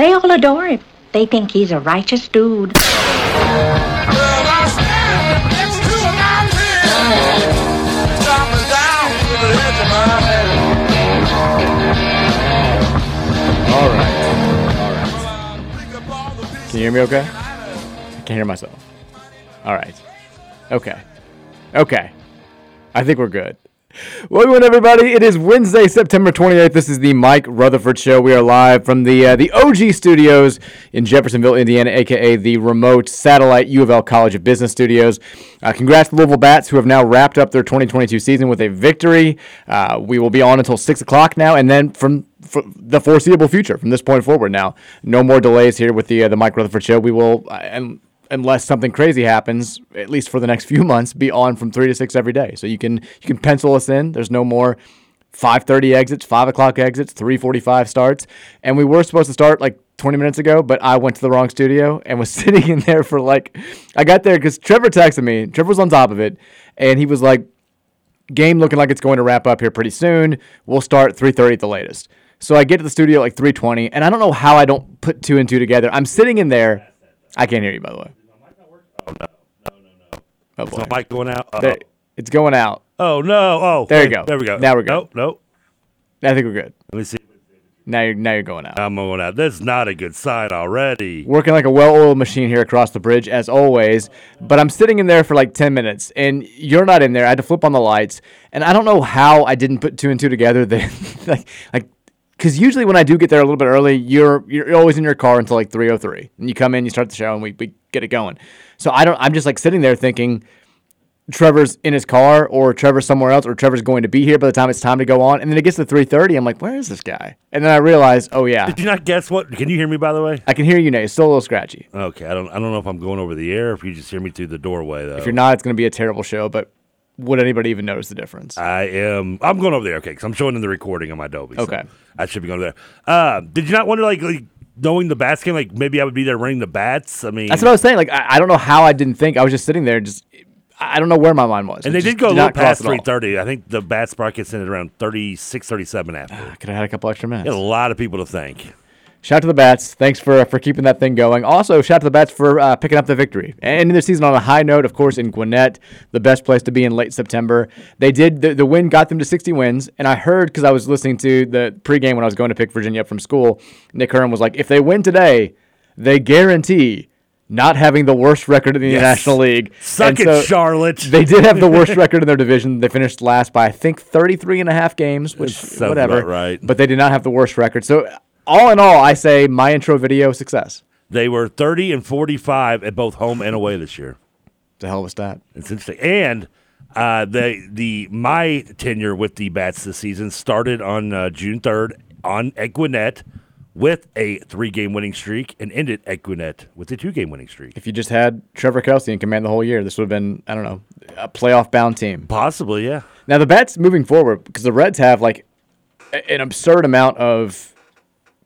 they all adore him. They think he's a righteous dude. All right. All right. Can you hear me okay? I can't hear myself. All right. Okay. Okay. I think we're good. Welcome, everybody. It is Wednesday, September 28th. This is the Mike Rutherford Show. We are live from the uh, the OG studios in Jeffersonville, Indiana, aka the remote satellite U of L College of Business studios. Uh, congrats to the Louisville Bats, who have now wrapped up their 2022 season with a victory. Uh, we will be on until 6 o'clock now, and then from for the foreseeable future, from this point forward now, no more delays here with the uh, the Mike Rutherford Show. We will, uh, and unless something crazy happens, at least for the next few months, be on from three to six every day. So you can you can pencil us in. There's no more 5:30 exits, five o'clock exits, 3:45 starts, and we were supposed to start like 20 minutes ago, but I went to the wrong studio and was sitting in there for like I got there because Trevor texted me. Trevor was on top of it, and he was like, "Game looking like it's going to wrap up here pretty soon. We'll start 3:30 at the latest." So I get to the studio at like 3:20, and I don't know how I don't put two and two together. I'm sitting in there. I can't hear you, by the way. Oh no, no, no, no. Oh Is boy. the mic going out? There- it's going out. Oh no! Oh, There you go. There we go. Now we're good. Nope, nope. I think we're good. Let me see. Now you're now you're going out. I'm going out. That's not a good sign already. Working like a well-oiled machine here across the bridge as always. But I'm sitting in there for like 10 minutes, and you're not in there. I had to flip on the lights, and I don't know how I didn't put two and two together. That like like because usually when I do get there a little bit early, you're you're always in your car until like 3:03, and you come in, you start the show, and we, we get it going. So I don't. I'm just like sitting there thinking. Trevor's in his car, or Trevor's somewhere else, or Trevor's going to be here by the time it's time to go on. And then it gets to 3:30. I'm like, where is this guy? And then I realize, oh yeah, Did you not guess what? Can you hear me by the way? I can hear you now. It's still a little scratchy. Okay, I don't. I don't know if I'm going over the air. or If you just hear me through the doorway though. If you're not, it's going to be a terrible show. But would anybody even notice the difference? I am. I'm going over there. Okay, because I'm showing in the recording on my so Okay. I should be going there. Uh, did you not wonder, like, like knowing the bats game, like maybe I would be there running the bats? I mean, That's what I was saying. Like I, I don't know how I didn't think. I was just sitting there, just I don't know where my mind was. And they did go a little past three thirty. I think the bats broadcast ended around 36, 37 after. Ah, Could have had a couple extra minutes. A lot of people to thank. Shout out to the Bats. Thanks for for keeping that thing going. Also, shout out to the Bats for uh, picking up the victory. And ending the season on a high note, of course, in Gwinnett, the best place to be in late September. They did, the, the win got them to 60 wins. And I heard, because I was listening to the pregame when I was going to pick Virginia up from school, Nick Hearn was like, if they win today, they guarantee not having the worst record in the Yes. National League. Suck And it, Charlotte. They did have the worst record in their division. They finished last by, I think, 33 and a half games, which, whatever. right. But they did not have the worst record. So, all in all, I say my intro video success. They were thirty and forty five at both home and away this year. It's a hell of a stat. It's interesting. And uh, the the my tenure with the Bats this season started on uh, June third on at Gwinnett with a three game winning streak and ended at Gwinnett with a two game winning streak. If you just had Trevor Kelsey in command the whole year, this would have been, I don't know, a playoff bound team. Possibly, yeah. Now, the Bats moving forward, because the Reds have like an absurd amount of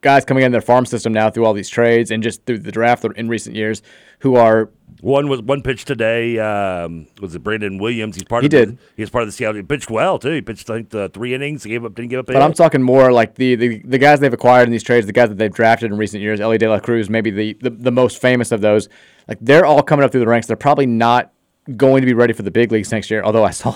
guys coming in their farm system now through all these trades and just through the draft in recent years who are One was one pitch today. Um, was it Brandon Williamson? He's part He of the, did. He's part of the Seattle. He pitched well too. He pitched I think the three innings. He gave up. Didn't give up. But I'm talking more like the, the, the guys they've acquired in these trades, the guys that they've drafted in recent years. Elly De La Cruz, maybe the, the, the most famous of those. Like they're all coming up through the ranks. They're probably not going to be ready for the big leagues next year. Although I saw,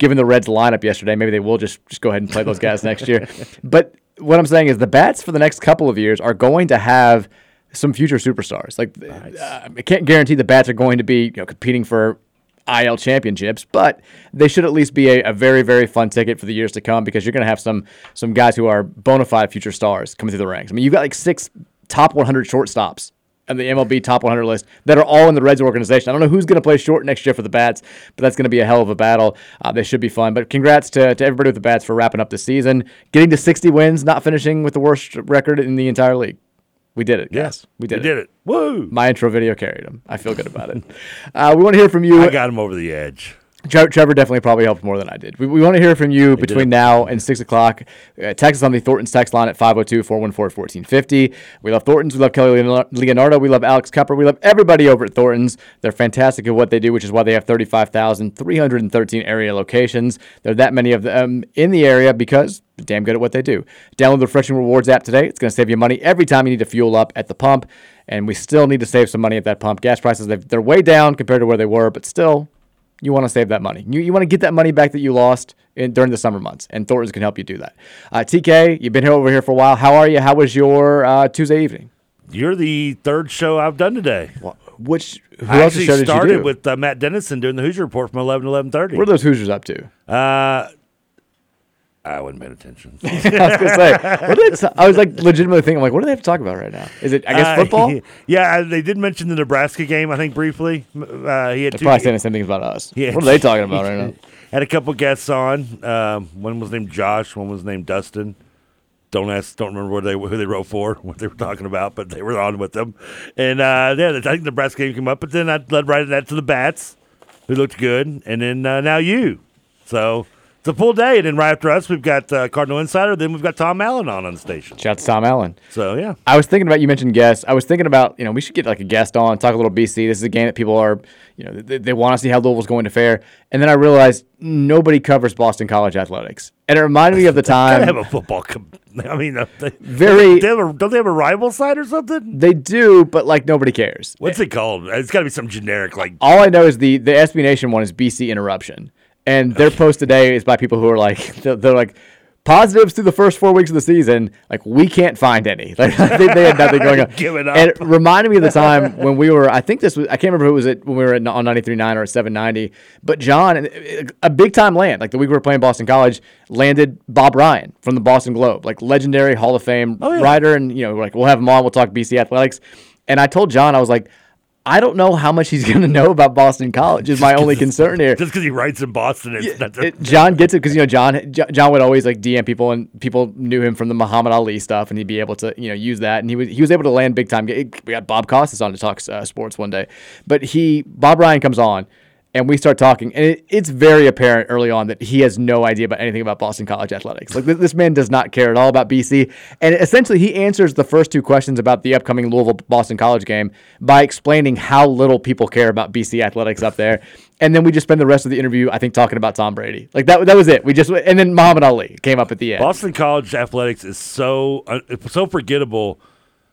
given the Reds lineup yesterday, maybe they will just just go ahead and play those guys next year. But what I'm saying is the bats for the next couple of years are going to have some future superstars. Like uh, I can't guarantee the bats are going to be you know competing for IL championships, but they should at least be a, a very very fun ticket for the years to come because you're going to have some some guys who are bona fide future stars coming through the ranks. I mean, you've got like six top 100 shortstops on the MLB top 100 list that are all in the Reds organization. I don't know who's going to play short next year for the Bats, but that's going to be a hell of a battle. Uh, they should be fun. But congrats to, to everybody with the Bats for wrapping up the season, getting to 60 wins, not finishing with the worst record in the entire league. We did it. Yes, we did We it. did it. Woo! My intro video carried him. I feel good about it. Uh, we want to hear from you. I got him over the edge. Tre- Trevor definitely probably helped more than I did. We, we want to hear from you between now and 6 o'clock. Uh, text us on the Thornton's text line at 502 414 1450. We love Thornton's. We love Kelly Leonardo. We love Alex Cupper. We love everybody over at Thornton's. They're fantastic at what they do, which is why they have 35,313 area locations. There are that many of them in the area because they're damn good at what they do. Download the Refreshing Rewards app today. It's going to save you money every time you need to fuel up at the pump. And we still need to save some money at that pump. Gas prices, they're way down compared to where they were, but still, you want to save that money. You, you want to get that money back that you lost in, during the summer months, and Thornton's can help you do that. Uh, TK, you've been here over here for a while. How are you? How was your uh, Tuesday evening? You're the third show I've done today. Which who I else's actually show did you started do? with uh, Matt Dennison doing the Hoosier Report from 11 to 11.30. What are those Hoosiers up to? Uh, I wasn't paying attention. I was gonna say, what do they t- I was like legitimately thinking, like, what do they have to talk about right now? Is it, I guess, Uh, football? yeah, they did mention the Nebraska game, I think, briefly. Uh, he had two, probably saying the same things about us. Yeah. What are they talking about right now? Had a couple guests on. Um, one was named Josh. One was named Dustin. Don't ask. Don't remember what they who they wrote for, what they were talking about, but they were on with them. And uh, yeah, I think the Nebraska game came up, but then I led right into that to the Bats, who looked good, and then uh, now you. So it's a full day, and then right after us, we've got uh, Cardinal Insider. Then we've got Tom Allen on on the station. Shout out to Tom Allen. So yeah, I was thinking about you mentioned guests. I was thinking about you know we should get like a guest on, talk a little BC. This is a game that people are you know they, they want to see how Louisville's going to fare. And then I realized nobody covers Boston College athletics, and it reminded me of the time have a football. Com- I mean, uh, they, Very- They have a, don't they have a rival side or something? they do, but like nobody cares. What's it called? It's got to be some generic like. All I know is the the SB Nation one is BC interruption, and their post today is by people who are like they're, they're like positives through the first four weeks of the season. Like we can't find any. Like they, they had nothing going on. Give it up. And it reminded me of the time when we were. I think this was. I can't remember who it was at when we were at, on 93.9 or at 790. But John, and a big time land. Like the week we were playing Boston College, landed Bob Ryan from the Boston Globe, like legendary Hall of Fame Oh, writer. And you know, like we'll have him on. We'll talk BC athletics. And I told John, I was like. I don't know how much he's going to know about Boston College. Is my only concern here. Just because he writes in Boston, it's not It- John gets it because you know John John would always like DM people and people knew him from the Muhammad Ali stuff and he'd be able to you know use that and he was he was able to land big time. We got Bob Costas on to talk uh, sports one day, but he Bob Ryan comes on and we start talking and it, it's very apparent early on that he has no idea about anything about Boston College athletics. Like this, this man does not care at all about BC and essentially he answers the first two questions about the upcoming Louisville Boston College game by explaining how little people care about BC athletics up there. And then we just spend the rest of the interview, I think, talking about Tom Brady. Like that, that was it. We just and then Muhammad Ali came up at the end. Boston College athletics is so uh, so forgettable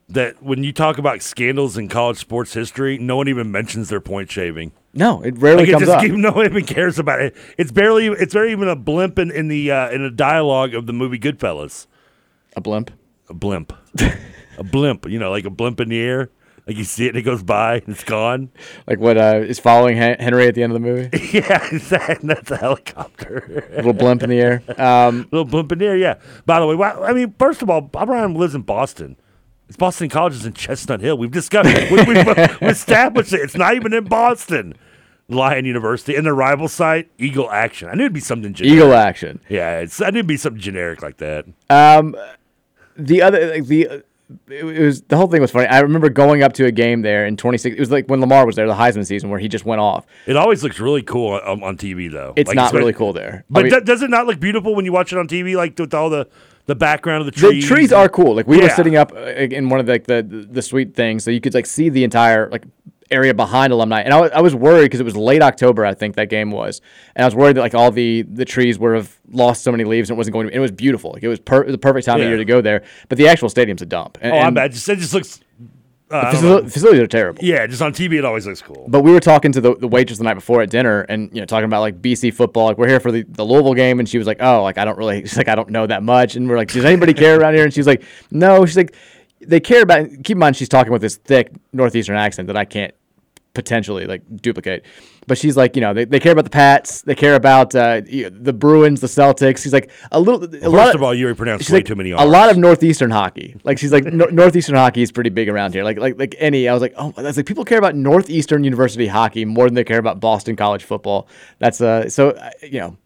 that when you talk about scandals in college sports history, no one even mentions their point shaving. No, it rarely Like, it comes just, up. No one even cares about it. It's barely. It's very even a blimp in, in the uh, in a dialogue of the movie Goodfellas. A blimp. A blimp. a blimp. You know, like a blimp in the air. Like you see it and it goes by and it's gone. Like what uh, is following Hen- Henry at the end of the movie? yeah, that, that's a helicopter. little blimp in the air. Um, little blimp in the air. Yeah. By the way, I mean, first of all, Bob Ryan lives in Boston. It's Boston College is in Chestnut Hill. We've discussed it. We, we've, we've established it. It's not even in Boston. Lion University and their rival site, Eagle Action. I knew it'd be something generic. Eagle Action. Yeah, it's, I knew it'd be something generic like that. Um, the other like the. uh, It was the whole thing was funny. I remember going up to a game there in 26. It was like when Lamar was there, the Heisman season, where he just went off. It always looks really cool on, on TV, though. It's Like, not when- really cool there. I But mean- do- does it not look beautiful when you watch it on TV, like with all the the background of the trees. The trees? are cool. Like we were sitting up in one of the, like the the suite things, so you could like see the entire like area behind alumni. And I was, I was worried because it was late October, I think that game was, and I was worried that like all the the trees would have lost so many leaves and it wasn't going to. It was beautiful. Like it was per- the perfect time Yeah. of year to go there. But the actual stadium's a dump. And, Oh, I bet. Just, it just looks. Uh, facil- facilities are terrible. Yeah, just on TV, it always looks cool. But we were talking to the, the waitress the night before at dinner, and you know, talking about like BC football. Like we're here for the, the Louisville game, and she was like, "Oh, like I don't really, she's like I don't know that much." And we're like, "Does anybody care around here?" And she's like, "No." She's like, they care about. Keep in mind, she's talking with this thick northeastern accent that I can't potentially like duplicate. But she's like, you know, they, they care about the Pats, they care about uh, the Bruins, the Celtics. She's like a little. A First lot of all, you pronounced way like, too many A lot of northeastern hockey. Like she's like nor- northeastern hockey is pretty big around here. Like like like any. I was like, oh, that's like people care about northeastern university hockey more than they care about Boston college football. That's uh so uh, you know,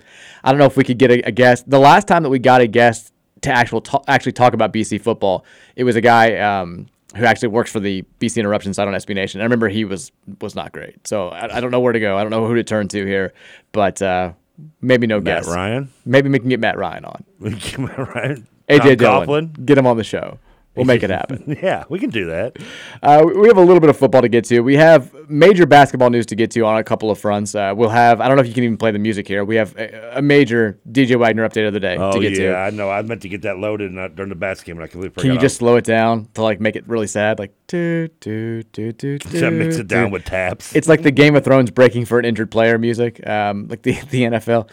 I don't know if we could get a, a guest. The last time that we got a guest to actual ta- actually talk about BC football, it was a guy. Um, who actually works for the BC Interruption side on SB Nation. I remember he was was not great, so I, I don't know where to go. I don't know who to turn to here, but uh, maybe no Matt guest. Ryan? Maybe we can get Matt Ryan on. right? AJ Tom Dillon, Coughlin? get him on the show. We'll make it happen. Yeah, we can do that. Uh, we have a little bit of football to get to. We have major basketball news to get to on a couple of fronts. Uh, we'll have, I don't know if you can even play the music here. We have a, a major DJ Wagner update of the day Oh to get yeah, to. I know. I meant to get that loaded uh, during the basket game, and I completely forgot. Can you just slow it down to like make it really sad? Like, do, do, do, do, Should I mix it down do. with taps? It's like the Game of Thrones breaking for an injured player music, um, like the, the NFL.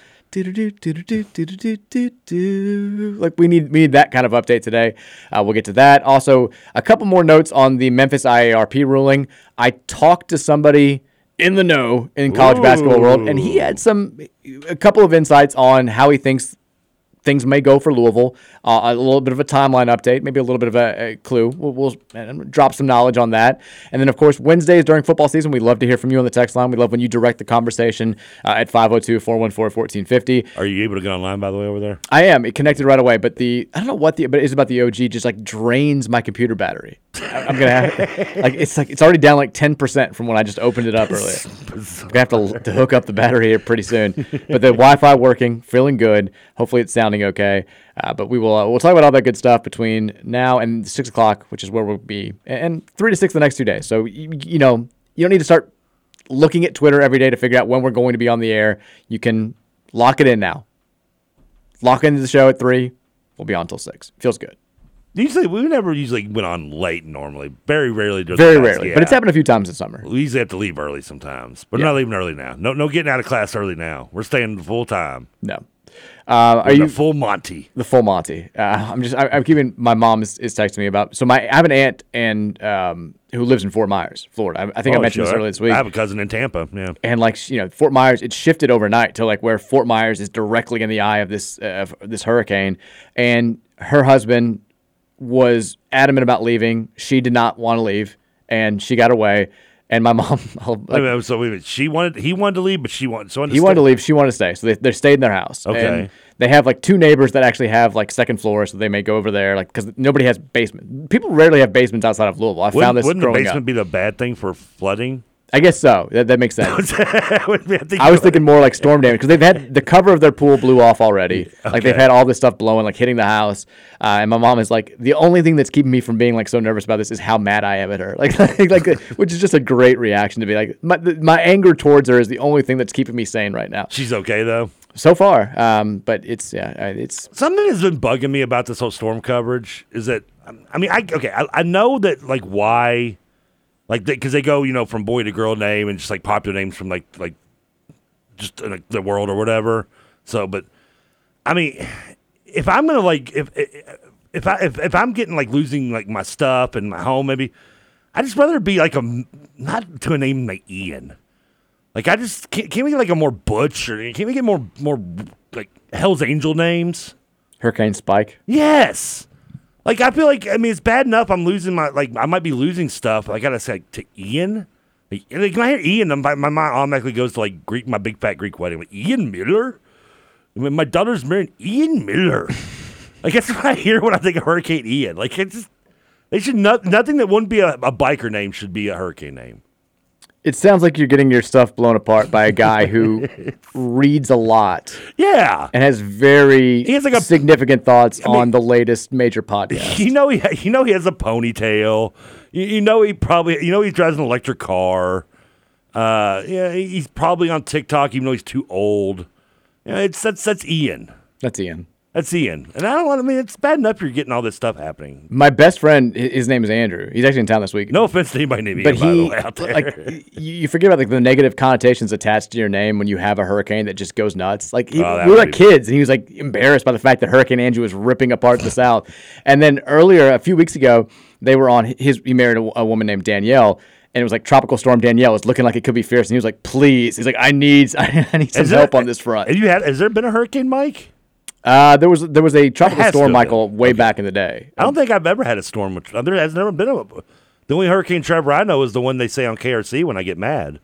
Like we need we need that kind of update today. Uh, we'll get to that. Also, a couple more notes on the Memphis IARP ruling. I talked to somebody in the know in college basketball world, and he had some a couple of insights on how he thinks things may go for Louisville. Uh, a little bit of a timeline update, maybe a little bit of a, a clue. We'll, we'll uh, drop some knowledge on that. And then, of course, Wednesdays during football season, we love to hear from you on the text line. We love when you direct the conversation uh, at 502 414 1450. Are you able to get online by the way over there? I am. It connected right away, but the I don't know what the but it's about the OG just like drains my computer battery. I'm gonna have like it's like it's already down like ten percent from when I just opened it up earlier. I'm gonna have to, to hook up the battery here pretty soon. But the Wi-Fi working, feeling good. Hopefully it's sounding okay. Uh, but we will uh, we'll talk about all that good stuff between now and six o'clock, which is where we'll be, and three to six the next two days. So you, you know you don't need to start looking at Twitter every day to figure out when we're going to be on the air. You can lock it in now lock into the show at three. We'll be on till six. Feels good. Usually, we never usually went on late. Normally, very rarely. during Very rarely, but it's yeah. happened a few times this summer. We usually have to leave early sometimes, but Yeah. not leaving early now. No, no getting out of class early now. We're staying full time. No. Uh, are We're the you full Monty? the full Monty? Uh, I'm just. I, I'm keeping. My mom is, is texting me about. So my I have an aunt and um, who lives in Fort Myers, Florida. I, I think I Oh, mentioned this earlier this week. I have a cousin in Tampa. Yeah. and like you know Fort Myers it shifted overnight to like where Fort Myers is directly in the eye of this uh, of this hurricane and her husband was adamant about leaving she did not want to leave and she got away and my mom Wait so wait. She wanted. He wanted to leave, but she wanted. So he wanted to leave she wanted to stay so they, they stayed in their house Okay. and they have like two neighbors that actually have like second floor so they may go over there like because nobody has basement people rarely have basements outside of Louisville I Wouldn't, found this wouldn't the basement up be the bad thing for flooding? I guess so that, that makes sense I was thinking more like storm damage because they've had the cover of their pool blew off already. Like they've had all this stuff blowing, like hitting the house. Uh, and my mom is like, the only thing that's keeping me from being like so nervous about this is how mad I am at her. Like, like, like which is just a great reaction to be like, my, th- my anger towards her is the only thing that's keeping me sane right now. she's okay though. So far, um, but it's yeah, it's Something that's been bugging me about this whole storm coverage is that I mean, I okay, I, I know that like why, like because they, go you know from boy to girl name and just like popular names from like like just in, like, the world or whatever. So, but I mean, if I'm gonna like if if I if, if I'm getting like losing like my stuff and my home, maybe I just rather be like a not to a name like Ian. Like I just can't, can't we get like a more butch or can't we get more more like Hell's Angel names? Hurricane Spike. Yes. Like I feel like I mean it's bad enough I'm losing my like I might be losing stuff. I gotta say to Ian. Like, like, I hear Ian, my, my mind automatically goes to like Greek, my big fat Greek wedding. Like, Ian Miller. I mean, my daughter's marrying Ian Miller. like that's what I hear when I think of Hurricane Ian. Like it's just they should not nothing that wouldn't be a, a biker name should be a hurricane name. It sounds like you're getting your stuff blown apart by a guy who reads a lot Yeah. and has very He has like a- significant thoughts on the latest major podcast. You know he you know he has a ponytail. You, you know he probably you know he drives an electric car. Uh, yeah, he's probably on TikTok even though he's too old. Yeah, it's that's that's Ian. That's Ian. That's Ian. And I don't want. I mean, it's bad enough you're getting all this stuff happening. My best friend, hi- his name is Andrew. He's actually in town this week. No offense to anybody named but Ian, by the he way, out there. like y- you forget about like the negative connotations attached to your name when you have a hurricane that just goes nuts. Like he, Oh, that we were would like be- kids, and he was like embarrassed by the fact that Hurricane Andrew was ripping apart the South. And then earlier, a few weeks ago, they were on his. He married a, a woman named Danielle. And it was like Tropical Storm Danielle was looking like it could be fierce, and he was like, "Please," he's like, "I need, I need some Is there- help on this front." Have you had? Has there been a hurricane, Mike? Uh, there was there was a tropical has to storm have Michael way back in the day. I don't think I've ever had a storm. With, there has never been a. The only Hurricane Trevor I know is the one they say on KRC when I get mad.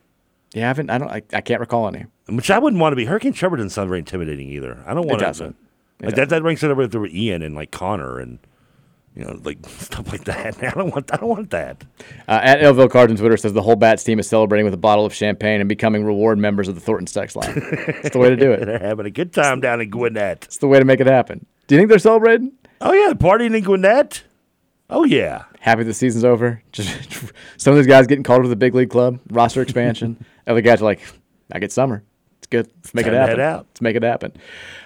You haven't? I don't. I, I can't recall any. Which I wouldn't want to be. Hurricane Trevor doesn't sound very intimidating either. I don't want to. doesn't. It Like that, that brings it over with Ian and like Connor and you know like stuff like that. I don't want. I don't want that. Uh, at Elville Cards on Twitter says the whole Bats team is celebrating with a bottle of champagne and becoming reward members of the Thornton Sex line. It's the way to do it. They're having a good time down in Gwinnett. It's the way to make it happen. Do you think they're celebrating? Oh yeah, partying in Gwinnett. Oh yeah. Happy the season's over. Just some of these guys getting called to the big league club, roster expansion. Other guys are like, I get summer. It's good. Let's make time it happen. out. Let's make it happen.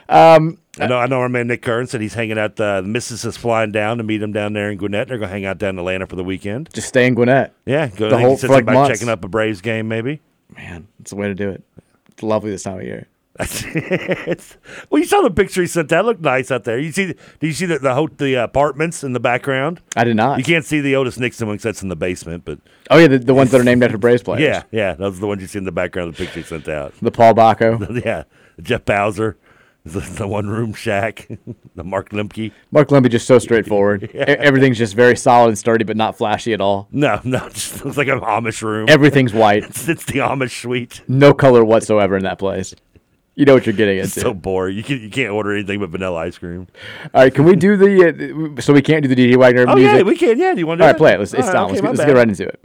Um, I know. I know. Our man Nick Curran said he's hanging out. Uh, the missus is flying down to meet him down there in Gwinnett. They're gonna hang out down in Atlanta for the weekend. just stay in Gwinnett. Yeah, go. The whole- for, like, months. checking up a Braves game, maybe. Man, it's the way to do it. It's lovely this time of year. Well, you saw the picture he sent. That looked nice out there. You see? Do you see the the, the apartments in the background? I did not. You can't see the Otis Nixon one 'cause that's in the basement, but Oh yeah, the, the ones that are named after Braves players. yeah, yeah, those are the ones you see in the background of the picture he sent out. The Paul Bako. yeah, Jeff Blauser, the, the one room shack, the Mark Lemke. Mark Lumpy just so straightforward. Yeah. Everything's just very solid and sturdy, but not flashy at all. No, no, it just looks like an Amish room. Everything's white. It's, it's the Amish suite. No color whatsoever in that place. You know what you're getting It's into. so boring. You can you can't order anything but vanilla ice cream. All right, can we do the? Uh, so we can't do the DJ Wagner Oh music. yeah, we can. Yeah, do you want to? All right, play it. Let's, it's right, down. okay, let's, let's get right into it.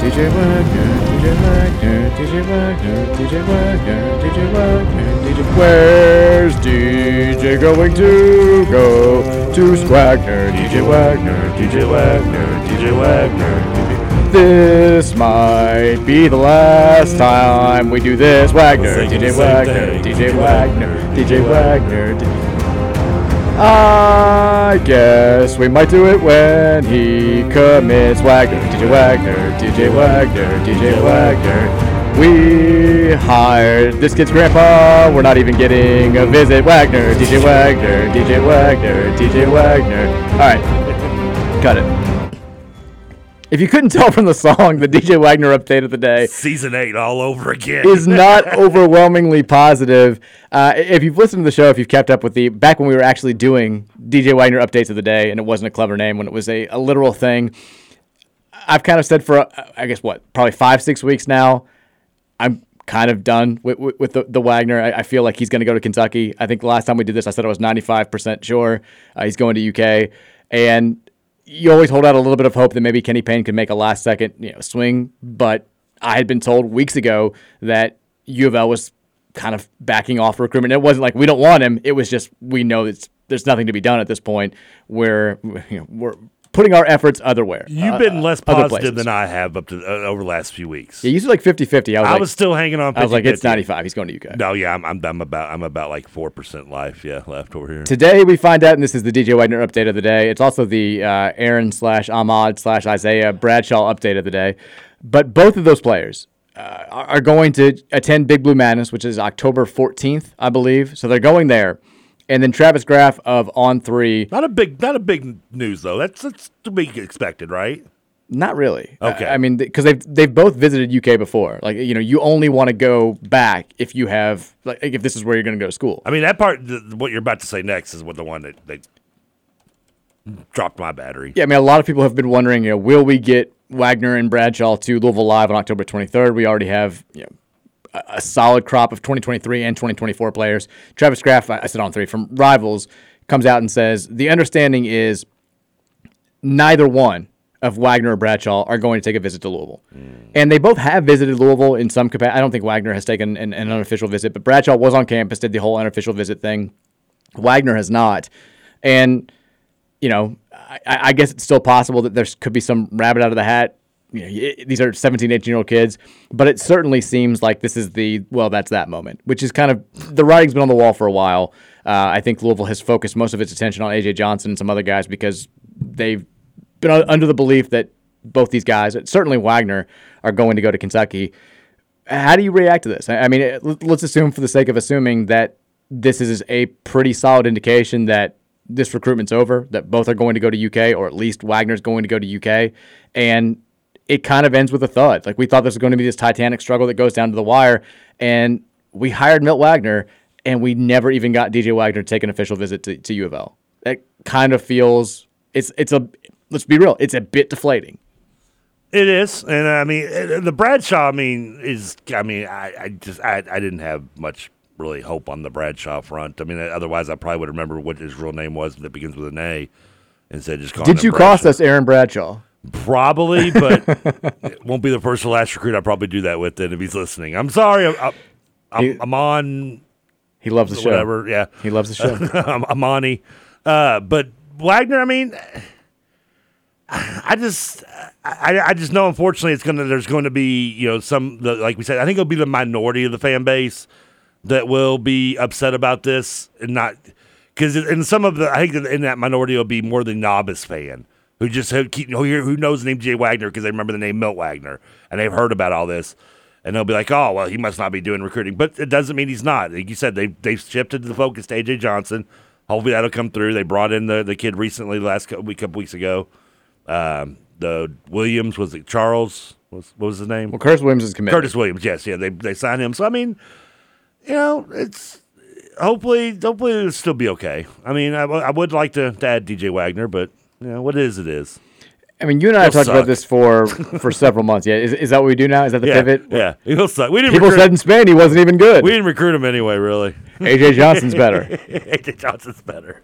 DJ Wagner, DJ Wagner, DJ Wagner, DJ Wagner, DJ Wagner, DJ. Wagner Where's DJ going to go? To Swagner, DJ Wagner, DJ Wagner, DJ Wagner. This might be the last time we do this. Wagner, DJ the same Wagner. DJ Wagner, DJ Wagner. I guess we might do it when he commits Wagner, DJ Wagner, DJ Wagner, DJ Wagner. We hired this kid's grandpa. We're not even getting a visit. Wagner, DJ Wagner, DJ Wagner, DJ Wagner. All right, cut it. If you couldn't tell from the song, the DJ Wagner update of the day Season eight all over again. is not overwhelmingly positive. Uh, if you've listened to the show, if you've kept up with the back when we were actually doing DJ Wagner updates of the day, and it wasn't a clever name, when it was a, a literal thing, I've kind of said for uh, I guess what probably five six weeks now, I'm kind of done with, with, with the, the Wagner. I, I feel like he's going to go to Kentucky. I think the last time we did this, I said I was 95% sure uh, he's going to UK, and you always hold out a little bit of hope that maybe Kenny Payne could make a last second you know swing, but I had been told weeks ago that U of L was kind of backing off recruitment. It wasn't like we don't want him. It was just we know it's there's nothing to be done at this point. We're you know, we're putting our efforts otherwhere. You've uh, been less positive than I have up to uh, over the last few weeks. Yeah, you said like 50-50. I was, I like, was still hanging on. I was like, it's 50-50. 95. He's going to UK. No, yeah, I'm, I'm, I'm about I'm about like four percent life. Yeah, left over here. Today we find out, and this is the DJ Wagner update of the day. It's also the uh, Aaron slash Ahmad slash Isaiah Bradshaw update of the day. But both of those players uh, are going to attend Big Blue Madness, which is October 14th, I believe. So they're going there. And then Travis Graf of On Three. Not a big, not a big news though. That's that's to be expected, right? Not really. Okay. I, I mean, because they've they've both visited UK before. Like you know, you only want to go back if you have like if this is where you're going to go to school. I mean, that part, the, what you're about to say next, is what the one that they dropped my battery. Yeah, I mean, a lot of people have been wondering, you know, will we get Wagner and Bradshaw to Louisville Live on October 23rd? We already have, you know, a, solid crop of 2023 and 2024 players. Travis Graf, I, said on three from Rivals, comes out and says the understanding is neither one of Wagner or Bradshaw are going to take a visit to Louisville. Hmm. And they both have visited Louisville in some capacity. I don't think Wagner has taken an, an unofficial visit, but Bradshaw was on campus, did the whole unofficial visit thing. Wagner has not. And, you know, I, I guess it's still possible that there could be some rabbit out of the hat you know, y- these are 17, 18 year old kids, but it certainly seems like this is the, well, that's that moment, which is kind of, the writing's been on the wall for a while. Uh, I think Louisville has focused most of its attention on AJ Johnson and some other guys because they've been under the belief that both these guys, certainly Wagner, are going to go to Kentucky. How do you react to this? I mean, it- let- let's assume, for the sake of assuming, that this is a pretty solid indication that this recruitment's over, that both are going to go to UK, or at least Wagner's going to go to UK, and it kind of ends with a thud. Like we thought this was going to be this titanic struggle that goes down to the wire, and we hired Milt Wagner, and we never even got DJ Wagner to take an official visit to, to U of L. That kind of feels it's it's a let's be real, it's a bit deflating. It is, and I mean uh, the Bradshaw. I mean is I mean I, I just I, I didn't have much really hope on the Bradshaw front. I mean otherwise I probably would remember what his real name was that begins with an A, instead of just calling. Did you Bradshaw. cost us Aaron Bradshaw? Probably, but it won't be the first or last recruit I'll probably do that with. Then if he's listening, I'm sorry. I'm, I'm, I'm, I'm on. He loves the show. Whatever. Yeah, He loves the show. I'm, I'm Amani. Uh, but Wagner, I mean, I just, I, I just know. Unfortunately, it's gonna. There's going to be, you know, some the, like we said. I think it'll be the minority of the fan base that will be upset about this, and not because in some of the, I think in that minority will be more the novice fan who just who, keep, who, who knows the name Jay Wagner because they remember the name Milt Wagner and they've heard about all this. And they'll be like, "Oh, well, he must not be doing recruiting," but it doesn't mean he's not. Like you said, they they've shifted the focus to AJ Johnson. Hopefully, that'll come through. They brought in the the kid recently, last couple, week, couple weeks ago. Um, the Williams was it Charles? Was, what was his name? Well, Curtis Williams is committed. Curtis Williams, yes, yeah. They they signed him. So I mean, you know, it's hopefully hopefully it'll still be okay. I mean, I, w- I would like to, to add DJ Wagner, but know, what it is, it is. I mean, you and I have He'll talked about this for for several months. Yeah, is, is that what we do now? Is that the yeah, pivot? Yeah, he'll suck. We didn't People recruit- said in Spain he wasn't even good. We didn't recruit him anyway, really. AJ Johnson's better. AJ Johnson's better.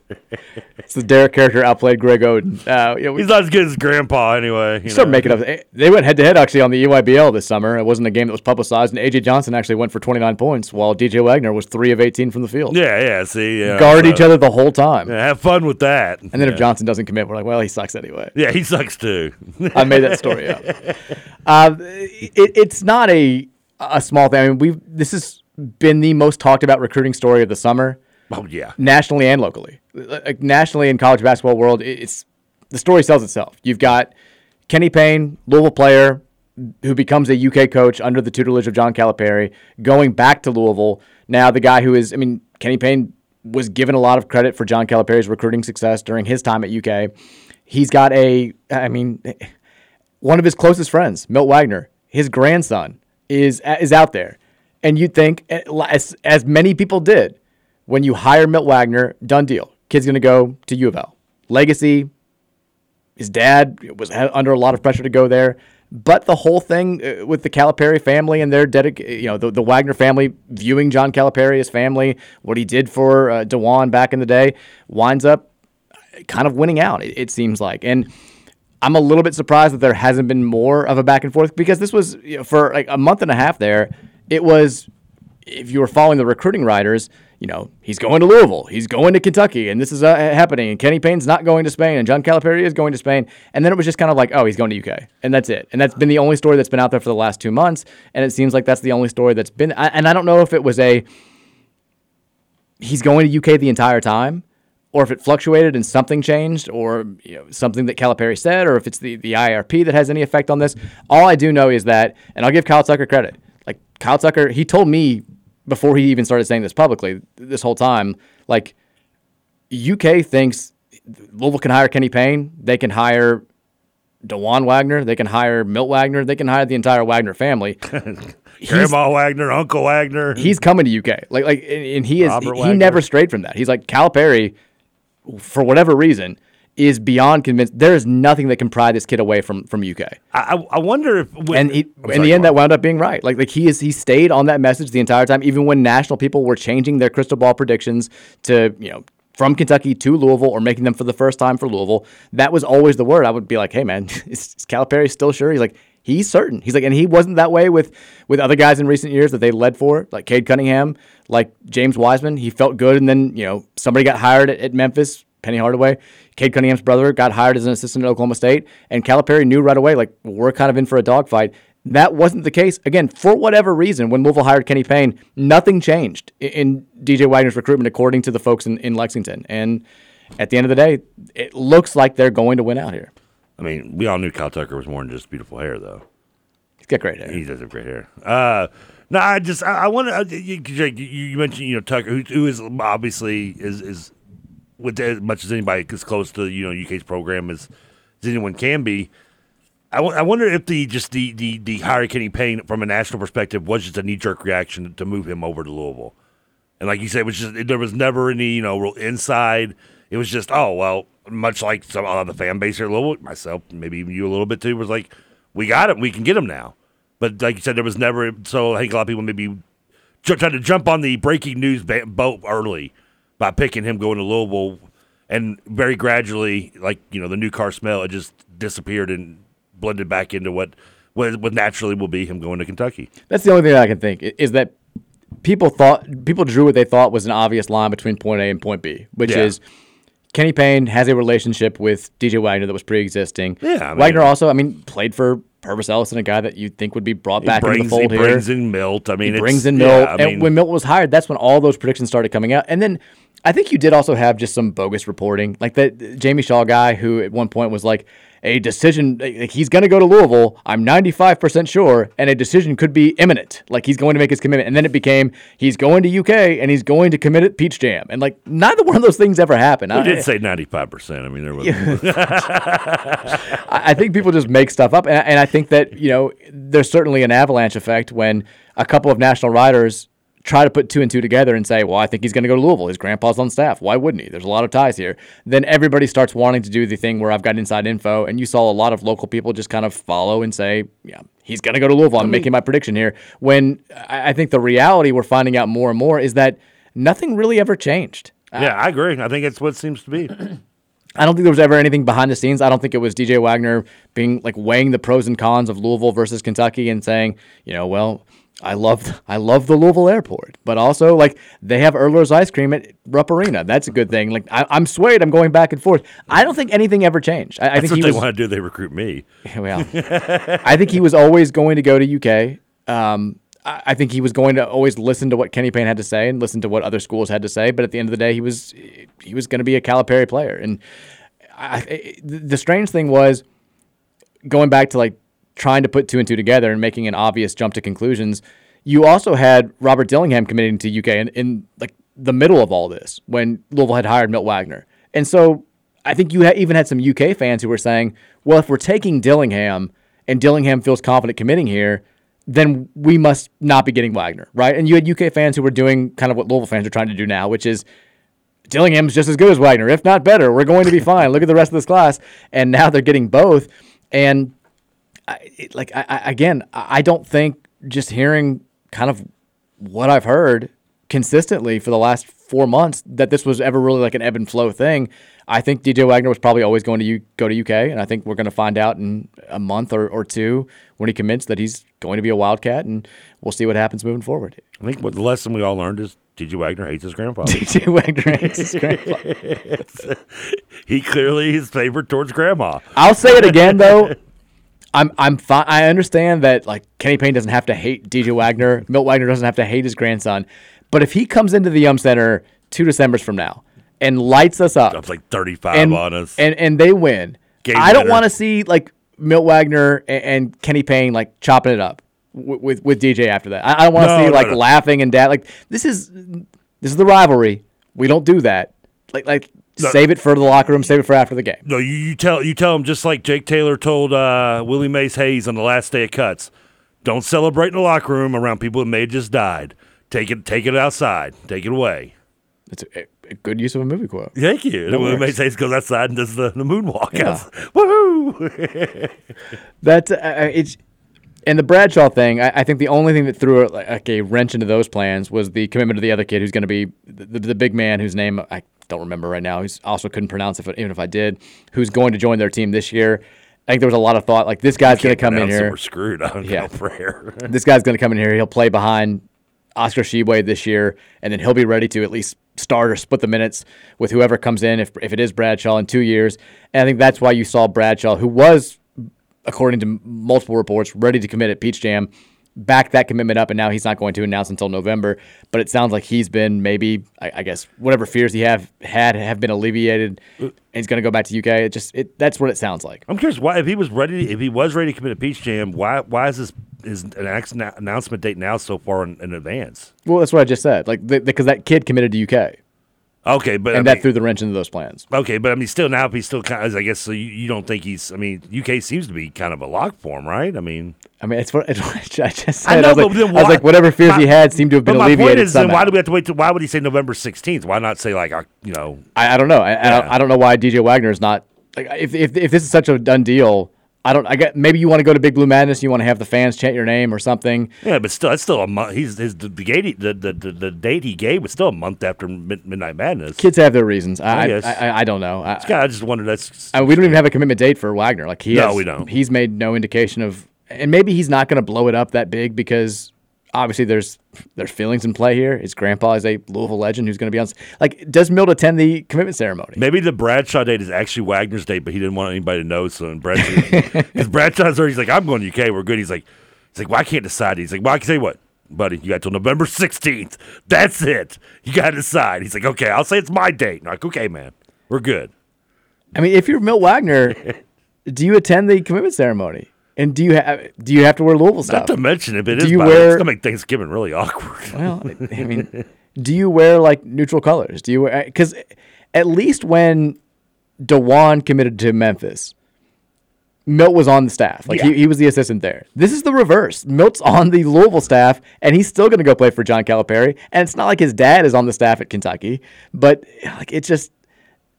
It's the Derek character outplayed Greg Oden. Uh, you know, we He's not as good as Grandpa anyway. You start know. making up. They went head to head actually on the EYBL this summer. It wasn't a game that was publicized, and AJ Johnson actually went for 29 points, while DJ Wagner was three of 18 from the field. Yeah, yeah. See, yeah, guard so- each other the whole time. Yeah, have fun with that. And then if Johnson doesn't commit, we're like, well, he sucks anyway. yeah, he sucks too. I made that story up. Uh, it, it's not a a small thing. I mean, we've this has been the most talked about recruiting story of the summer. Oh yeah, nationally and locally. Like nationally in college basketball world, it's the story sells itself. You've got Kenny Payne, Louisville player, who becomes a UK coach under the tutelage of John Calipari, going back to Louisville. Now the guy who is, I mean, Kenny Payne was given a lot of credit for John Calipari's recruiting success during his time at UK. He's got a, I mean, one of his closest friends, Milt Wagner, his grandson is is out there, and you'd think, eh, as as many people did, when you hire Milt Wagner, done deal. Kid's gonna go to U of L. Legacy. His dad was under a lot of pressure to go there, but the whole thing uh, with the Calipari family and their dedic- you know, the, the Wagner family viewing John Calipari as family, what he did for uh, Dajuan back in the day, winds up kind of winning out. It, it seems like, and I'm a little bit surprised that there hasn't been more of a back and forth because this was you know, for like a month and a half there. It was if you were following the recruiting writers, you know, he's going to Louisville, he's going to Kentucky, and this is uh, happening. And Kenny Payne's not going to Spain, and John Calipari is going to Spain. And then it was just kind of like, oh, he's going to UK, and that's it. And that's been the only story that's been out there for the last two months. And it seems like that's the only story that's been. I, and I don't know if it was a he's going to UK the entire time, or if it fluctuated and something changed, or you know, something that Calipari said, or if it's the, the IRP that has any effect on this. All I do know is that, and I'll give Kyle Tucker credit. Like Kyle Tucker, he told me before he even started saying this publicly this whole time, like UK thinks Louisville can hire Kenny Payne, they can hire Dajuan Wagner, they can hire Milt Wagner, they can hire the entire Wagner family. Grandma Wagner, Uncle Wagner. he's coming to UK. Like like and, and he is Robert he, Wagner. never strayed from that. He's like Calipari for whatever reason is beyond convinced there is nothing that can pry this kid away from from UK. I, I wonder if when, And he, I'm in the end that wound up being right. Like like he is he stayed on that message the entire time even when national people were changing their crystal ball predictions to, you know, from Kentucky to Louisville or making them for the first time for Louisville. That was always the word. I would be like, "Hey man, is, is Calipari still sure?" He's like, "He's certain." He's like, and he wasn't that way with with other guys in recent years that they led for, like Cade Cunningham, like James Wiseman. He felt good, and then you know somebody got hired at, at Memphis, Penny Hardaway. Cade Cunningham's brother got hired as an assistant at Oklahoma State, and Calipari knew right away, like, we're kind of in for a dogfight. That wasn't the case. Again, for whatever reason, when Louisville hired Kenny Payne, nothing changed in, DJ Wagner's recruitment, according to the folks in, in Lexington. And at the end of the day, it looks like they're going to win out here. I mean, we all knew Kyle Tucker was more than just beautiful hair, though. He's got great hair. He does have great hair. Uh, no, I just I, I want to. You, Jake, you, you mentioned you know Tucker, who, who is obviously is is with as much as anybody as close to you know UK's program as, as anyone can be. I, w- I wonder if the just the the the hire Kenny Payne from a national perspective was just a knee jerk reaction to move him over to Louisville, and like you said, it was just there was never any you know real inside. It was just oh well, much like some of the fan base here, at Louisville, myself, maybe even you a little bit too, was like we got him, we can get him now. But like you said, there was never so I think a lot of people maybe tried to jump on the breaking news ba- boat early by picking him going to Louisville, and very gradually, like you know, the new car smell, it just disappeared and blended back into what what, what naturally will be him going to Kentucky. That's the only thing I can think is that people thought people drew what they thought was an obvious line between point A and point B, which Yeah. is Kenny Payne has a relationship with DJ Wagner that was pre-existing. Yeah, I mean- Wagner also, I mean, played for Pervis Ellison, a guy that you'd think would be brought back brings, into the fold he here. brings in Milt. I mean, he brings in yeah, Milt, I and when Milt was hired, that's when all those predictions started coming out. And then I think you did also have just some bogus reporting, like that Jamie Shaw guy who at one point was like, "A decision, like, he's going to go to Louisville. I'm 95 percent sure, and a decision could be imminent. Like he's going to make his commitment." And then it became he's going to UK and he's going to commit at Peach Jam, and like neither one of those things ever happened. We I- did say ninety five percent. I mean, there was. I I think people just make stuff up, and, and I think that you know there's certainly an avalanche effect when a couple of national writers try to put two and two together and say, "Well, I think he's going to go to Louisville. His grandpa's on staff. Why wouldn't he? There's a lot of ties here." Then everybody starts wanting to do the thing where I've got inside info, and you saw a lot of local people just kind of follow and say, "Yeah, he's going to go to Louisville." I'm making my prediction here. When I I think the reality we're finding out more and more is that nothing really ever changed. yeah, I agree. I think it's what it seems to be. I don't think there was ever anything behind the scenes. I don't think it was DJ Wagner being like weighing the pros and cons of Louisville versus Kentucky and saying, you know, well, I love I love the Louisville airport, but also like they have Erler's ice cream at Rupp Arena. That's a good thing. Like I, I'm swayed. I'm going back and forth. I don't think anything ever changed. I, I think what he they was. want to do. They recruit me. Well, I think he was always going to go to UK. Um, I I think he was going to always listen to what Kenny Payne had to say and listen to what other schools had to say. But at the end of the day, he was he was going to be a Calipari player. And I, I- the strange thing was going back to like trying to put two and two together and making an obvious jump to conclusions. You also had Robert Dillingham committing to UK in, in like the middle of all this when Louisville had hired Milt Wagner. And so I think you ha- even had some UK fans who were saying, well, if we're taking Dillingham and Dillingham feels confident committing here, then we must not be getting Wagner, right? And you had UK fans who were doing kind of what Louisville fans are trying to do now, which is Dillingham's just as good as Wagner, if not better. We're going to be fine. Look at the rest of this class, and now they're getting both. And I, it- like I, I, again, I I don't think just hearing kind of what I've heard consistently for the last four months that this was ever really like an ebb and flow thing. I think DJ Wagner was probably always going to U- go to UK, and I think we're going to find out in a month or, or two when he commits that he's going to be a Wildcat, and we'll see what happens moving forward. I think what the lesson we all learned is DJ Wagner hates his grandfather. DJ Wagner hates his grandfather. he clearly is favored towards grandma. I'll say it again though. I'm I'm fine. I understand that like Kenny Payne doesn't have to hate DJ Wagner. Milt Wagner doesn't have to hate his grandson. But if he comes into the Yum Center two December's from now and lights us up, Drops like 35 and, on us. and and they win, Game I don't want to see like Milt Wagner and, and Kenny Payne like chopping it up with with, with DJ after that. I, I don't want to No, see no, like no. laughing and dad. Like this is this is the rivalry. We don't do that. Like like No. save it for the locker room. Save it for after the game. No, you, you tell you tell him just like Jake Taylor told uh, Willie Mays Hayes on the last day of cuts. Don't celebrate in the locker room around people that may have just died. Take it, take it outside. Take it away. It's a, a good use of a movie quote. Thank you. That Willie. Mays Hayes goes outside and does the, the moonwalk. Yeah. Woohoo! That uh, it's and the Bradshaw thing. I, I think the only thing that threw like, like a wrench into those plans was the commitment of the other kid, who's going to be the, the, the big man, whose name I don't remember right now. Who's also couldn't pronounce it, even if I did. Who's going to join their team this year? I think there was a lot of thought like this guy's going to come in here. we're screwed. I don't Yeah. prayer. this guy's going to come in here. He'll play behind Oscar Tshiebwe this year, and then he'll be ready to at least start or split the minutes with whoever comes in, if, if it is Bradshaw in two years. And I think that's why you saw Bradshaw, who was, according to multiple reports, ready to commit at Peach Jam, back that commitment up, and now he's not going to announce until November. But it sounds like he's been maybe, I, I guess, whatever fears he have had have been alleviated, and he's going to go back to UK. It just it that's what it sounds like. I'm curious why if he was ready if he was ready to commit a Peach Jam, why why is this his announce- announcement date now so far in, in advance? Well, that's what I just said. Like because that kid committed to UK. Okay, but and I that mean- threw the wrench into those plans. Okay, but I mean, still now, he's still kind of, I guess, so you, you don't think he's, I mean, UK seems to be kind of a lock for him, right? I mean, I mean, it's what it's what I just said. I know, was like, but then I was like, whatever fears my- he had seemed to have been but my alleviated point is, then why do we have to wait? To, why would he say November 16th? Why not say like, uh, you know, I, I don't know. I, I, don't, I don't know why DJ Wagner is not like if, if if this is such a done deal. I don't. I get maybe you want to go to Big Blue Madness. You want to have the fans chant your name or something. yeah, but still, that's still a month. He's his the, the, the, the, the, the date he gave was still a month after Mid- Midnight Madness. Kids have their reasons. I I, guess. I, I don't know. I, I just wonder. That's I mean, we don't even have a commitment date for Wagner. Like he No, has, we don't. He's made no indication of, and maybe he's not going to blow it up that big because obviously there's there's feelings in play here. His grandpa is a Louisville legend who's going to be on. Like, does Milt attend the commitment ceremony? Maybe the Bradshaw date is actually Wagner's date, but he didn't want anybody to know. So Bradshaw, because Bradshaw's already, he's like, I'm going to UK. We're good. He's like, he's like, well, I can't decide. He's like, well, I can say what, buddy. You got till November 16th. That's it. You got to decide. He's like, okay, I'll say it's my date. And I'm like, okay, man, we're good. I mean, if you're Milt Wagner, do you attend the commitment ceremony? And do you have do you have to wear Louisville stuff? Not to mention, if it do is, you way, wear? it's gonna make Thanksgiving really awkward. Well, I mean, do you wear like neutral colors? Do you wear because at least when Dajuan committed to Memphis, Milt was on the staff. Like Yeah. he, he was the assistant there. This is the reverse. Milt's on the Louisville staff, and he's still going to go play for John Calipari. And it's not like his dad is on the staff at Kentucky, but like it just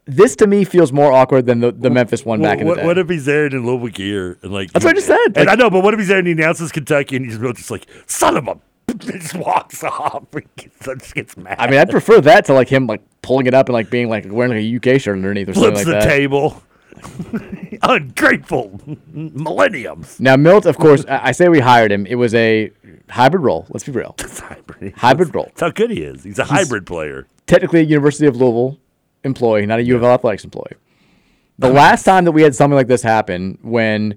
this to me feels more awkward than the, the Memphis one back in the what, day. what if he's there in Louisville gear and like That's what I just said. And Like- I know, but what if he's there and he announces Kentucky and he's just like, son of a, just walks off. Just gets mad. I mean, I'd prefer that to like him like pulling it up and like being like wearing like a UK shirt underneath or flips something like the that. table. Ungrateful millenniums. Now Milt, of course, I I say we hired him. It was a hybrid role. Let's be real. hybrid. Hybrid role. That's how good he is. He's a hybrid player. Technically, University of Louisville employee, not a U of L athletics employee. The last time that we had something like this happen, when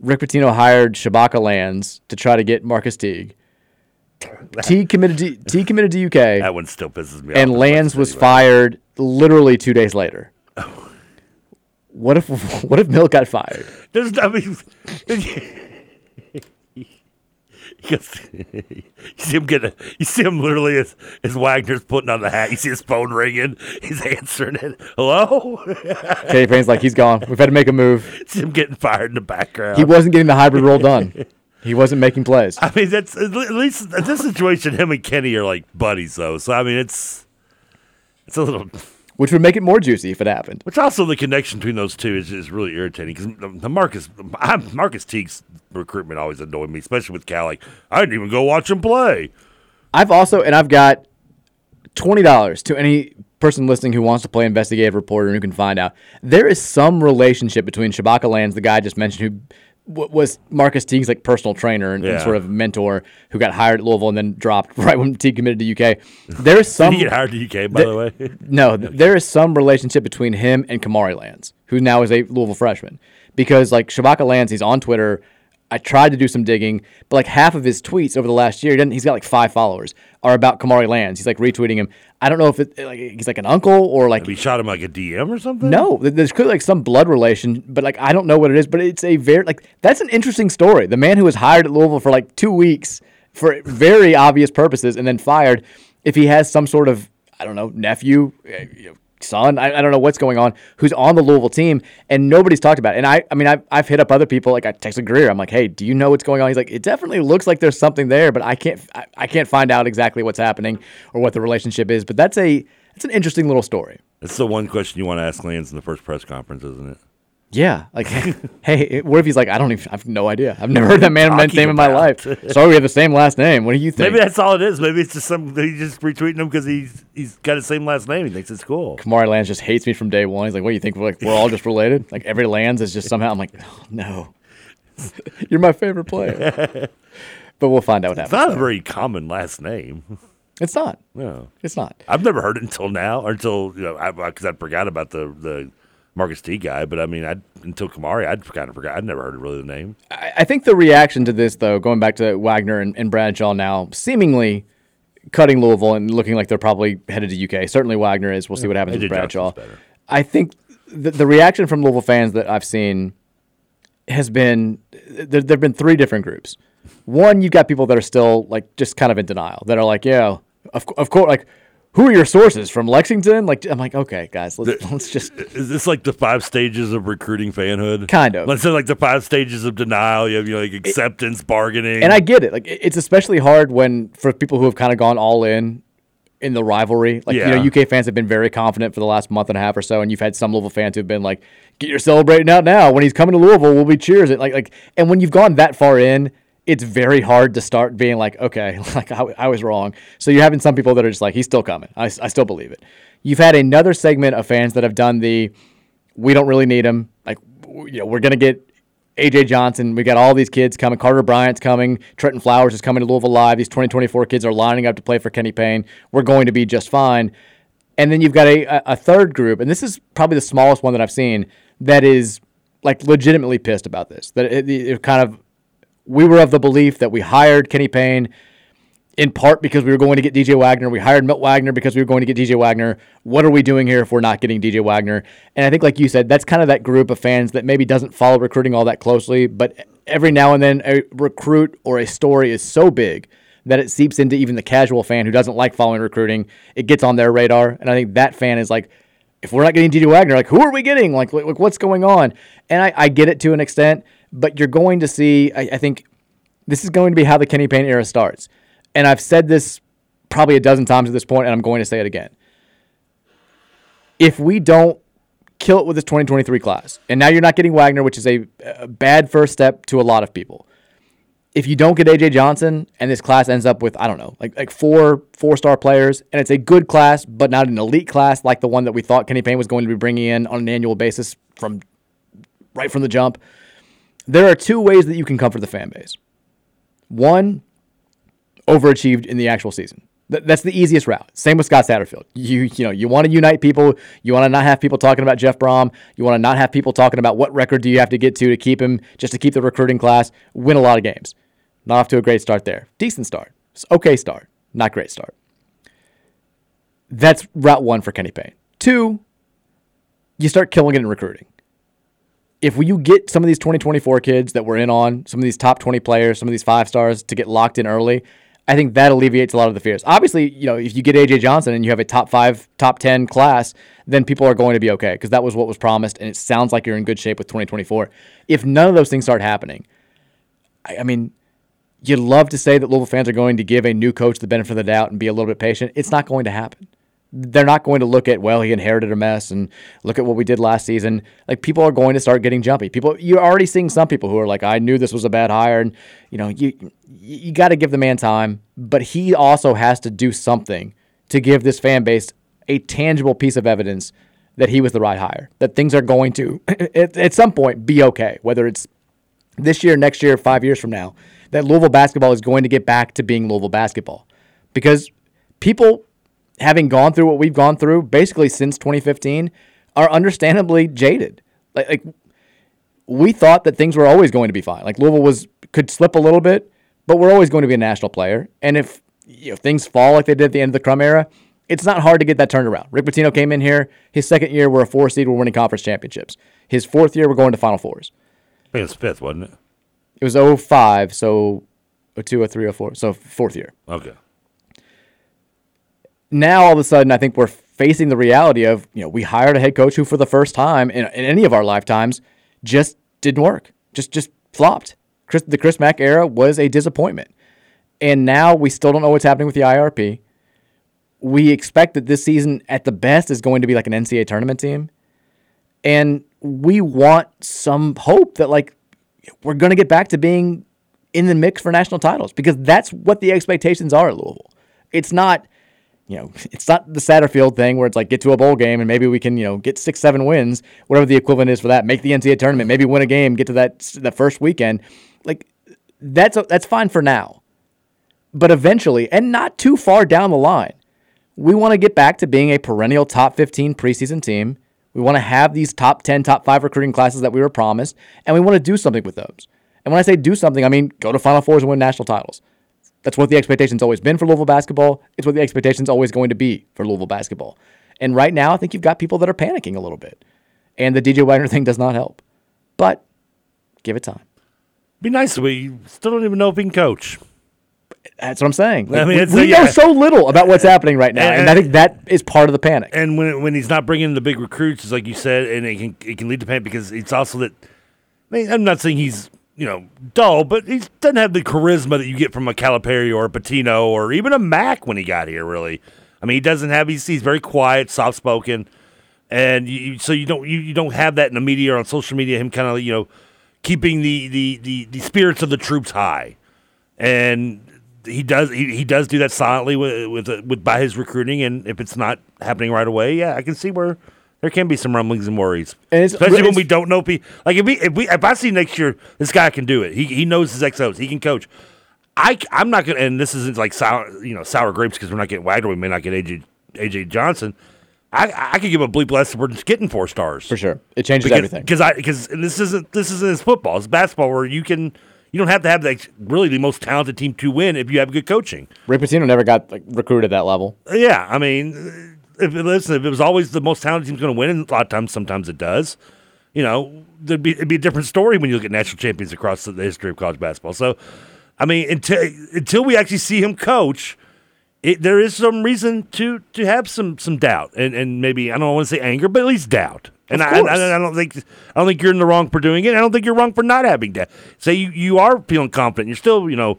Rick Pitino hired Shabaka Lands to try to get Marcus Teague, Teague committed to, Teague committed to UK, That one still pisses me off. and. Lands was fired literally two days later. Oh. What if what if Milt got fired? There's, I mean, you see him getting, you see him literally as, as Wagner's putting on the hat. You see his phone ringing. He's answering it. Hello? Katie Payne's like he's gone. We've had to make a move. see him getting fired in the background. He wasn't getting the hybrid role done. He wasn't making plays. I mean, that's at least in this situation. Him and Kenny are like buddies, though. So I mean, it's it's a little. Which would make it more juicy if it happened. Which also the connection between those two is, is really irritating because the, the Marcus I'm, Marcus Teague's recruitment always annoyed me, especially with Cal. Like I didn't even go watch him play. I've also and I've got twenty dollars to any person listening who wants to play investigative reporter and who can find out. There is some relationship between Shabaka Lands, the guy I just mentioned, who was Marcus Teague's like personal trainer and, and sort of mentor, who got hired at Louisville and then dropped right when Teague committed to UK. There is some. Did he get hired to UK, by the way? no, th- there is some relationship between him and Kamari Lands, who now is a Louisville freshman. Because like Shabaka Lands, he's on Twitter. I tried to do some digging, but like half of his tweets over the last year, he he's got like five followers, are about Kamari Lands. He's like retweeting him. I don't know if it, like he's like an uncle or like He shot him like a DM or something. no, th- there's clearly like some blood relation, but like I don't know what it is. But it's a very like that's an interesting story. The man who was hired at Louisville for like two weeks for very obvious purposes and then fired, if he has some sort of I don't know nephew, uh, you know, son, I, I don't know what's going on, who's on the Louisville team and nobody's talked about it. And I I mean I've, I've hit up other people like I texted Greer. I'm like, hey, do you know what's going on? He's like, it definitely looks like there's something there, but I can't I, I can't find out exactly what's happening or what the relationship is. But that's a that's an interesting little story. That's the one question you want to ask Lands in the first press conference, isn't it? Yeah, like, hey, what if he's like, I don't even, I have no idea. I've never heard that man man's name in my life. Sorry, we have the same last name. What do you think? Maybe that's all it is. Maybe it's just some he's just retweeting him because he's he's got the same last name. He thinks it's cool. Kamari Lands just hates me from day one. He's like, what do you think? We're like, we're all just related. Like every Lands is just somehow. I'm like, oh, no, you're my favorite player. but we'll find out what It's happens. not a very common last name. It's not. No, it's not. I've never heard it until now, or until you know, because I, forgot about the the Marcus T guy. But I mean, I until Kamari, I'd kind of forgot. I'd never heard really the name. I, I think the reaction to this, though, going back to Wagner and, and Bradshaw now, seemingly cutting Louisville and looking like they're probably headed to UK. Certainly Wagner is. We'll see what happens with Bradshaw. I think the, the reaction from Louisville fans that I've seen has been there. There've been three different groups. One, you've got people that are still like just kind of in denial. That are like, yeah, of, of course, like. Who are your sources from Lexington? Like I'm like, okay, guys, let's, let's just. Is this like the five stages of recruiting fanhood? Kind of. Let's say like the five stages of denial. You have you know, like acceptance, bargaining, And I get it. Like it's especially hard when for people who have kind of gone all in in the rivalry. Like you know, UK fans have been very confident for the last month and a half or so, and you've had some Louisville fans who've been like, "Get your celebrating out now! When he's coming to Louisville, we'll be cheers it." Like like, and when you've gone that far in. It's very hard to start being like, okay, like I, I was wrong. So you're having some people that are just like, he's still coming. I, I still believe it. You've had another segment of fans that have done the, we don't really need him. Like, you know, we're gonna get AJ Johnson. We got all these kids coming. Carter Bryant's coming. Trentyn Flowers is coming to Louisville Live. These 2024 kids are lining up to play for Kenny Payne. We're going to be just fine. And then you've got a, a- a third group, and this is probably the smallest one that I've seen that is like legitimately pissed about this. That it, it kind of, we were of the belief that we hired Kenny Payne in part because we were going to get DJ Wagner. We hired Milt Wagner because we were going to get DJ Wagner. What are we doing here if we're not getting DJ Wagner? And I think, like you said, that's kind of that group of fans that maybe doesn't follow recruiting all that closely, but every now and then a recruit or a story is so big that it seeps into even the casual fan who doesn't like following recruiting. It gets on their radar. And I think that fan is like, if we're not getting DJ Wagner, like who are we getting? Like, like what's going on? And I, I get it to an extent, but you're going to see, I, I think this is going to be how the Kenny Payne era starts. And I've said this probably a dozen times at this point, and I'm going to say it again. If we don't kill it with this 2023 class, and now you're not getting Wagner, which is a, a bad first step to a lot of people. If you don't get AJ Johnson and this class ends up with I don't know like like four four star players and it's a good class but not an elite class like the one that we thought Kenny Payne was going to be bringing in on an annual basis from right from the jump, there are two ways that you can comfort the fan base. One, overachieved in the actual season. Th- that's the easiest route. Same with Scott Satterfield. You you know you want to unite people. You want to not have people talking about Jeff Brohm. You want to not have people talking about what record do you have to get to to keep him just to keep the recruiting class. Win a lot of games. Not off to a great start there. Decent start. Okay start. Not great start. That's route one for Kenny Payne. Two, you start killing it in recruiting if you get some of these 2024 kids that we're in on, some of these top 20 players, some of these five stars to get locked in early, I think that alleviates a lot of the fears. Obviously, you know, if you get AJ Johnson and you have a top five, top 10 class, then people are going to be okay because that was what was promised and it sounds like you're in good shape with 2024. If none of those things start happening, I, I mean, you'd love to say that Louisville fans are going to give a new coach the benefit of the doubt and be a little bit patient. It's not going to happen they're not going to look at well he inherited a mess and look at what we did last season. Like people are going to start getting jumpy. People you're already seeing some people who are like i knew this was a bad hire and you know you you got to give the man time but he also has to do something to give this fan base a tangible piece of evidence that he was the right hire that things are going to at, at some point be okay whether it's this year next year five years from now that louisville basketball is going to get back to being louisville basketball. Because people having gone through what we've gone through basically since 2015 are understandably jaded. Like, like we thought that things were always going to be fine. Like Louisville was could slip a little bit, but we're always going to be a national player. And if you know, things fall like they did at the end of the Crum era, it's not hard to get that turned around. Rick Pitino came in here. His second year, we're a four seed. We're winning conference championships. His fourth year, we're going to Final Fours. I think it's fifth, wasn't it? It was 05, so 02, 03, 04. So fourth year. Okay. Now all of a sudden, I think we're facing the reality of you know we hired a head coach who, for the first time in, in any of our lifetimes, just didn't work, just just flopped. Chris, the Chris Mack era was a disappointment, and now we still don't know what's happening with the IRP. We expect that this season, at the best, is going to be like an NCAA tournament team, and we want some hope that like we're going to get back to being in the mix for national titles because that's what the expectations are at Louisville. It's not you know, it's not the Satterfield thing where it's like get to a bowl game and maybe we can, you know, get six, seven wins, whatever the equivalent is for that. Make the NCAA tournament, maybe win a game, get to that the first weekend. Like that's that's fine for now. But eventually, and not too far down the line, we want to get back to being a perennial top 15 preseason team. We want to have these top 10, top 5 recruiting classes that we were promised, and we want to do something with those. And when I say do something, I mean go to Final Fours and win national titles. That's what the expectation's always been for Louisville basketball. It's what the expectation's always going to be for Louisville basketball. And right now, I think you've got people that are panicking a little bit. And the DJ Wagner thing does not help. But give it time. Be nice. We still don't even know if he can coach. That's what I'm saying. I mean, we we know so little about what's happening right now, and, And- I think that is part of the panic. And when when he's not bringing the big recruits, it's like you said, and it can it can lead to panic because it's also that. I mean, I'm not saying he's you know dull, but he doesn't have the charisma that you get from a Calipari or a Pitino or even a Mack when he got here. Really, I mean, he doesn't have. He's, he's very quiet, soft spoken, and you, so you don't you, you don't have that in the media or on social media. Him kind of you know keeping the, the the the spirits of the troops high, and he does he, he does do that silently with with, with by his recruiting. And if it's not happening right away, yeah, I can see where there can be some rumblings and worries, And it's- especially when we don't know. Pe- like if we if we if I see next year this guy can do it. He he knows his XOs. He can coach. I I'm not gonna. And this isn't like sour you know sour grapes because we're not getting Wagner. We may not get AJ AJ Johnson. I I could give a bleep less if we're just getting four stars For sure. It changes because, everything. Because I because this isn't this isn't as football. It's basketball where you can you don't have to have like really the most talented team to win if you have good coaching. Rick Pitino never got like, recruited at that level. Yeah, I mean, if listen, if it was always the most talented team's going to win, and a lot of times, sometimes it does. You know, there'd be it'd be a different story when you look at national champions across the history of college basketball. So, I mean, until until we actually see him coach, it, there is some reason to to have some some doubt and and maybe I don't want to say anger, but at least doubt. And I, I. I don't think I don't think you're in the wrong for doing it. I don't think you're wrong for not having doubt. Say you, you are feeling confident. You're still you know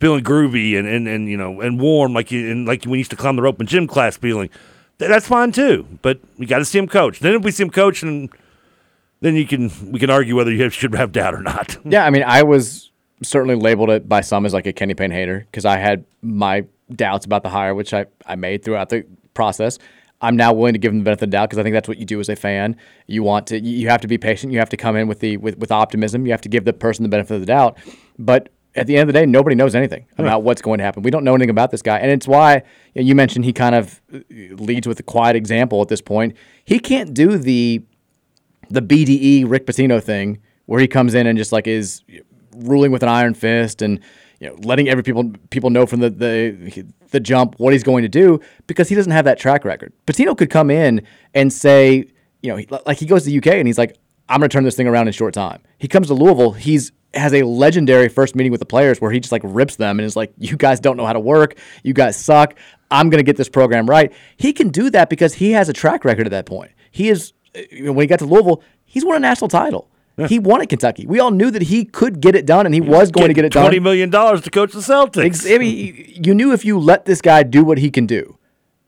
feeling groovy and, and, and you know and warm like you and like when you used to climb the rope in gym class feeling. Th- That's fine too. But we got to see him coach. Then if we see him coach, and then you can we can argue whether you should have doubt or not. Yeah, I mean, I was certainly labeled it by some as like a Kenny Payne hater because I had my doubts about the hire, which I, I made throughout the process. I'm now willing to give him the benefit of the doubt because I think that's what you do as a fan. You want to, you have to be patient. You have to come in with the with, with optimism. You have to give the person the benefit of the doubt. But at the end of the day, nobody knows anything about what's going to happen. We don't know anything about this guy, and it's why you, mentioned he kind of uh, leads with a quiet example at this point. He can't do the the BDE Rick Pitino thing where he comes in and just like is ruling with an iron fist and you know letting every people people know from the the the jump what he's going to do because he doesn't have that track record. Pitino could come in and say, you know, like he goes to the UK and he's like, I'm going to turn this thing around in short time. He comes to Louisville, he's has a legendary first meeting with the players where he just like rips them and is like, you guys don't know how to work, you guys suck. I'm going to get this program right. He can do that because he has a track record at that point. He is uh, when he got to Louisville, he's won a national title. He won at Kentucky. We all knew that he could get it done, and he was going to get it done. Twenty million dollars to coach the Celtics. I mean, you knew if you let this guy do what he can do,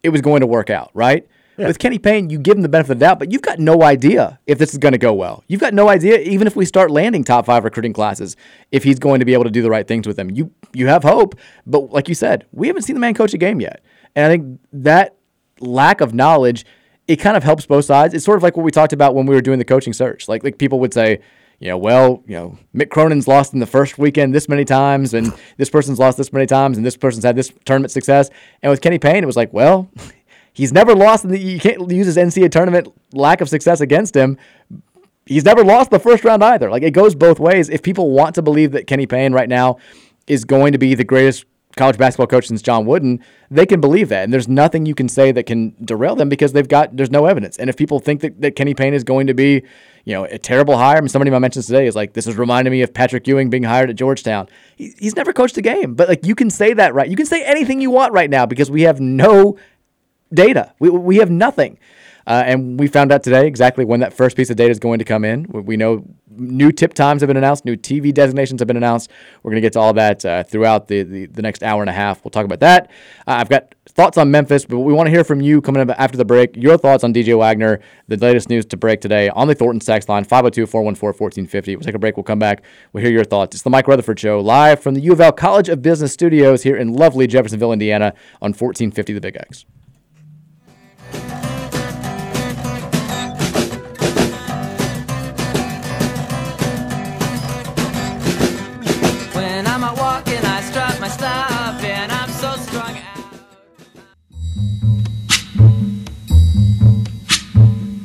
it was going to work out, right? With Kenny Payne, you give him the benefit of the doubt, but you've got no idea if this is going to go well. You've got no idea, even if we start landing top five recruiting classes, if he's going to be able to do the right things with them. You you have hope, but like you said, we haven't seen the man coach a game yet, and I think that lack of knowledge it kind of helps both sides. It's sort of like what we talked about when we were doing the coaching search. Like like people would say, you know, well, you know, Mick Cronin's lost in the first weekend this many times, and this person's lost this many times, and this person's had this tournament success. And with Kenny Payne, it was like, well, he's never lost, and you can't use his NCAA tournament lack of success against him. He's never lost the first round either. Like it goes both ways. If people want to believe that Kenny Payne right now is going to be the greatest college basketball coach since John Wooden, they can believe that. And there's nothing you can say that can derail them because they've got there's no evidence. And if people think that, that Kenny Payne is going to be, you know, a terrible hire, I mean, somebody of my mentions today is like, this is reminding me of Patrick Ewing being hired at Georgetown. He, he's never coached a game, but like you can say that right. You can say anything you want right now because we have no data. We, we have nothing. Uh, and we found out today exactly when that first piece of data is going to come in. We, know new tip times have been announced, new TV designations have been announced. We're going to get to all that uh, throughout the, the, the next hour and a half. We'll talk about that. Uh, I've got thoughts on Memphis, but we want to hear from you coming up after the break. Your thoughts on DJ Wagner, the latest news to break today on the Thornton text line, 502 414 1450. We'll take a break. We'll come back. We'll hear your thoughts. It's the Mike Rutherford Show live from the U of L College of Business Studios here in lovely Jeffersonville, Indiana on 1450 The Big X.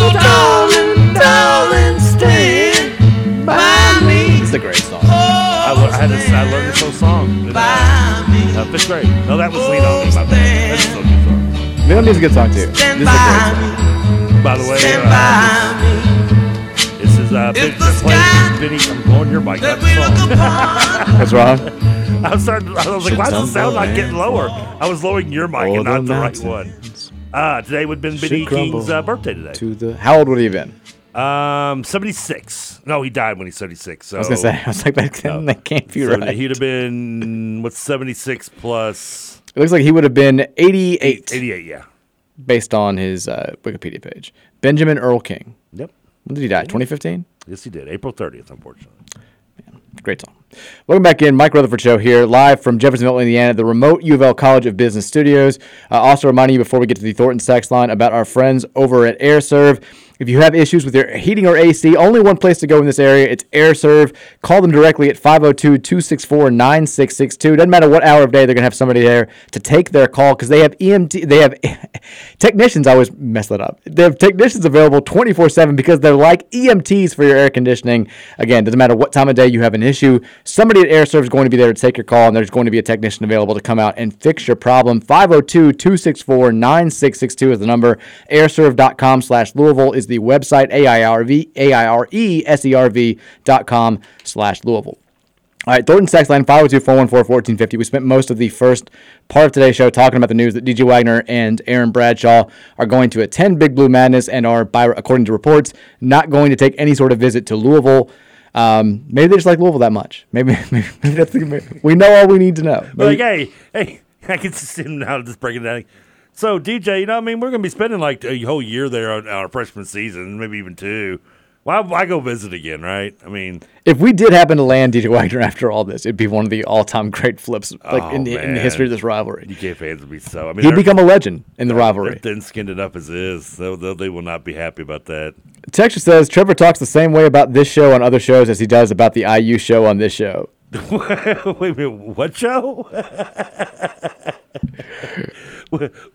So, darling, darling, stand by me. It's a great song. I, le- I had this, I learned this whole song. in, Uh, uh, fifth grade. No, that was Lean On Me. My bad. That's still a good song. Leon Needs a good song too. This is a great song. By the way, uh, this is uh, Benny, Benny. I'm blowing your mic. That's the song. What's wrong? I was starting. I was like, why does the sound not getting lower? I was lowering your mic and not the right one. Uh, today would have been Benny King's uh, birthday today. To the how old would he have been? Um, 76. No, he died when he's 76. So I was gonna say, I was like, that, can't- that can't be so right. He'd have been what's 76 plus It looks like he would have been 88 88. Yeah. based on his uh, Wikipedia page. Benjamin Earl King. Yep. When did he die? 2015. Yes, he did. April 30th, unfortunately. Great song. Welcome back in. Mike Rutherford Show here, live from Jeffersonville, Indiana, the remote U of L College of Business Studios. Uh, also reminding you before we get to the Thornton text line about our friends over at AirServe. If you have issues with your heating or AC, only one place to go in this area. It's AirServe. Call them directly at 502-264-9662. Doesn't matter what hour of day, they're going to have somebody there to take their call because they have EMT, they have technicians. I always mess that up. They have technicians available 24-7 because they're like EMTs for your air conditioning. Again, doesn't matter what time of day you have an issue. Somebody at AirServe is going to be there to take your call and there's going to be a technician available to come out and fix your problem. 502-264-9662 is the number. Airserve.com slash Louisville is the website. A-I-R-V, A-I-R-E-S-E-R-V dot com slash Louisville. All right, Thornton Text Line 502-414-1450. We spent most of the first part of today's show talking about the news that DJ Wagner and Aaron Bradshaw are going to attend Big Blue Madness and are, by, according to reports, not going to take any sort of visit to Louisville. Um, maybe they just like Louisville that much. Maybe, maybe, that's the, we know all we need to know. But like, hey, hey, I can see him now just breaking it down. So, DJ, you know, what I mean, we're going to be spending like a whole year there on our freshman season, maybe even two. Why, why go visit again, right? I mean, if we did happen to land DJ Wagner after all this, it'd be one of the all-time great flips like oh, in, the, in the history of this oh, rivalry. UK fans would be so. I mean, He'd become a legend in the rivalry. Thin-skinned enough as is. So they, they will not be happy about that. Texture says Trevor talks the same way about this show on other shows as he does about the IU show on this show. Wait a minute, what show? Wait,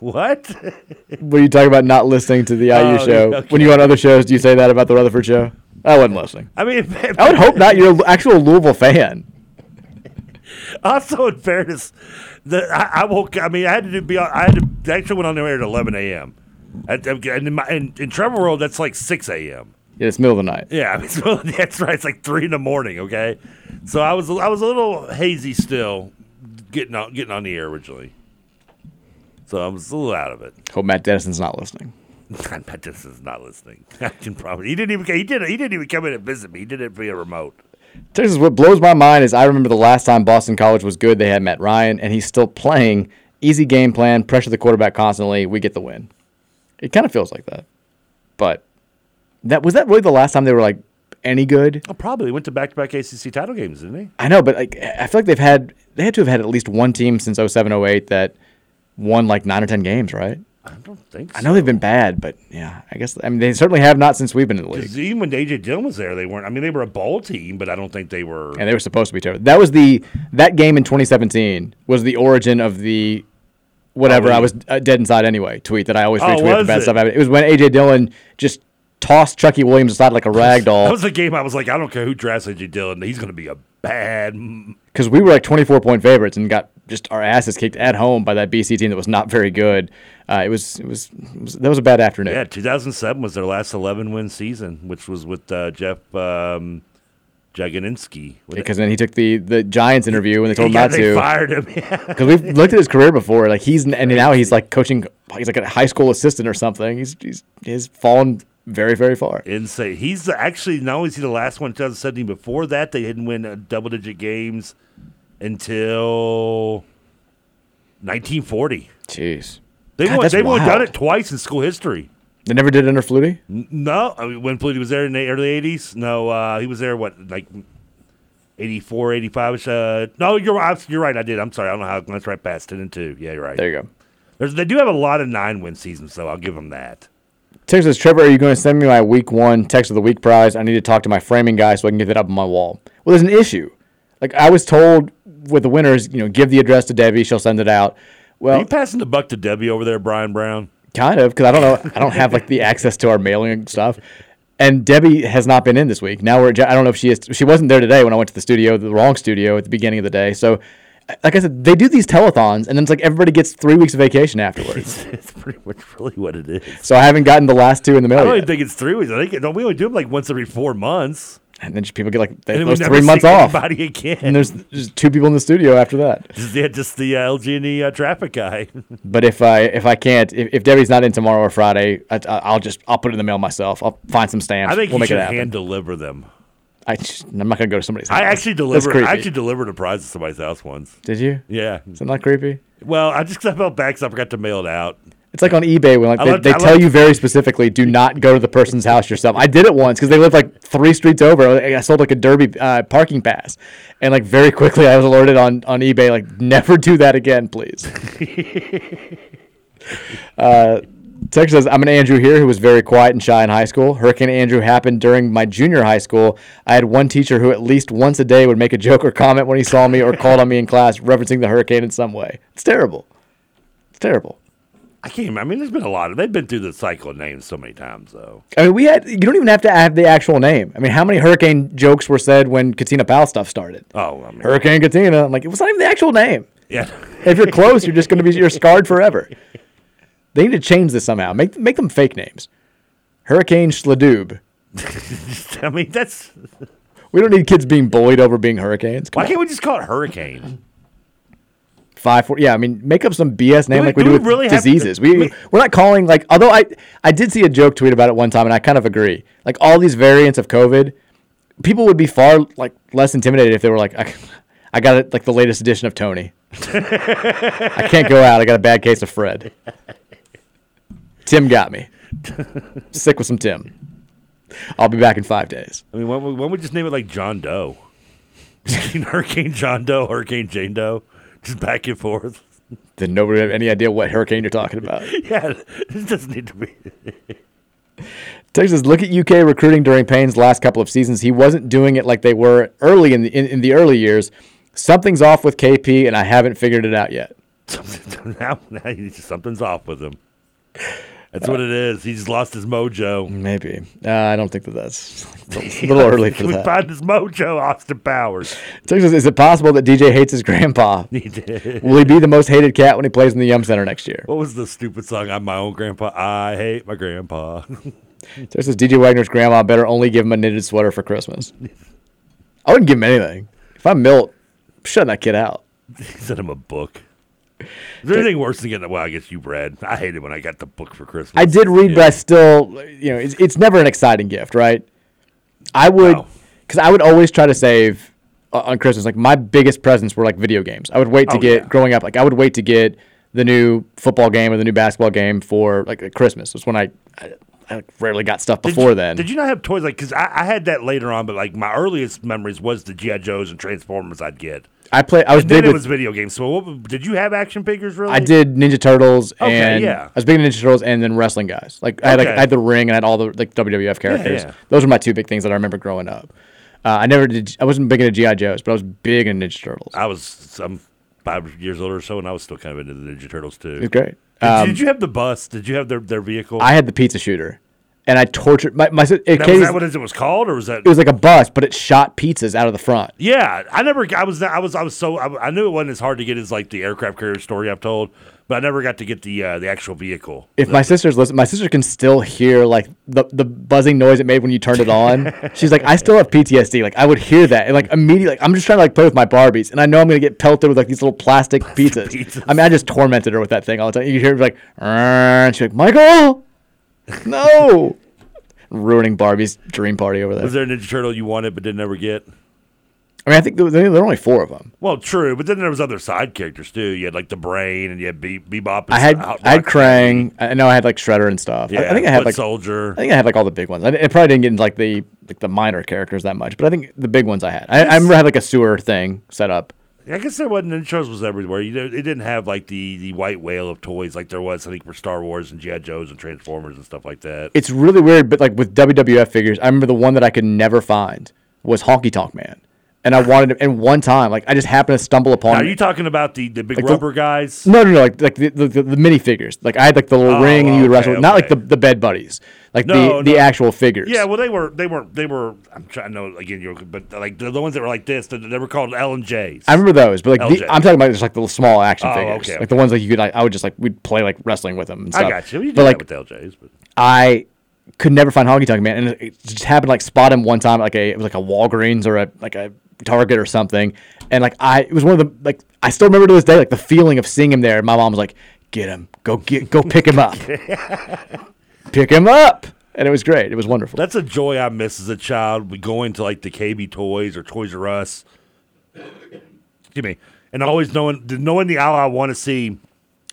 what? When you talk about not listening to the IU Oh, show, okay. when you go on other shows, do you say that about the Rutherford show? I wasn't listening. I mean, I would hope not. You're an actual Louisville fan. Also, in fairness, the I, I woke. I mean, I had to be. I had to actually went on the air at 11 a.m. And in, my, in, in Trevor World, that's like 6 a.m. Yeah, it's middle of the night. Yeah, I mean, that's right. It's like three in the morning. Okay, so I was I was a little hazy still, getting on getting on the air originally. So I'm a little out of it. Hope Matt Dennison's not listening. Matt is not listening. I can probably he didn't even he did he didn't even come in and visit me. He did it via remote. Texas, what blows my mind is I remember the last time Boston College was good, they had Matt Ryan, and he's still playing. Easy game plan, pressure the quarterback constantly. We get the win. It kind of feels like that. But that was that really the last time they were like any good? Oh, probably went to back to back ACC title games, didn't they? I know, but like I feel like they've had they had to have had at least one team since 07, 08 that won like nine or ten games, right? I don't think. so. I know they've been bad, but yeah, I guess I mean they certainly have not since we've been in the league. even when AJ Dillon was there, they weren't. I mean, they were a ball team, but I don't think they were. And they were supposed to be terrible. That was the that game in 2017 was the origin of the whatever Oh, I was uh, dead inside anyway tweet that I always Oh, retweet the was bad it? stuff. It was when AJ Dillon just tossed Chucky Williams aside like a rag doll. That was the game. I was like, I don't care who drafts AJ Dillon. He's going to be a bad. because we were like 24 point favorites and got just our asses kicked at home by that BC team that was not very good. Uh, it, was, it was it was that was a bad afternoon. Yeah, 2007 was their last 11 win season, which was with uh, Jeff um, Jagodzinski. Because then he took the, the Giants interview and they told him Yeah, not they to. fired him. Because we've looked at his career before, like he's and now he's like coaching. He's like a high school assistant or something. He's he's he's fallen very very far. Insane. He's actually not only is he the last one in 2017. Before that, they didn't win uh, double digit games until 1940. Jeez, They God, they've only done it twice in school history. They never did under Flutie. No, I mean, when Flutie was there in the early '80s. No, uh, he was there what like 84, 85. Uh, no, you're right. You're right. I did. I'm sorry. I don't know how. That's right past ten and two. Yeah, you're right. There you go. There's, they do have a lot of nine win seasons, so I'll give them that. Text says, Trevor, are you going to send me my week one text of the week prize? I need to talk to my framing guy so I can get that up on my wall. Well, there's an issue. Like I was told with the winners, you know, give the address to Debbie, she'll send it out. Are Well, you passing the buck to Debbie over there, Brian Brown? kind of, because I don't know, I don't have like the access to our mailing and stuff. And Debbie has not been in this week. Now we're, I don't know if she is, she wasn't there today when I went to the studio, the wrong studio at the beginning of the day. So, like I said, they do these telethons, and then it's like everybody gets three weeks of vacation afterwards. It's, it's pretty much really what it is. so I haven't gotten the last two in the mail. I don't yet. even think it's three weeks. I think don't we only do them like once every four months. And then just people get like they, And then we those three months off. again. And there's just two people in the studio after that. Just, yeah, just the uh, LG&E uh, traffic guy. But if I if I can't if, if Debbie's not in tomorrow or Friday, I, I'll just I'll put it in the mail myself. I'll find some stamps. I think we'll you make should it happen. hand deliver them. I just, I'm not gonna go to somebody's house. I actually delivered. I actually delivered a prize to somebody's house once. Did you? Yeah. Is that not creepy? Well, I just I felt bad 'cause I forgot to mail it out. It's like on eBay when like I they, left- they I tell left- you very specifically, do not go to the person's house yourself. I did it once because they lived like three streets over. I sold like a Derby uh, parking pass, and like very quickly I was alerted on on eBay like never do that again, please. uh, Text says, I'm an Andrew here who was very quiet and shy in high school. Hurricane Andrew happened during my junior high school. I had one teacher who at least once a day would make a joke or comment when he saw me or called on me in class, referencing the hurricane in some way. It's terrible. It's terrible. I can't. remember. I mean, there's been a lot of. They've been through the cycle of names so many times, though. I mean, we had. You don't even have to have the actual name. I mean, how many hurricane jokes were said when Katina Powell stuff started? Oh, I mean, Hurricane Katina. I'm like, it was not even the actual name. Yeah. If you're close, you're just going to be you're scarred forever. They need to change this somehow. Make make them fake names. Hurricane Schladoob. I mean, that's. We don't need kids being bullied over being hurricanes. Come Why on. can't we just call it hurricane? Five, four. Yeah, I mean, make up some BS name we- like we do do we with really have to- diseases. we we- we're not calling like. Although I I did see a joke tweet about it one time, and I kind of agree. Like all these variants of COVID, people would be far like less intimidated if they were like, I, I got it like the latest edition of Tony. I can't go out. I got a bad case of Fred. Tim got me. Sick with some Tim. I'll be back in five days. I mean, why, why don't we just name it like John Doe? Hurricane John Doe, Hurricane Jane Doe, just back and forth. Then nobody have any idea what hurricane you're talking about. Yeah, this doesn't need to be. Texas, look at UK recruiting during Payne's last couple of seasons. He wasn't doing it like they were early in the in, in the early years. Something's off with KP, and I haven't figured it out yet. now, now something's off with him. That's what it is. He's lost his mojo. Maybe. Uh, I don't think that that's a little early for we that. find his mojo, Austin Powers. Texas, is it possible that DJ hates his grandpa? He did. Will he be the most hated cat when he plays in the Yum Center next year? What was the stupid song? I'm my own grandpa. I hate my grandpa. Texas, DJ Wagner's grandma better only give him a knitted sweater for Christmas. I wouldn't give him anything. If I'm Milt, I'm shutting that kid out. He sent him a book. Is there anything worse than getting? Well, I guess you read. I hated when I got the book for Christmas. I did read, but I still, you know, it's, it's never an exciting gift, right? I would, because I would always try to save uh, on Christmas. Like my biggest presents were like video games. I would wait to Oh, get yeah. growing up. Like I would wait to get the new football game or the new basketball game for like Christmas. It's when I, I, I rarely got stuff Did before you- then. Did you not have toys like? Because I, I had that later on, but like my earliest memories was the GI Joes and Transformers I'd get. I play. I was and big then it with. was video games. So what, did you have action figures? Really? I did Ninja Turtles Okay, and yeah. I was big into Ninja Turtles and then wrestling guys. Like I had like I had the ring and I had all the like WWF characters. yeah. yeah. Those were my two big things that I remember growing up. Uh, I never did. I wasn't big into GI Joes, but I was big into Ninja Turtles. I was some five years older or so, and I was still kind of into the Ninja Turtles too. It was great. Did, Um, did you have the bus? Did you have their, their vehicle? I had the pizza shooter, and I tortured my my. It, Now, was that what it was called, or was that? it was like a bus, but it shot pizzas out of the front. Yeah, I never. I was. I was. I was so. I, I knew it wasn't as hard to get as like the aircraft carrier story I've told, but I never got to get the uh, the actual vehicle. If my sister's listen, my sister can still hear like the the buzzing noise it made when you turned it on. She's like, I still have PTSD. Like I would hear that and like immediately. Like, I'm just trying to like play with my Barbies, and I know I'm gonna get pelted with like these little plastic, pizzas. pizzas. I mean, I just tormented her with that thing all the time. You hear like, and she's like, Michael, no, ruining Barbie's dream party over there. Was there a Ninja Turtle you wanted but didn't ever get? I mean, I think there, there were only four of them. Well, true, but then there was other side characters too. You had like the brain, and you had Be- Bebop. And I had Out- I had Krang. I know I had like Shredder and stuff. I- I, think I had Foot like Soldier. I think I had like all the big ones. I, I probably didn't get into like the like the minor characters that much, but I think the big ones I had. I, I remember I had like a sewer thing set up. I guess there wasn't intros was everywhere. You know, it didn't have like the the white whale of toys like there was I think for Star Wars and GI Joes and Transformers and stuff like that. It's really weird, but like with WWF figures, I remember the one that I could never find was Honky Tonk Man, and I wanted it. And one time, like I just happened to stumble upon. Now, are you talking about the, the big Like the- guys? No, no, no, like like the the, the, the mini figures. Like I had like the little Oh, ring, and you would okay, wrestle. Not like the the bed buddies. Like No, the the no. actual figures. Yeah, well, they were they were they were. I'm trying to know again, you're, but like the, the ones that were like this, they, they were called L and J's. I remember those, but like the, I'm talking about just like the small action Oh, figures, okay, like okay. the ones like you could. Like, I would just like we'd play like wrestling with them. And I stuff. got you. You did but like with LJ's, but I could never find Honky Tonk Man, and it just happened to, like spot him one time, like a it was like a Walgreens or a like a Target or something, and like I it was one of the like I still remember to this day like the feeling of seeing him there. My mom was like, "Get him, go get go pick him up, pick him up," and it was great. It was wonderful. that's a joy I miss as a child. We going to like the KB Toys or Toys R Us. Excuse me, and always knowing knowing the aisle I want to see,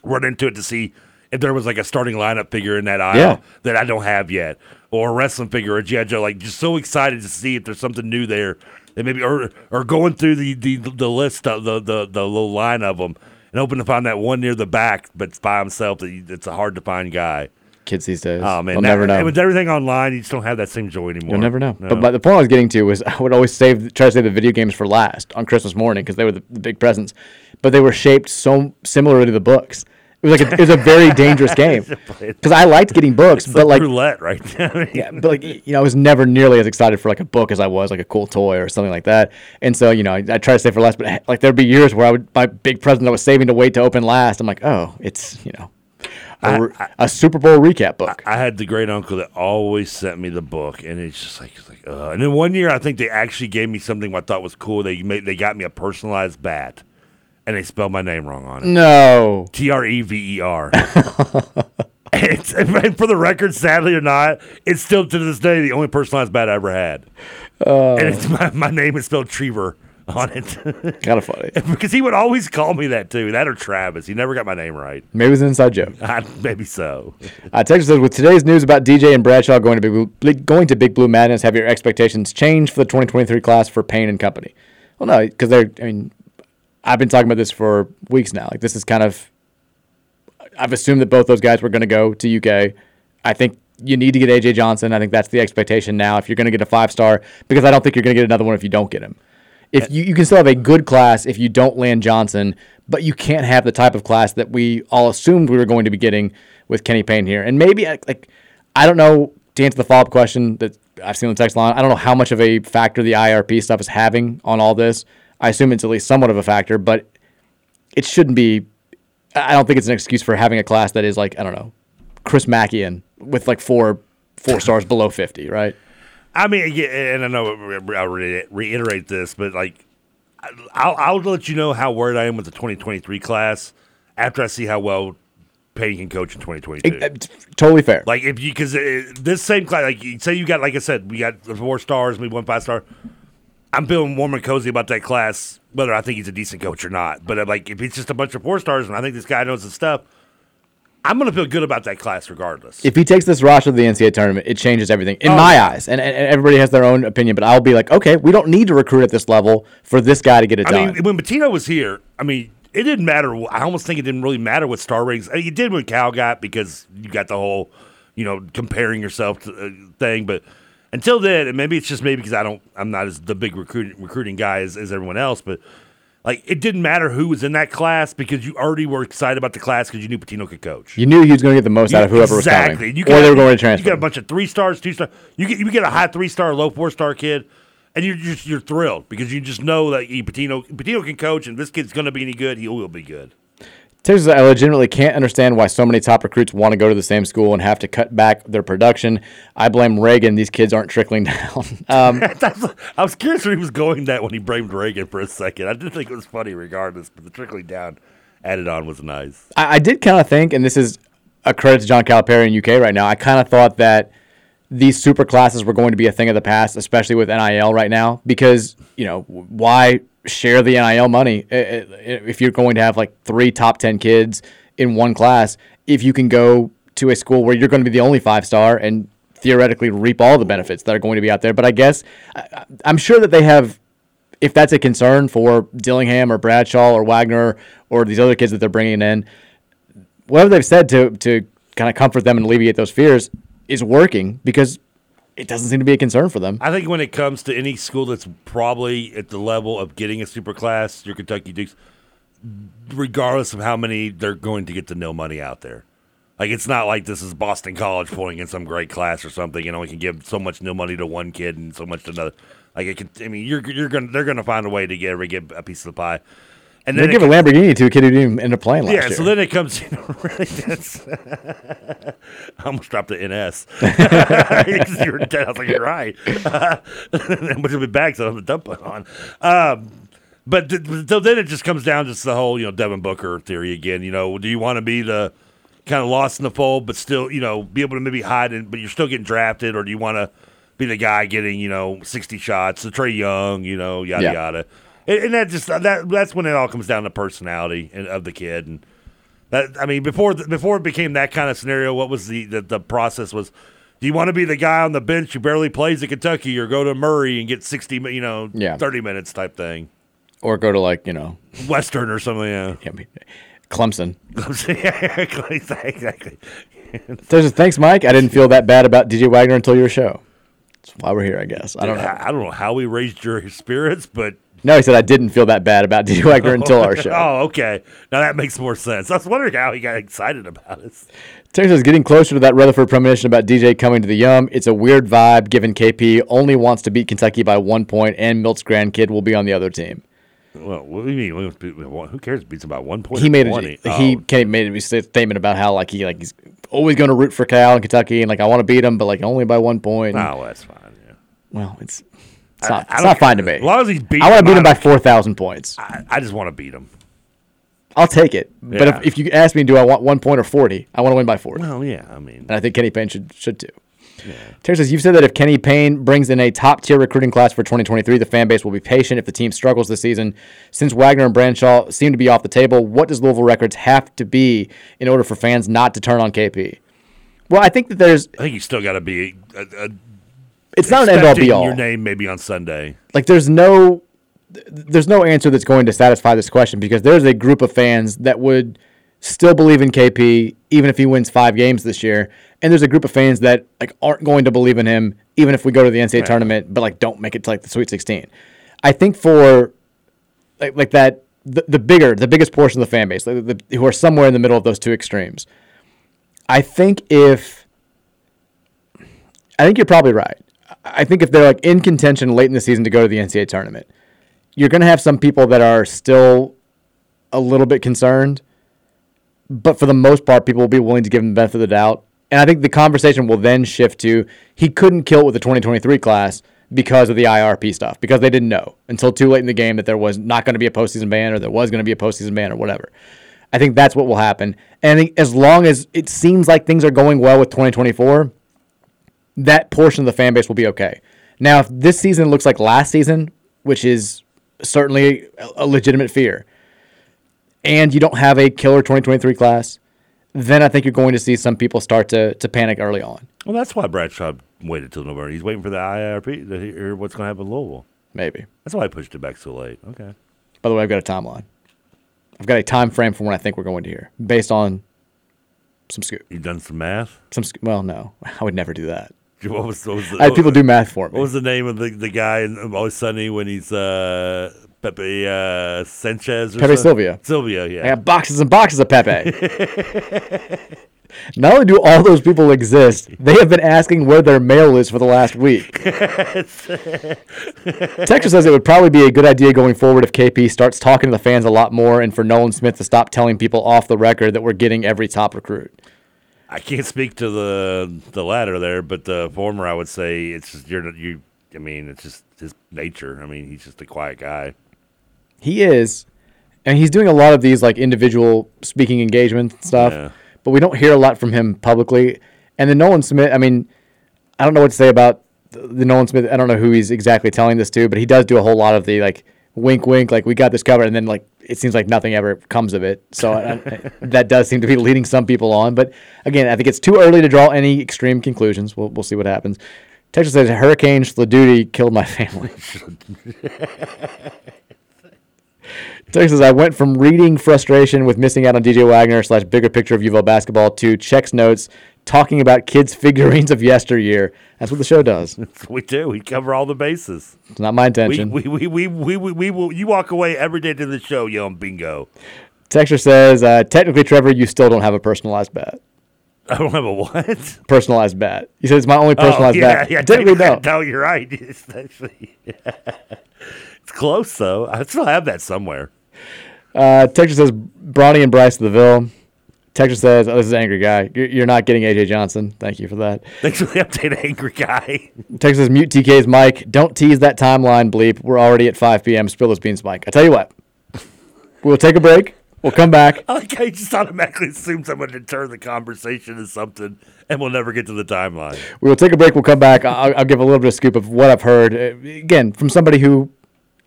run into it to see if there was like a starting lineup figure in that aisle Yeah. that I don't have yet, or a wrestling figure or GI Joe. Like just so excited to see if there's something new there. That maybe or or going through the the, the list of the, the the little line of them and hoping to find that one near the back, but by himself. That it's a hard to find guy. Kids these days, Oh man, never know. and With everything online, you just don't have that same joy anymore. You'll never know. No. But, but the point I was getting to was I would always save, try to save the video games for last on Christmas morning because they were the, the big presents. But they were shaped so similar to the books. It was like a, it was a very dangerous game because I liked getting books, It's but like roulette, right? yeah, but like you know, I was never nearly as excited for like a book as I was like a cool toy or something like that. And so you know, I, I try to save for last, but like there'd be years where I would my big present I was saving to wait to open last. I'm like, oh, it's you know, a, Super Bowl recap book. I had the great uncle that always sent me the book, and it's just like, it's like uh. and then one year I think they actually gave me something I thought was cool. They made they got me a personalized bat, and they spelled my name wrong on it. No, T R E V E R. And for the record, sadly or not, it's still to this day the only personalized bat I ever had. Oh. and it's my, my name is spelled Trevor on it. kind of funny. because he would always call me that too. That or Travis. He never got my name right. Maybe it was an inside joke. I, maybe so. Uh, Texas says, with today's news about DJ and Bradshaw going to Big Blue, going to Big Blue Madness, have your expectations changed for the 2023 class for Payne and Company? Well, no, because they're. I mean, I've been talking about this for weeks now. Like this is kind of. I've assumed that both those guys were going to go to UK. I think you need to get AJ Johnson. I think that's the expectation now. If you're going to get a five star, because I don't think you're going to get another one if you don't get him. If uh, you, you can still have a good class if you don't land Johnson, but you can't have the type of class that we all assumed we were going to be getting with Kenny Payne here. And maybe like, like I don't know to answer the follow up question that I've seen on the text line. I don't know how much of a factor the IRP stuff is having on all this. I assume it's at least somewhat of a factor, but it shouldn't be. I don't think it's an excuse for having a class that is like I don't know, Chris Mackian with like four four stars below fifty, right? I mean, yeah, and I know I'll reiterate this, but like, I'll, I'll let you know how worried I am with the 2023 class after I see how well Payne can coach in 2022. Totally fair. Like if you because uh, this same class, like say you got like I said, we got four stars, maybe one five star. I'm feeling warm and cozy about that class, whether I think he's a decent coach or not. But uh, like if it's just a bunch of four stars and I think this guy knows his stuff, I'm gonna feel good about that class regardless. If he takes this roster to the NCAA tournament, it changes everything in Oh, my eyes. And, and everybody has their own opinion, but I'll be like, okay, we don't need to recruit at this level for this guy to get it I done. mean, when Pitino was here, I mean, it didn't matter. I almost think it didn't really matter what star ratings. It did when Cal got because you got the whole, you know, comparing yourself to, uh, thing. But until then, and maybe it's just maybe because I don't, I'm not as the big recruiting recruiting guy as, as everyone else. But like, it didn't matter who was in that class because you already were excited about the class because you knew Pitino could coach. you knew he was going to get the most out of whoever exactly. was coming, You or they were going to You transfer. got a bunch of three stars, two stars. You get you get a high three star, low four star kid, and you're just you're thrilled because you just know that he, Pitino Pitino can coach, and this kid's going to be any good. He will be good. Texas, I legitimately can't understand why so many top recruits want to go to the same school and have to cut back their production. I blame Reagan. These kids aren't trickling down. Um, I was curious where he was going that when he blamed Reagan for a second. I did think it was funny regardless, but the trickling down added on was nice. I, I did kind of think, and this is a credit to John Calipari in UK right now. I kind of thought that these super classes were going to be a thing of the past, especially with NIL right now, because you know why share the NIL money if you're going to have like three top ten kids in one class? If you can go to a school where you're going to be the only five star and theoretically reap all the benefits that are going to be out there, but I guess I'm sure that they have if that's a concern for Dillingham or Bradshaw or Wagner or these other kids that they're bringing in, whatever they've said to to kind of comfort them and alleviate those fears is working because it doesn't seem to be a concern for them. I think when it comes to any school that's probably at the level of getting a super class, your Kentucky Dukes, regardless of how many they're going to get the no money out there. Like it's not like this is Boston College pulling in some great class or something. You know, we can give so much nil money to one kid and so much to another. Like it can, I mean, you're you're gonna they're gonna find a way to get every get a piece of the pie. And They give a Lamborghini to a kid who didn't even end up playing last yeah, year. Yeah, so then it comes, you know, really, that's, I almost dropped the NS. 'Cause you were dead. I was like, you're right. Which will be back, so I have to dump it on. Um, but th- so then it just comes down to the whole, you know, Devin Booker theory again. You know, do you want to be the kind of lost in the fold, but still, you know, be able to maybe hide it, but you're still getting drafted, or do you want to be the guy getting, you know, 60 shots, the Trey Young, you know, yada Yeah. yada. And, that just that that's when it all comes down to personality and, of the kid and that I mean before before it became that kind of scenario, what was the, the the process was do you want to be the guy on the bench who barely plays at Kentucky or go to Murray and get 60 you know Yeah. 30 minutes type thing. or go to like you know Western or something, yeah. I mean, Clemson. exactly. There's thanks, Mike. I didn't feel that bad about DJ Wagner until your show. That's why we're here, I guess. I don't know. I don't know how we raised your spirits, but No, he said I didn't feel that bad about DJ Wagner until our show. oh, okay. Now that makes more sense. I was wondering how he got excited about it. Terry says getting closer to that Rutherford premonition about DJ coming to the Yum. It's a weird vibe given KP only wants to beat Kentucky by one point and Milt's grandkid will be on the other team. Well, what do you mean? Who cares? Beats about one point. He made a, 20? he Oh. came made a statement about how like he like he's always going to root for Cal and Kentucky and like I want to beat him but like only by one point. Oh, that's fine. Yeah. Well, it's it's I- not, I it's don't not fine to me. As long as he's beating I want to beat him by four thousand points. I, I just want to beat him. I'll take it. But Yeah. if, if you ask me, do I want one point or forty? I want to win by forty. Well, yeah. I mean, And I think Kenny Payne should should too. Terry says, You've said that if Kenny Payne brings in a top tier recruiting class for 2023, the fan base will be patient if the team struggles this season. Since Wagner and Branshaw seem to be off the table, what does Louisville Records have to be in order for fans not to turn on KP? Well, I think that there's, I think you still got to be. A, a, it's not an end all be all. Your name maybe on Sunday. Like, there's no, there's no answer that's going to satisfy this question because there's a group of fans that would still believe in KP even if he wins five games this year, and there's a group of fans that like aren't going to believe in him even if we go to the NCAA Right. tournament, but like don't make it to like the Sweet 16. I think for like, like that the, the bigger the biggest portion of the fan base like the, who are somewhere in the middle of those two extremes. I think if I think you're probably right. I think if they're like in contention late in the season to go to the NCAA tournament, you're going to have some people that are still a little bit concerned, but for the most part, people will be willing to give him the benefit of the doubt. And I think the conversation will then shift to he couldn't kill it with the 2023 class because of the IRP stuff, because they didn't know until too late in the game that there was not going to be a postseason ban or there was going to be a postseason ban or whatever. I think that's what will happen. And as long as it seems like things are going well with 2024, that portion of the fan base will be okay. Now, if this season looks like last season, which is certainly a- legitimate fear, and you don't have a killer 2023 class, then I think you're going to see some people start to, to panic early on. Well, that's why Bradshaw waited till November. He's waiting for the IRP to hear what's going to happen in Louisville. Maybe. That's why I pushed it back so late. Okay. By the way, I've got a timeline. I've got a time frame for when I think we're going to hear, based on some scoop. You done some math? Some sc- well, no, I would never do that. What was, what was the, I had people do math for me. What was the name of the, the guy in Always Sunny when he's uh, Pepe uh, Sanchez? Or Pepe something? Sylvia. Sylvia, I yeah. got boxes and boxes of Pepe. Not only do all those people exist, they have been asking where their mail is for the last week. Texas says it would probably be a good idea going forward if KP starts talking to the fans a lot more and for Nolan Smith to stop telling people off the record that we're getting every top recruit. I can't speak to the the latter there, but the former, I would say it's just you're you. I mean, it's just his nature. I mean, he's just a quiet guy. He is, and he's doing a lot of these like individual speaking engagements and stuff, Yeah. but we don't hear a lot from him publicly. And then Nolan Smith, I mean, I don't know what to say about the, the Nolan Smith. I don't know who he's exactly telling this to, but he does do a whole lot of the like wink, wink, like we got this covered, and then like it seems like nothing ever comes of it. So I, I, that does seem to be leading some people on. But again, I think it's too early to draw any extreme conclusions. We'll we'll see what happens. Texas says Hurricane Sladuty killed my family. Texas, I went from reading frustration with missing out on DJ Wagner slash bigger picture of UVL basketball to checks notes talking about kids' figurines of yesteryear. That's what the show does. we do. We cover all the bases. It's not my intention. We we, we, we, we, we will. You walk away every day to the show yelling bingo. Texture says, uh, technically, Trevor, you still don't have a personalized bat. I don't have a what? Personalized bat. He says it's my only personalized oh, yeah, bat. Yeah, technically, don't. No, you're right. It's actually it's close though. I still have that somewhere. Uh, Texture says Bronny and Bryce to the Ville. Texture says, oh, "This is angry guy. You're, not getting AJ Johnson. Thank you for that." Thanks for the update, angry guy. Says, "Mute TK's mic. Don't tease that timeline bleep. We're already at 5 p.m. Spill those beans, Mike. I tell you what. We'll take a break. We'll come back. I like how you just automatically assume someone to turn the conversation to something, and we'll never get to the timeline. We will take a break. We'll come back. I'll, I'll give a little bit of scoop of what I've heard. Uh, Again, from somebody who,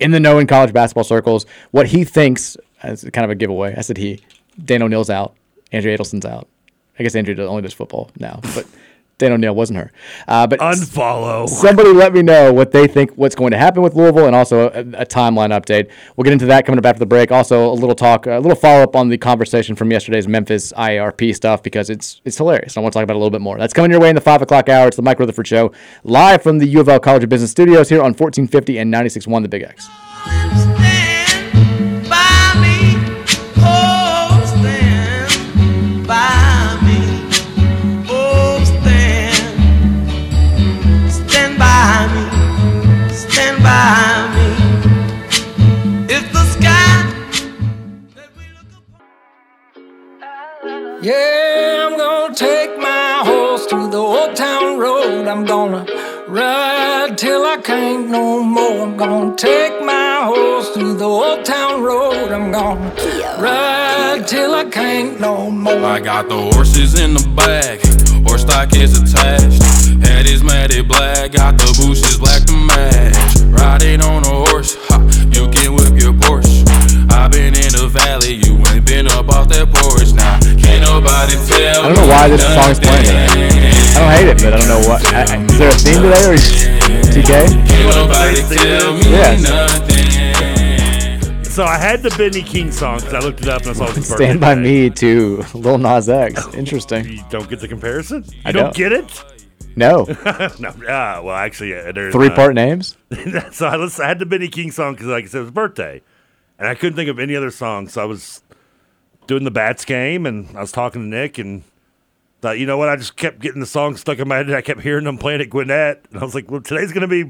in the know in college basketball circles, what he thinks as kind of a giveaway. I said he. Dan O'Neill's out. Andrew Adelson's out. I guess Andrew only does football now, but Dan O'Neill wasn't her. Uh, but Unfollow. Somebody let me know what they think what's going to happen with Louisville, and also a, a timeline update. We'll get into that coming up after the break. Also, a little talk, a little follow up on the conversation from yesterday's Memphis IARP stuff because it's it's hilarious. I want to talk about it a little bit more. That's coming your way in the five o'clock hour. It's the Mike Rutherford Show, live from the U of L College of Business Studios here on 1450 and 96.1 The Big X. Yeah, I'm gonna take my horse to the old town road. I'm gonna ride till I can't no more. I'm gonna take my horse to the old town road. I'm gonna ride till I can't no more. I got the horses in the back, horse stock is attached. Head is matted black, got the bushes black to match. Riding on a horse, ha, you can whip your Porsche. i been in the valley, you ain't been up off that porch. Now, can't nobody tell I don't know why this song is playing today. I don't hate it, but I don't know what. I, I- is there a theme today or is TK? Can't nobody tell me Yes. nothing. So I had the Benny King song because I looked it up and I saw it Stand by birthday me to Lil Nas X. Interesting. You don't get the comparison? You I don't don't. get it? No. no. Ah, well, actually, uh, there's Three uh, part names? so I, listened, I had the Benny King song because, like I said, it was birthday, and I couldn't think of any other song. So I was doing the Bats game, and I was talking to Nick, and thought, you know what? I just kept getting the song stuck in my head. And I kept hearing them playing at Gwinnett, and I was like, well, today's gonna be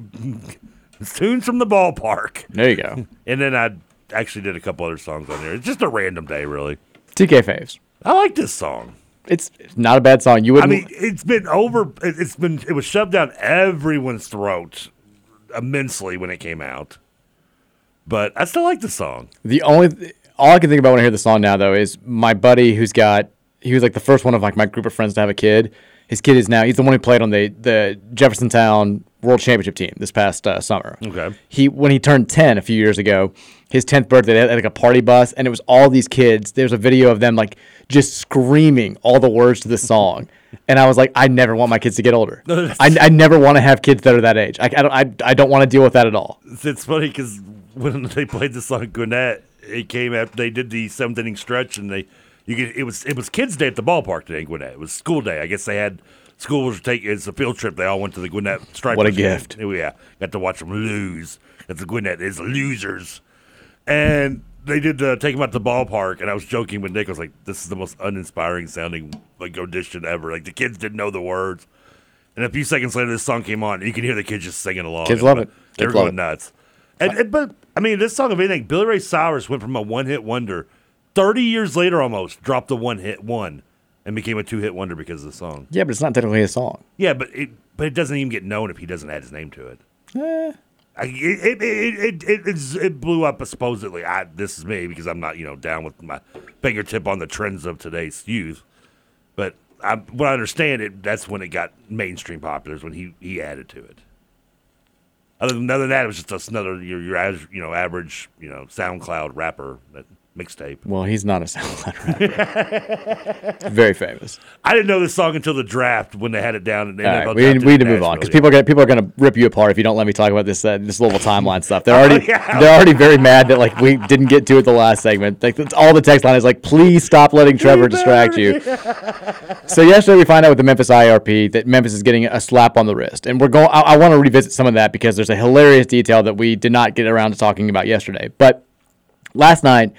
tunes from the ballpark. There you go. And then I actually did a couple other songs on there. It's just a random day, really. TK faves. I like this song. It's not a bad song. You I wouldn't. I mean, it's been over. it- It's been. It was shoved down everyone's throat immensely when it came out. But I still like the song. The only all I can think about when I hear the song now though is my buddy who's got he was like the first one of like my group of friends to have a kid. His kid is now he's the one who played on the the Jeffersontown World Championship team this past uh, summer. Okay. He when he turned 10 a few years ago, his 10th birthday, they had like a party bus and it was all these kids. There's a video of them like just screaming all the words to the song. And I was like, I never want my kids to get older. No, I, I never want to have kids that are that age. I, I don't I, I don't want to deal with that at all. It's, funny because when they played the song Gwinnett, it came after they did the seventh inning stretch, and they you get it was it was kids' day at the ballpark today in Gwinnett. It was school day. I guess they had school was taking it's a field trip. They all went to the Gwinnett Stripers. What a gift. Yeah, got to watch them lose. Because the Gwinnett is losers, and they did uh, take him out to the ballpark. And I was joking with Nick. I was like, "This is the most uninspiring sounding like audition ever. Like the kids didn't know the words." And a few seconds later, this song came on, and you can hear the kids just singing along. Kids love it. They're Kids going it. nuts. And, and- but I mean, this song, of anything, Billy Ray Cyrus went from a one-hit wonder, thirty years later, almost dropped the one-hit one, and became a two-hit wonder because of the song. Yeah, but it's not technically a song. Yeah, but it but it doesn't even get known if he doesn't add his name to it. Eh. It, it, it, it, it, blew up supposedly. I, this is me because I'm not you know down with my fingertip on the trends of today's youth. But I, what I understand it, that's when it got mainstream popular. Is when he he added to it. Other than, other than that, it was just another your your you know average you know SoundCloud rapper that mixtape. Well, he's not a SoundCloud rapper. Very famous. I didn't know this song until the draft when they had it down. Right, we, need- we need to move on because people are gonna, people are going to rip you apart if you don't let me talk about this uh, this Louisville timeline stuff. They're Oh, already yeah. they're already very mad that like we didn't get to it the last segment. Like that's all the text line is like, please stop letting Trevor distract you. So yesterday we find out with the Memphis IRP that Memphis is getting a slap on the wrist, and we're going. I, I want to revisit some of that because there's a hilarious detail that we did not get around to talking about yesterday. But last night,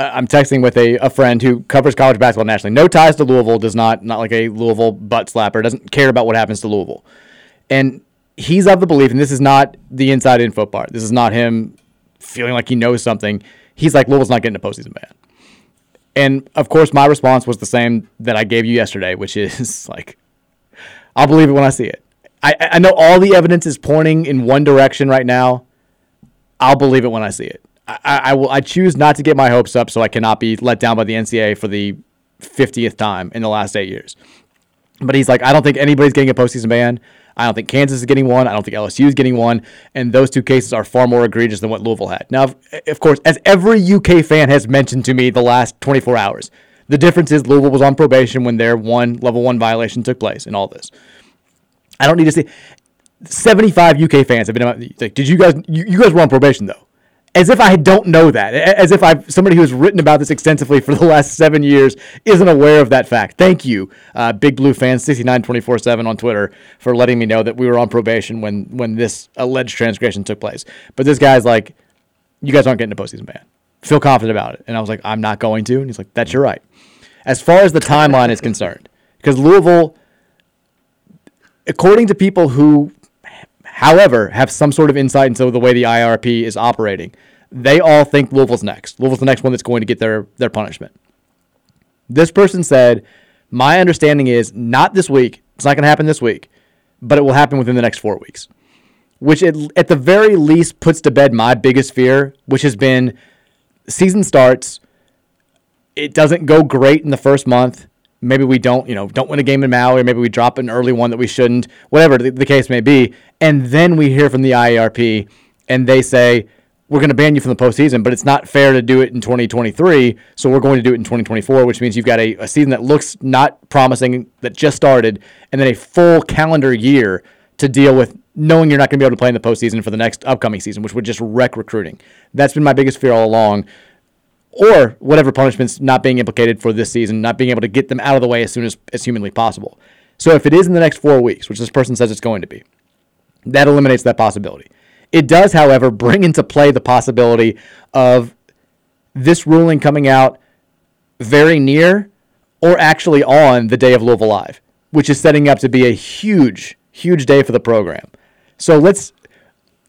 uh, I'm texting with a, a friend who covers college basketball nationally. No ties to Louisville. Does not not like a Louisville butt slapper. Doesn't care about what happens to Louisville, and he's of the belief, and this is not the inside info part. This is not him feeling like he knows something. He's like Louisville's not getting a postseason ban. And of course, my response was the same that I gave you yesterday, which is like, I'll believe it when I see it. I, I know all the evidence is pointing in one direction right now. I'll believe it when I see it. I, I, will. I choose not to get my hopes up, so I cannot be let down by the NCAA for the fiftieth time in the last eight years. But he's like, I don't think anybody's getting a postseason ban. I don't think Kansas is getting one. I don't think LSU is getting one. And those two cases are far more egregious than what Louisville had. Now, of- of course, as every UK fan has mentioned to me the last 24 hours, the difference is Louisville was on probation when their one level one violation took place in all this. I don't need to see 75 UK fans have been like, did you guys you, you guys were on probation though? As if I don't know that. As if I've somebody who has written about this extensively for the last seven years isn't aware of that fact. Thank you, uh, Big Blue fan 6924/7 on Twitter for letting me know that we were on probation when when this alleged transgression took place. But this guy's like, you guys aren't getting a postseason ban. Feel confident about it. And I was like, I'm not going to. And he's like, that's your right. As far as the timeline is concerned, because Louisville, according to people who, however, have some sort of insight into the way the IRP is operating, they all think Louisville's next. Louisville's the next one that's going to get their, their punishment. This person said, My understanding is not this week. It's not going to happen this week, but it will happen within the next four weeks which at, at the very least puts to bed my biggest fear, which has been season starts. It doesn't go great in the first month. Maybe we don't, you know, don't win a game in Maui, or maybe we drop an early one that we shouldn't, whatever the, the case may be. And then we hear from the IARP and they say, we're going to ban you from the postseason, but it's not fair to do it in 2023. So we're going to do it in 2024, which means you've got a, a season that looks not promising that just started, and then a full calendar year to deal with knowing you're not going to be able to play in the postseason for the next upcoming season, which would just wreck recruiting. That's been my biggest fear all along. Or whatever punishments not being implicated for this season, not being able to get them out of the way as soon as, as humanly possible. So if it is in the next four weeks, which this person says it's going to be, that eliminates that possibility. It does, however, bring into play the possibility of this ruling coming out very near or actually on the day of Louisville Live, which is setting up to be a huge, huge day for the program. So let's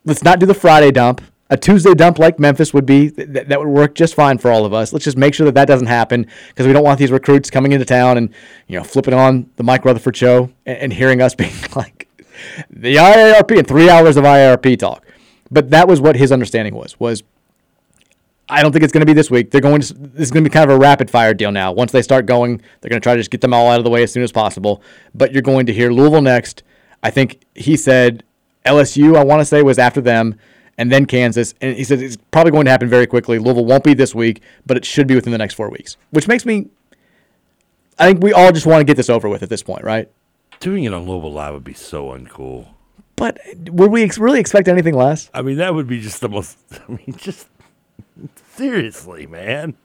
let's not do the Friday dump. A Tuesday dump like Memphis would be th- that would work just fine for all of us. Let's just make sure that that doesn't happen because we don't want these recruits coming into town and you know flipping on the Mike Rutherford show and, and hearing us being like the IARP and three hours of IARP talk. But that was what his understanding was. Was I don't think it's going to be this week. They're going to. This is going to be kind of a rapid fire deal now. Once they start going, they're going to try to just get them all out of the way as soon as possible. But you're going to hear Louisville next. I think he said LSU. I want to say was after them, and then Kansas. And he says it's probably going to happen very quickly. Louisville won't be this week, but it should be within the next four weeks. Which makes me. I think we all just want to get this over with at this point, right? Doing it on Louisville Live would be so uncool. But would we ex- really expect anything less? I mean, that would be just the most. I mean, just seriously, man.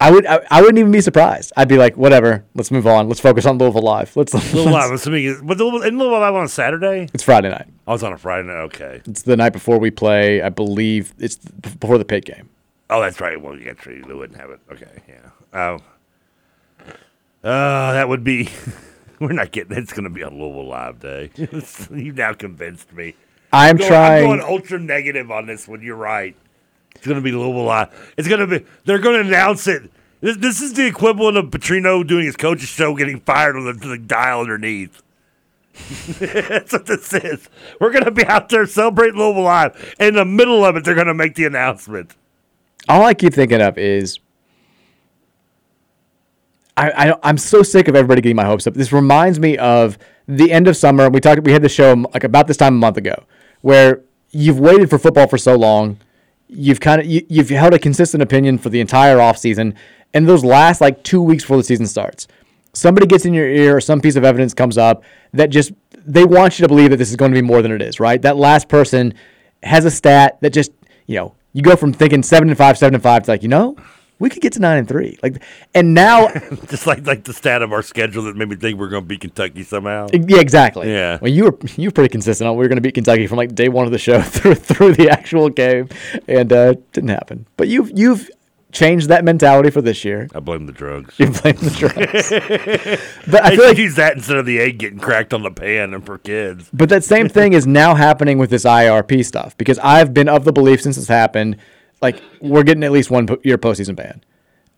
I would. I, I wouldn't even be surprised. I'd be like, whatever. Let's move on. Let's focus on Louisville Live. Let's. Louisville let's- Live, assuming, it- but Louisville, Louisville Live on Saturday? It's Friday night. Oh, was on a Friday night. Okay. It's the night before we play. I believe it's before the pit game. Oh, that's right. Well, you got They wouldn't have it. Okay, yeah. Oh, uh, that would be. We're not getting. It's going to be a Louisville Live Day. You've now convinced me. I'm going, trying- I'm going ultra negative on this one. You're right. It's going to be Louisville Live. It's going to be. They're going to announce it. This, this is the equivalent of Petrino doing his coach's show, getting fired on the, the dial underneath. That's what this is. We're going to be out there celebrating Louisville Live. In the middle of it, they're going to make the announcement. All I keep thinking of is I, I I'm so sick of everybody getting my hopes up. This reminds me of the end of summer. We talked. We had the show like about this time a month ago, where you've waited for football for so long. You've kind of you, you've held a consistent opinion for the entire offseason, and those last like two weeks before the season starts, somebody gets in your ear or some piece of evidence comes up that just they want you to believe that this is going to be more than it is. Right? That last person has a stat that just you know you go from thinking seven and five, seven and five to like you know we could get to nine and three. Like, and now Just like like the stat of our schedule that made me think we're going to beat Kentucky somehow. Yeah, exactly. Yeah. Well, you were you were pretty consistent on we were going to beat Kentucky from like day one of the show through through the actual game, and uh, didn't happen. But you've you've changed that mentality for this year. I blame the drugs. You blame the drugs. but I They feel like use that instead of the egg getting cracked on the pan and for kids. But that same thing is now happening with this IRP stuff because I've been of the belief since it's happened, like we're getting at least one po- year postseason ban,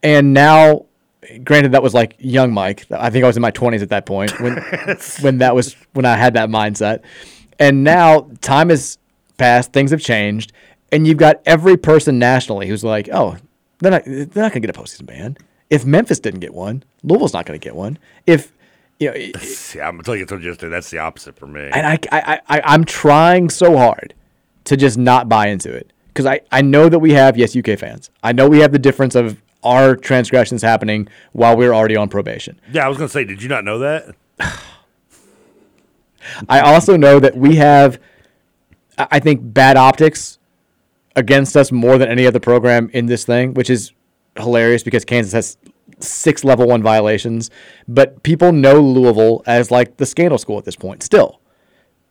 and now, granted, that was like young Mike. I think I was in my twenties at that point when when that was when I had that mindset, and now time has passed, things have changed, and you've got every person nationally who's like, oh, they're not they're not gonna get a postseason ban. If Memphis didn't get one, Louisville's not gonna get one. If you know, See, I'm telling you, I told you yesterday, that's the opposite for me. and I, I, I, I'm trying so hard to just not buy into it because I, I know that we have yes UK fans. I know we have the difference of our transgressions happening while we're already on probation. yeah, I was going to say, did you not know that? I also know that we have, I think, bad optics against us more than any other program in this thing, which is hilarious because Kansas has six level one violations, but people know Louisville as like the scandal school at this point still.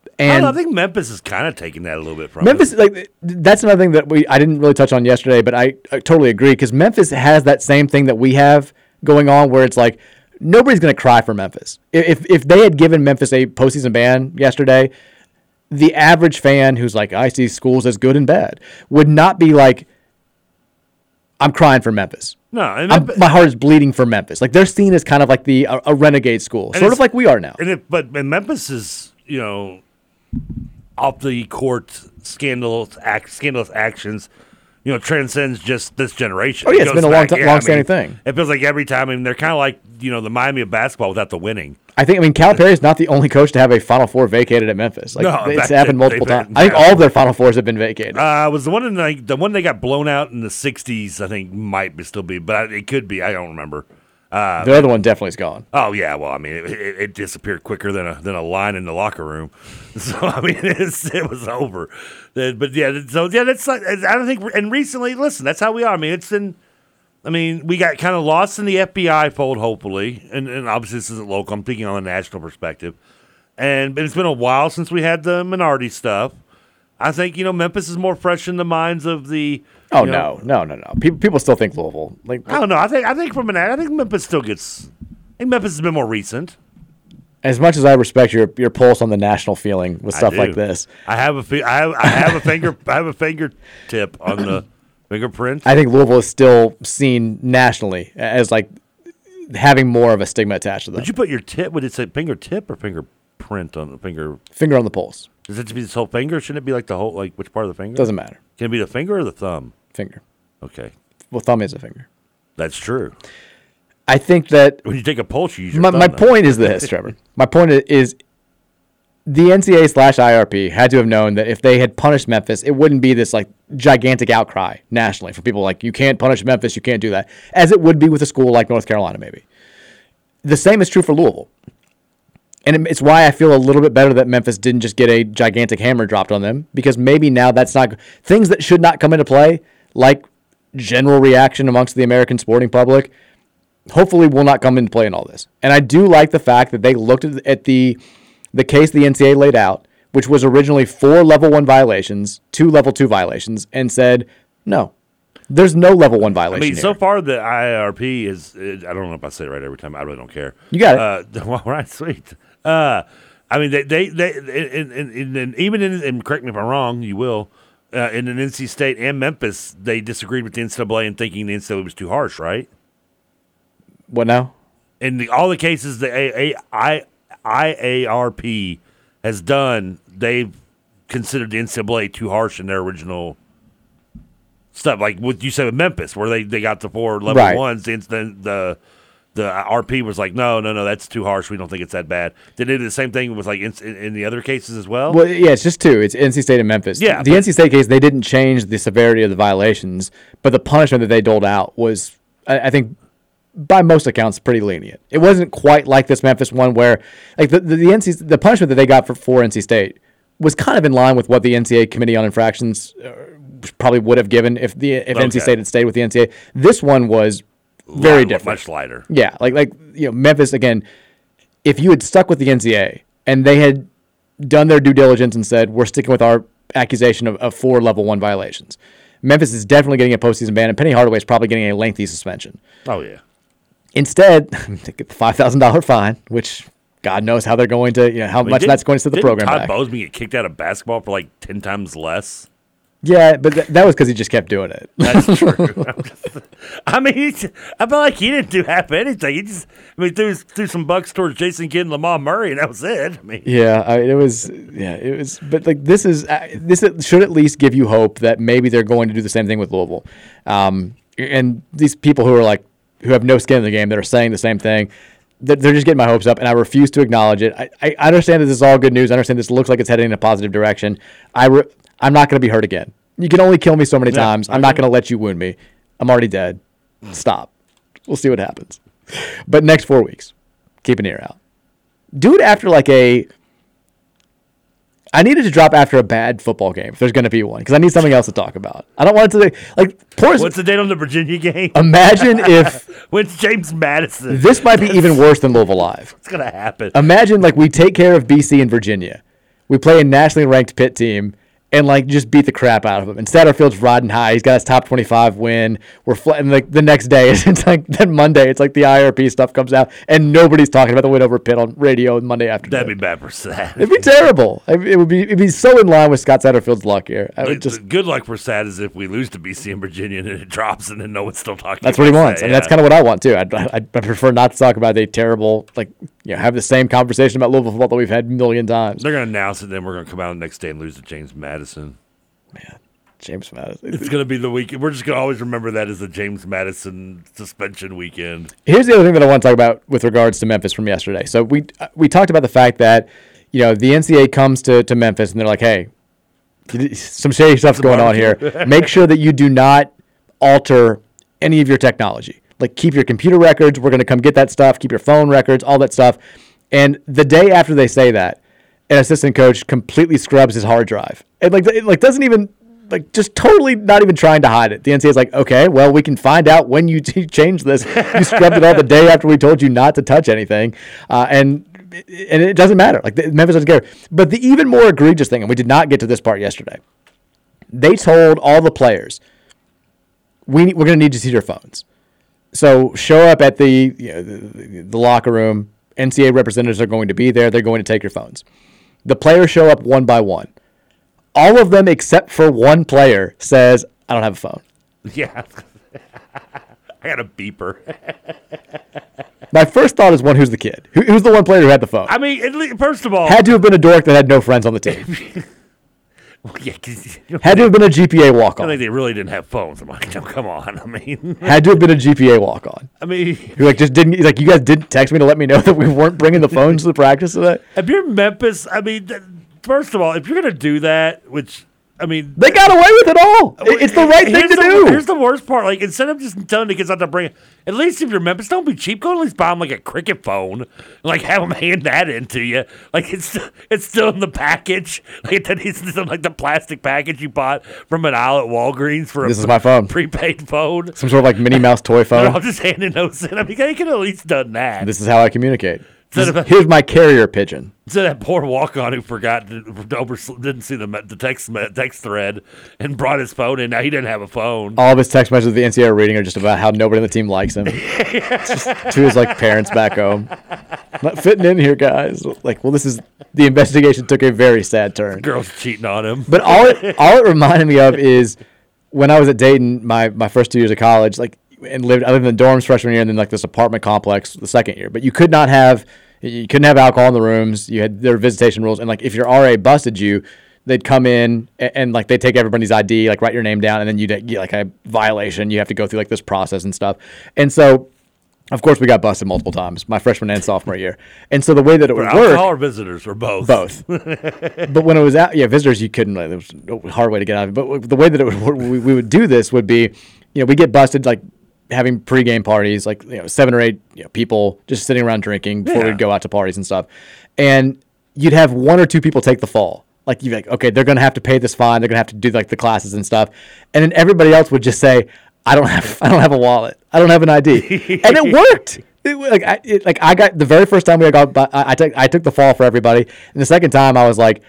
I, And know, I think Memphis is kind of taking that a little bit from Memphis, us. like that's another thing that we I didn't really touch on yesterday, but I, I totally agree because Memphis has that same thing that we have going on, where it's like nobody's going to cry for Memphis. If if they had given Memphis a postseason ban yesterday, the average fan who's like I see schools as good and bad would not be like I'm crying for Memphis. No, and I'm- my heart is bleeding for Memphis. Like they're seen as kind of like the a, a renegade school, sort of like we are now. And it, but and Memphis is, you know, off the court scandalous act, scandalous actions, you know, transcends just this generation. Oh, yeah, It it's goes been a long ti- I long-standing mean, thing. It feels like every time. I mean, they're kind of like you know the Miami of basketball without the winning. I think I mean Calipari is not the only coach to have a Final Four vacated at Memphis. Like No, it's happened multiple times. I think all of their Final Fours have been vacated. Uh, was the one in like the one they got blown out in the '60s? I think might be still be, but it could be. I don't remember. Uh, the other one definitely is gone. Oh yeah, well, I mean, it, it, it disappeared quicker than a than a line in the locker room. So I mean, it's, it was over. Uh, But yeah, so yeah, that's like I don't think. And recently, listen, that's how we are. I mean, it's been. I mean, we got kind of lost in the FBI fold, hopefully, and, and obviously this isn't local. I'm thinking on a national perspective, and but it's been a while since we had the minority stuff. I think you know Memphis is more fresh in the minds of the. Oh know- no, no, no, no. People people still think Louisville. Like I don't know. I think I think from an I think Memphis still gets. I think Memphis has been more recent. as much as I respect your your pulse on the national feeling with stuff like this, I have a I have, I have a finger I have a fingertip on the fingerprint. I think Louisville is still seen nationally as like having more of a stigma attached to them. Would you put your tip? Would it say fingertip or fingerprint on the finger? Finger on the pulse. Does it have to be this whole finger? Shouldn't it be like the whole like which part of the finger? Doesn't matter. Can it be the finger or the thumb? Finger. Okay, Well, thumb is a finger. that's true. I think that When you take a pulse, you use my, my point is this, Trevor. My point is the NCAA slash IRP had to have known that if they had punished Memphis, it wouldn't be this like gigantic outcry nationally for people like you can't punish Memphis, you can't do that, as it would be with a school like North Carolina, maybe. The same is true for Louisville. And it's why I feel a little bit better that Memphis didn't just get a gigantic hammer dropped on them because maybe now that's not things that should not come into play, like general reaction amongst the American sporting public, hopefully will not come into play in all this. And I do like the fact that they looked at, the the case the NCAA laid out, which was originally four level one violations, two level two violations, and said no, there's no level one violation. I mean, here. so far the IRP is. I don't know if I say it right every time. I really don't care. You got it. Uh, well, right, sweet. Uh, I mean, they they they in, in, in, in, even in and correct me if I'm wrong. You will. Uh, in an NC State and Memphis, they disagreed with the NCAA and thinking the NCAA was too harsh, right? what now? In the, all the cases the A, A, I, IARP has done, they've considered the NCAA too harsh in their original stuff. Like what you said with Memphis, where they, they got the four level Right. ones, the, the the RP was like, no, no, no, that's too harsh. We don't think it's that bad. They did the same thing with like in, in, in the other cases as well. Well, yeah, it's just two. It's NC State and Memphis. Yeah, the but- NC State case, they didn't change the severity of the violations, but the punishment that they doled out was, I, I think, by most accounts, pretty lenient. It wasn't quite like this Memphis one where, like the the, the NC the punishment that they got for for NC State was kind of in line with what the NCAA Committee on Infractions uh, probably would have given if the if Okay. NC State had stayed with the NCAA. This one was very Light- different, much lighter. Yeah, like like you know Memphis again. If you had stuck with the NCAA and they had done their due diligence and said we're sticking with our accusation of, of four level one violations, Memphis is definitely getting a postseason ban, and Penny Hardaway is probably getting a lengthy suspension. Oh yeah. Instead, they get the five thousand dollar fine, which God knows how they're going to, you know, how I mean, much that's going to set the program Todd back. Bowesby get kicked out of basketball for like ten times less. Yeah, but th- that was because he just kept doing it. That's true. I mean, I feel like he didn't do half anything. He just, I mean, threw, threw some bucks towards Jason Kidd and Lamar Murray, and that was it. I mean, Yeah, I, it was. Yeah, it was. But like this is uh, this should at least give you hope that maybe they're going to do the same thing with Louisville. Um, and these people who are like who have no skin in the game that are saying the same thing, they're, they're just getting my hopes up, and I refuse to acknowledge it. I, I understand that this is all good news. I understand this looks like it's heading in a positive direction. I re- I'm not going to be hurt again. You can only kill me so many Yeah, times. I'm not going to let you wound me. I'm already dead. Stop. We'll see what happens. But next four weeks, keep an ear out. Do it after like a I needed to drop after a bad football game if there's going to be one because I need something else to talk about. I don't want it to like poor. what's the date on the Virginia game? Imagine if When's James Madison? this might be even worse than Louisville Live. What's gonna happen? Imagine like we take care of BC and Virginia, we play a nationally ranked pit team and like just beat the crap out of them. And Satterfield's riding high. He's got his top 25 win. We're fl- and like the next day, it's like then Monday, it's like the IRP stuff comes out and nobody's talking about the win over Pitt on radio Monday afternoon. That'd be bad for Sad. It'd be terrible. I It would be it'd be so in line with Scott Satterfield's luck here. I would just good luck for Sad is if we lose to BC and Virginia and it drops and then no one's still talking. that's what he wants. that, I mean, that's kind of what I want too. I'd, I'd, I'd prefer not to talk about a terrible like you know have the same conversation about Louisville football that we've had a million times. They're gonna announce it, then we're gonna come out the next day and lose to James Madison. Man, James Madison. It's gonna be the weekend. We're just gonna always remember that as the James Madison suspension weekend. Here's the other thing that I want to talk about with regards to Memphis from yesterday. So we uh, we talked about the fact that you know the NCAA comes to, to Memphis and they're like, hey, some shady stuff's going on here. Make sure that you do not alter any of your technology. Like keep your computer records. We're going to come get that stuff. Keep your phone records, all that stuff. And the day after they say that, an assistant coach completely scrubs his hard drive. And like it like doesn't even like just totally not even trying to hide it. The NCAA is like, okay, well we can find out when you t- changed this. You scrubbed it all the day after we told you not to touch anything, uh, and and it doesn't matter. Like Memphis doesn't care. But the even more egregious thing, and we did not get to this part yesterday. They told all the players, we we're going to need to see your phones. So show up at the, you know, the the locker room. NCAA representatives are going to be there. They're going to take your phones. The players show up one by one. All of them except for one player says, "I don't have a phone." Yeah, I got a beeper. My first thought is one who's the kid? Who, who's the one player who had the phone? I mean, at least, first of all, Had to have been a dork that had no friends on the team. yeah, Had to have been a GPA walk on. I think they really didn't have phones. I'm like, no, come on. I mean, Had to have been a GPA walk on. I mean, Who like just didn't like you guys didn't text me to let me know that we weren't bringing the phones to the practice today. if you're Memphis, I mean, first of all, if you're gonna do that, which I mean, They got away with it all. It's the right thing to the, do. Here's the worst part: like instead of just telling the kids not to bring, at least if you're Memphis, don't be cheap. Go at least buy them like a cricket phone, like have them hand that into you. Like it's it's still in the package. Like that is like the plastic package you bought from an aisle at Walgreens for This a is my phone. prepaid phone. Some sort of like Minnie Mouse toy phone. I'm just handing those in. I mean, they could at least done that. This is how I communicate. Instead of- here's my carrier pigeon. So that poor walk-on who forgot over, didn't see the the text text thread and brought his phone in. Now he didn't have a phone. All of his text messages the NCAA reading are just about how nobody on the team likes him. Just to his like parents back home. Not fitting in here, guys. Like, well, this is the investigation took a very sad turn. Girls cheating on him. But all it, all it reminded me of is when I was at Dayton, my my first two years of college, like and lived I lived in the dorms freshman year and then like this apartment complex the second year. But you could not have you couldn't have alcohol in the rooms. You had were visitation rules, and like if your RA busted you, they'd come in and, and like they take everybody's ID, like write your name down, and then you'd get like a violation. You have to go through like this process and stuff. And so Of course, we got busted multiple times, my freshman and sophomore year. And so the way that it For would work, or visitors or both? both. but when it was out, yeah, visitors, you couldn't. Like, there was no hard way to get out of it. But the way that it would work, we, we would do this would be, you know, we get busted like having pregame parties, like you know, seven or eight you know, people just sitting around drinking before Yeah. we'd go out to parties and stuff. And you'd have one or two people take the fall. Like you'd be like, okay, they're gonna have to pay this fine. They're gonna have to do like the classes and stuff. And then everybody else would just say, I don't have, I don't have a wallet. I don't have an ID. and it worked. It, like I, it, like I got the very first time we got, I, I took, I took the fall for everybody. And the second time I was like,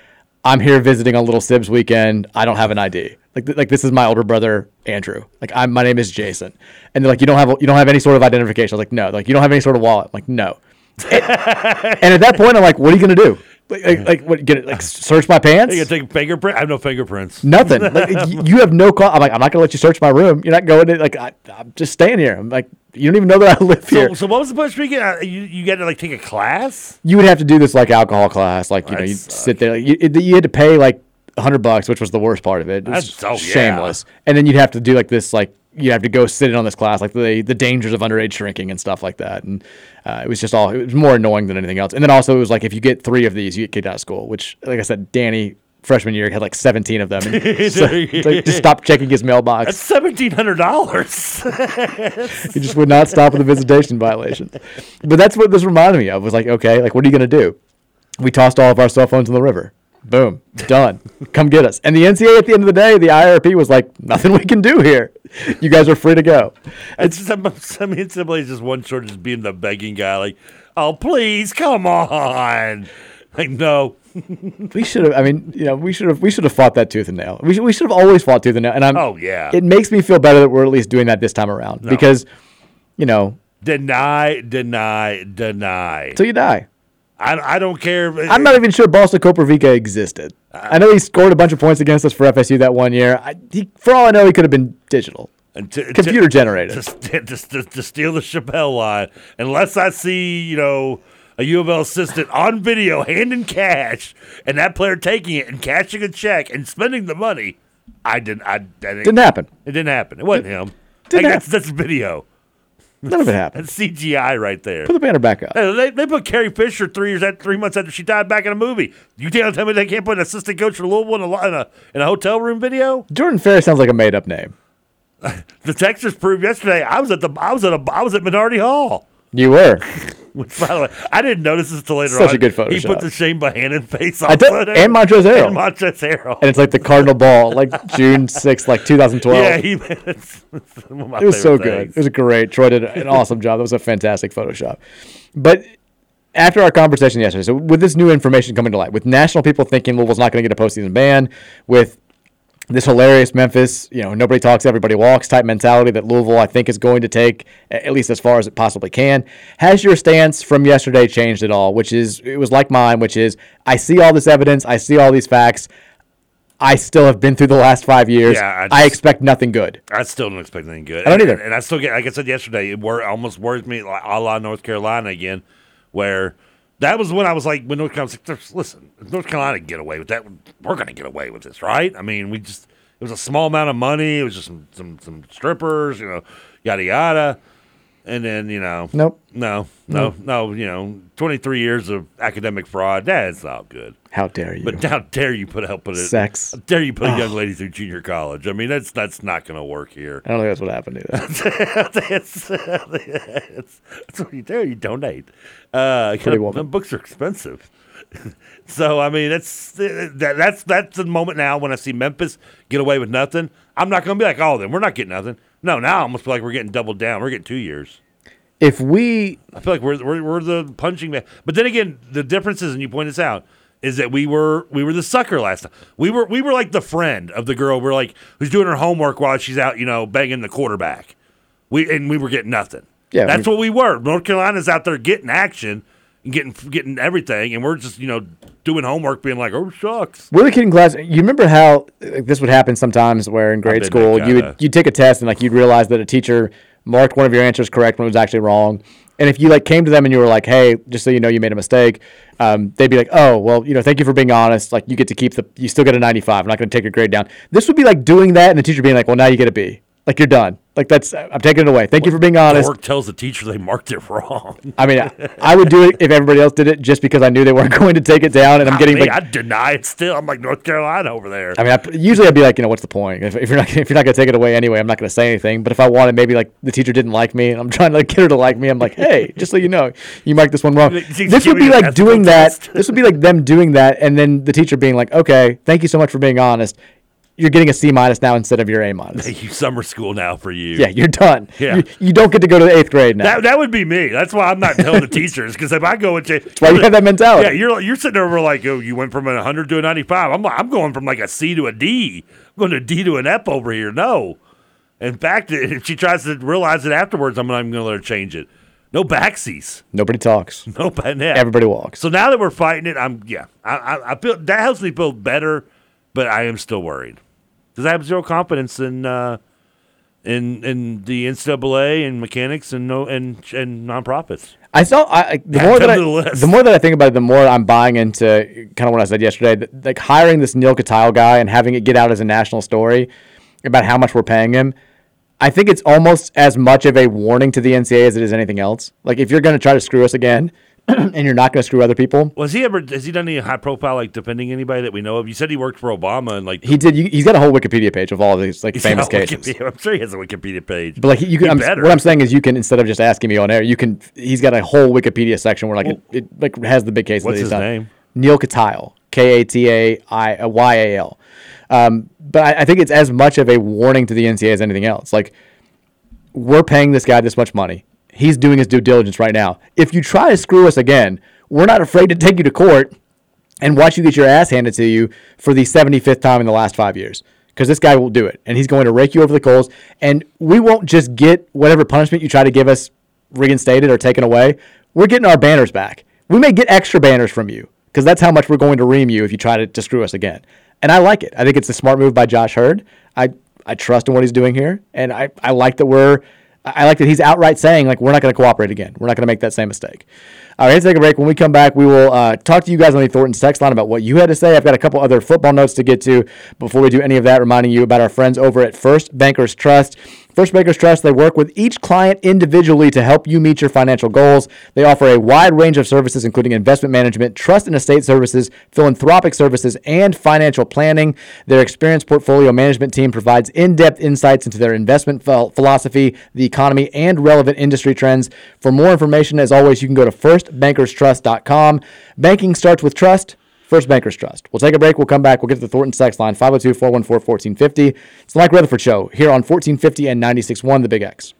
I'm here visiting on Little Sibs weekend. I don't have an ID. Like, th- like this is my older brother Andrew. Like I'm, my name is Jason. And they're like, you don't have, a, you don't have any sort of identification. I was like, no. Like you don't have any sort of wallet. I'm like no. and, and at that point, I'm like, what are you gonna do? Like, like, like what? Get it? Like search my pants? You gonna take a fingerprint? I have no fingerprints. Nothing. Like, y- you have no call. I'm like, I'm not gonna let you search my room. You're not going to Like, I, I'm just staying here. I'm like, you don't even know that I live here. So, so what was the point of speaking? Uh, you you got to like take a class? you would have to do this like alcohol class. Like, you know, you sit there. Like, you, you had to pay like a hundred bucks, which was the worst part of it. It That's- yeah. shameless. And then you'd have to do like this, like you have to go sit in on this class, like the the dangers of underage drinking and stuff like that. And uh, it was just all it was more annoying than anything else. And then also it was like if you get three of these, you get kicked out of school. Which, like I said, Danny freshman year had like 17 of them. And so, like, just stop checking his mailbox. That's seventeen hundred dollars. he just would not stop with the visitation violations. But that's what this reminded me of. Was like, okay, like what are you gonna do? We tossed all of our cell phones in the river. Boom, done. Come get us. And the NCAA at the end of the day, the IRP was like, nothing we can do here. You guys are free to go. It's just, I mean, it's simply just one short, just being the begging guy, like, oh please, come on. Like, no. We should have. I mean, you know, we should have. We should have fought that tooth and nail. We should. We should have always fought tooth and nail. And I'm. Oh, yeah. It makes me feel better that we're at least doing that this time around No. because, you know, Deny, deny, deny. till you die. I, I don't care. I'm not even sure Boston Kopervika existed. I know he scored a bunch of points against us for FSU that one year. I, he, for all I know, he could have been digital, And to- computer to- generated. To, to, to steal the Chappelle line, unless I see, you know, a U of L assistant on video handing cash and that player taking it and cashing a check and spending the money, I didn't. I, I didn't, Didn't happen. It didn't happen. It wasn't him. didn't Like, that's, that's video. None of it happened. That's CGI right there. Put the banner back up. They, they put Carrie Fisher three years at three months after she died back in a movie. You can't tell me they can't put an assistant coach for Louisville in a, in a in a hotel room video. Jordan Ferris sounds like a made up name. The Texas proved yesterday. I was at the I was at a I was at Minority Hall. You were. Which, by the way, I didn't notice this until later Such on. a good He Photoshop. put the Shane Bohannon face on I did, and Montrezl Harrell. And Montrezl Harrell. And it's like the Cardinal Ball, like June 6th, like 2012. Yeah, he, it's, it's one of my it was so favorite good. things. It was great. Troy did an awesome job. That was a fantastic Photoshop. But after our conversation yesterday, so with this new information coming to light, with national people thinking Louisville's not going to get a postseason ban, with this hilarious Memphis, you know, nobody talks, everybody walks type mentality that Louisville, I think, is going to take at least as far as it possibly can. Has your stance from yesterday changed at all? Which is, it was like mine, which is, I see all this evidence, I see all these facts. I still have been through the last five years. Yeah, I I, expect nothing good. I still don't expect anything good. I don't And- either. And I still get, like I said yesterday, it wor- almost worries me, like a la North Carolina again, where that was when I was like, when North Carolina, was like, listen, North Carolina can get away with that, we're going to get away with this, right? I mean, we just, it was a small amount of money. It was just some, some, some strippers, you know, yada, yada. And then, you know, Nope. no, no, no, you know, 23 years of academic fraud, that's not good. How dare you? But how dare you put help put it? Sex. How dare you put a young lady through junior college? I mean, that's that's not going to work here. I don't think that's what happened either. that's, that's, that's what you do. You donate. Uh, them books are expensive. so I mean, that's that, that's that's the moment now when I see Memphis get away with nothing. I'm not going to be like, oh, then we're not getting nothing. No, now I almost feel like we're getting doubled down. We're getting two years. if we I feel like we're, we're we're the punching bag. But then again, the difference is, and you point this out, is that we were we were the sucker last time. We were we were like the friend of the girl. We're like who's doing her homework while she's out, you know, banging the quarterback. We and we were getting nothing. Yeah, that's we- what we were. North Carolina's out there getting action and getting getting everything, and we're just you know doing homework, being like, oh shucks. We're the kid in class. You remember how like, this would happen sometimes, where in grade school you would you take a test and like you'd realize that a teacher marked one of your answers correct when it was actually wrong. And if you like came to them and you were like, "Hey, just so you know, you made a mistake," um, they'd be like, "Oh, well, you know, thank you for being honest. Like, you get to keep the, you still get a 95. I'm not going to take your grade down." This would be like doing that, and the teacher being like, "Well, now you get a B." Like you're done. Like that's I'm taking it away. Thank you for being honest. Work tells the teacher they marked it wrong. I mean, I, I would do it if everybody else did it, just because I knew they weren't going to take it down, and I'm Not getting me, like. I deny it still. I'm like North Carolina over there. I mean, I, usually I'd be like, you know, what's the point? If, if you're not if you're not gonna take it away anyway, I'm not gonna say anything. But if I wanted, maybe like the teacher didn't like me, and I'm trying to like, get her to like me, I'm like, hey, just so you know, you marked this one wrong. This would be like doing that. This would be like them doing that, and then the teacher being like, okay, thank you so much for being honest. You're getting a C minus now instead of your A minus. you summer school now for you. Yeah, you're done. Yeah. You, you don't get to go to the eighth grade now. That, that would be me. That's why I'm not telling the teachers because if I go and change, That's why you have that mentality. Yeah, you're you're sitting over like, oh, you went from a 100 to a 95. I'm I'm going from like a C to a D. I'm going to a D to an F over here. No. In fact, if she tries to realize it afterwards, I'm not even going to let her change it. No backsies. Nobody talks. No yeah. Everybody walks. So now that we're fighting it, I'm yeah. I I, I feel that helps me feel better, but I am still worried because I have zero confidence in uh, in in the NCAA and mechanics and no and and nonprofits. I saw. I, the more that I, the the more that I think about it, the more I'm buying into kind of what I said yesterday. that, Like hiring this Neal Katyal guy and having it get out as a national story about how much we're paying him. I think it's almost as much of a warning to the NCAA as it is anything else. Like if you're going to try to screw us again, and you're not going to screw other people, Was he ever? Has he done any high profile like defending anybody that we know of? You said he worked for Obama and like he did. you- He's got a whole Wikipedia page of all of these like famous cases. Wikipedia- I'm sure he has a Wikipedia page. But like you can, I'm, what I'm saying is you can instead of just asking me on air, you can. He's got a whole Wikipedia section where like it, it like has the big cases. What's that he's his done. name? Neal Katyal, K A T A I uh, Y A L. Um, but I, I think it's as much of a warning to the NCAA as anything else. Like we're paying this guy this much money. He's doing his due diligence right now. If you try to screw us again, we're not afraid to take you to court and watch you get your ass handed to you for the 75th time in the last five years. Because this guy will do it, and he's going to rake you over the coals. And we won't just get whatever punishment you try to give us reinstated or taken away. We're getting our banners back. We may get extra banners from you because that's how much we're going to ream you if you try to, to screw us again. And I like it. I think it's a smart move by Josh Heird. I I trust in what he's doing here, and I, I like that we're I like that he's outright saying like we're not going to cooperate again. We're not going to make that same mistake. All right, let's take a break. When we come back, we will uh, talk to you guys on the Thornton's text line about what you had to say. I've got a couple other football notes to get to before we do any of that. Reminding you about our friends over at First Bankers Trust. First Bankers Trust, they work with each client individually to help you meet your financial goals. They offer a wide range of services, including investment management, trust and estate services, philanthropic services, and financial planning. Their experienced portfolio management team provides in depth insights into their investment philosophy, the economy, and relevant industry trends. For more information, as always, you can go to firstbankerstrust.com. Banking starts with trust. First Bankers Trust. We'll take a break. We'll come back. We'll get to the Thornton text line 502 414 1450. It's the Mike Rutherford Show here on 1450 and 96.1 The Big X.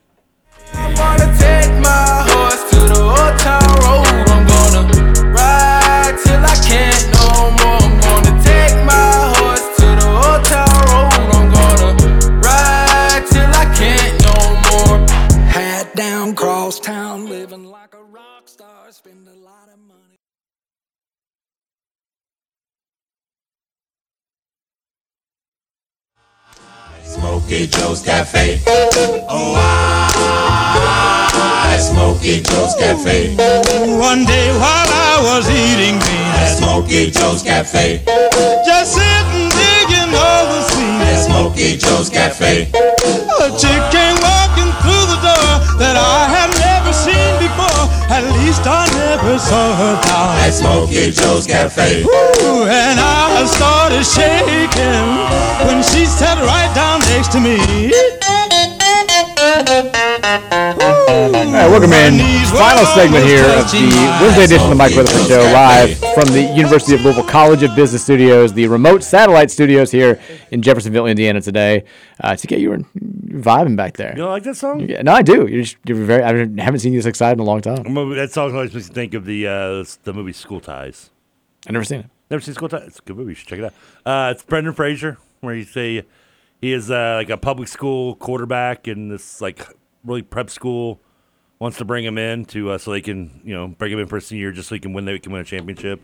Smokey Joe's Cafe. Oh, I, Smokey Joe's Cafe. One day while I was eating beans at Smokey Joe's Cafe, just sitting digging all the scenes at Smokey Joe's Cafe. A chick came walking through the door that I had least I never saw her down at Smokey Joe's Cafe. Ooh, and I started shaking when she sat right down next to me. All right, welcome in. Final segment here of the Wednesday edition of the Mike Rutherford Show, live from the University of Louisville College of Business Studios, the remote satellite studios here in Jeffersonville, Indiana today. Uh, to get you were vibing back there. You don't like that song? Yeah, no, I do. You're, just, you're very. I haven't seen you this excited in a long time. Movie- That song always makes me think of the uh, the movie School Ties. I've never seen it. Never seen School Ties? It's a good movie. You should check it out. Uh, it's Brendan Fraser, where you say he is uh, like a public school quarterback in this like really prep school. Wants to bring him in to uh, so they can you know bring him in for a senior just so he can win they can win a championship.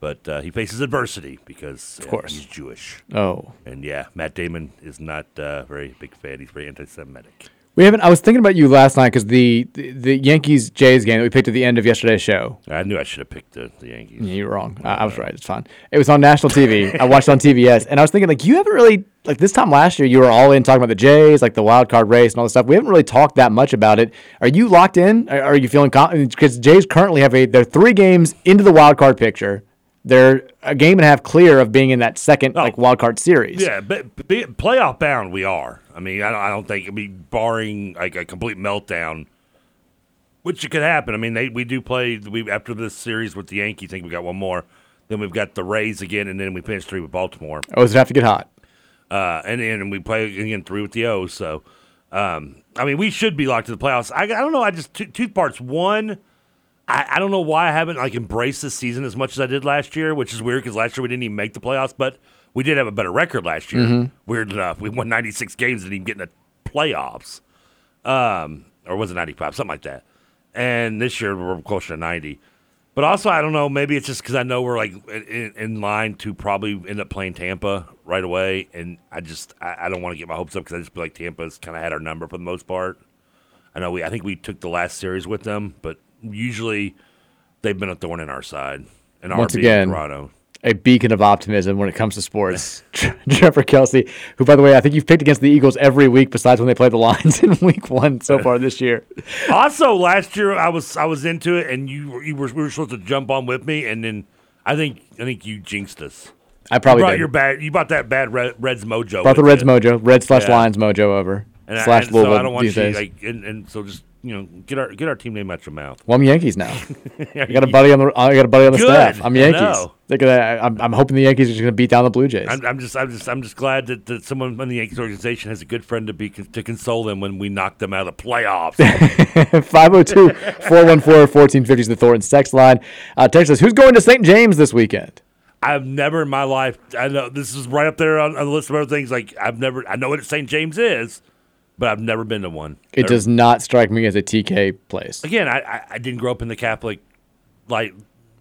But uh, he faces adversity because of course. he's Jewish. Oh. and yeah, Matt Damon is not uh, very big fan. He's very anti-Semitic. We haven't. I was thinking about you last night because the, the the Yankees Jays game that we picked at the end of yesterday's show. I knew I should have picked the, the Yankees. Yeah, you were wrong. I, I was right. It's fine. It was on national TV. I watched it on TBS, and I was thinking like you haven't really like this time last year. You were all in talking about the Jays, like the wild card race and all this stuff. We haven't really talked that much about it. Are you locked in? Are, are you feeling confident? Because Jays currently have a they're three games into the wild card picture. They're a game and a half clear of being in that second like wild card series. Yeah, but be, playoff bound we are. I mean, I don't, I don't think. I mean, barring like a complete meltdown, which could happen. I mean, they we do play. We after this series with the Yankees, I think we got one more. Then we've got the Rays again, and then we finish three with Baltimore. Oh, does it have to get hot? Uh, and then we play again three with the O's. So, um, I mean, we should be locked to the playoffs. I, I don't know. I just two, two parts. One, I, I don't know why I haven't like embraced this season as much as I did last year, which is weird because last year we didn't even make the playoffs, but we did have a better record last year. Mhm. Weird enough, we won 96 games and didn't even get in the playoffs, um, or was it 95, something like that. And this year we're closer to 90. But also, I don't know. Maybe it's just because I know we're like in, in line to probably end up playing Tampa right away, and I just I, I don't want to get my hopes up because I just feel like Tampa's kind of had our number for the most part. I know we I think we took the last series with them, but usually they've been a thorn in our side. And Once our being again, Toronto. A beacon of optimism when it comes to sports. Trevor Kelsey, who, by the way, I think you've picked against the Eagles every week besides when they play the Lions in week one so far this year. also, last year I was I was into it, and you were- you were we were supposed to jump on with me, and then I think I think you jinxed us. I probably you brought did. your bad. You brought that bad Red, Reds mojo. Brought the Reds you. mojo, Red slash Yeah. Lions mojo over. And I- and Louisville so I don't want these you days. like, and, and so just you know get our get our team name out your mouth. well, I'm Yankees now. I got a buddy on the I got a buddy on the Good. staff. I'm Yankees. know. They're gonna, I'm, I'm hoping the Yankees are just going to beat down the Blue Jays. I'm, I'm just I'm just I'm just glad that, that someone in the Yankees organization has a good friend to be to console them when we knock them out of the playoffs. 502 414 1450 is the Thornton text line. Uh, text us, who's going to St. James this weekend? I've never in my life. I know this is right up there on, on the list of other things. Like I've never. I know what St. James is, but I've never been to one. It does not strike me as a TK place. Again, I, I I didn't grow up in the Catholic, like.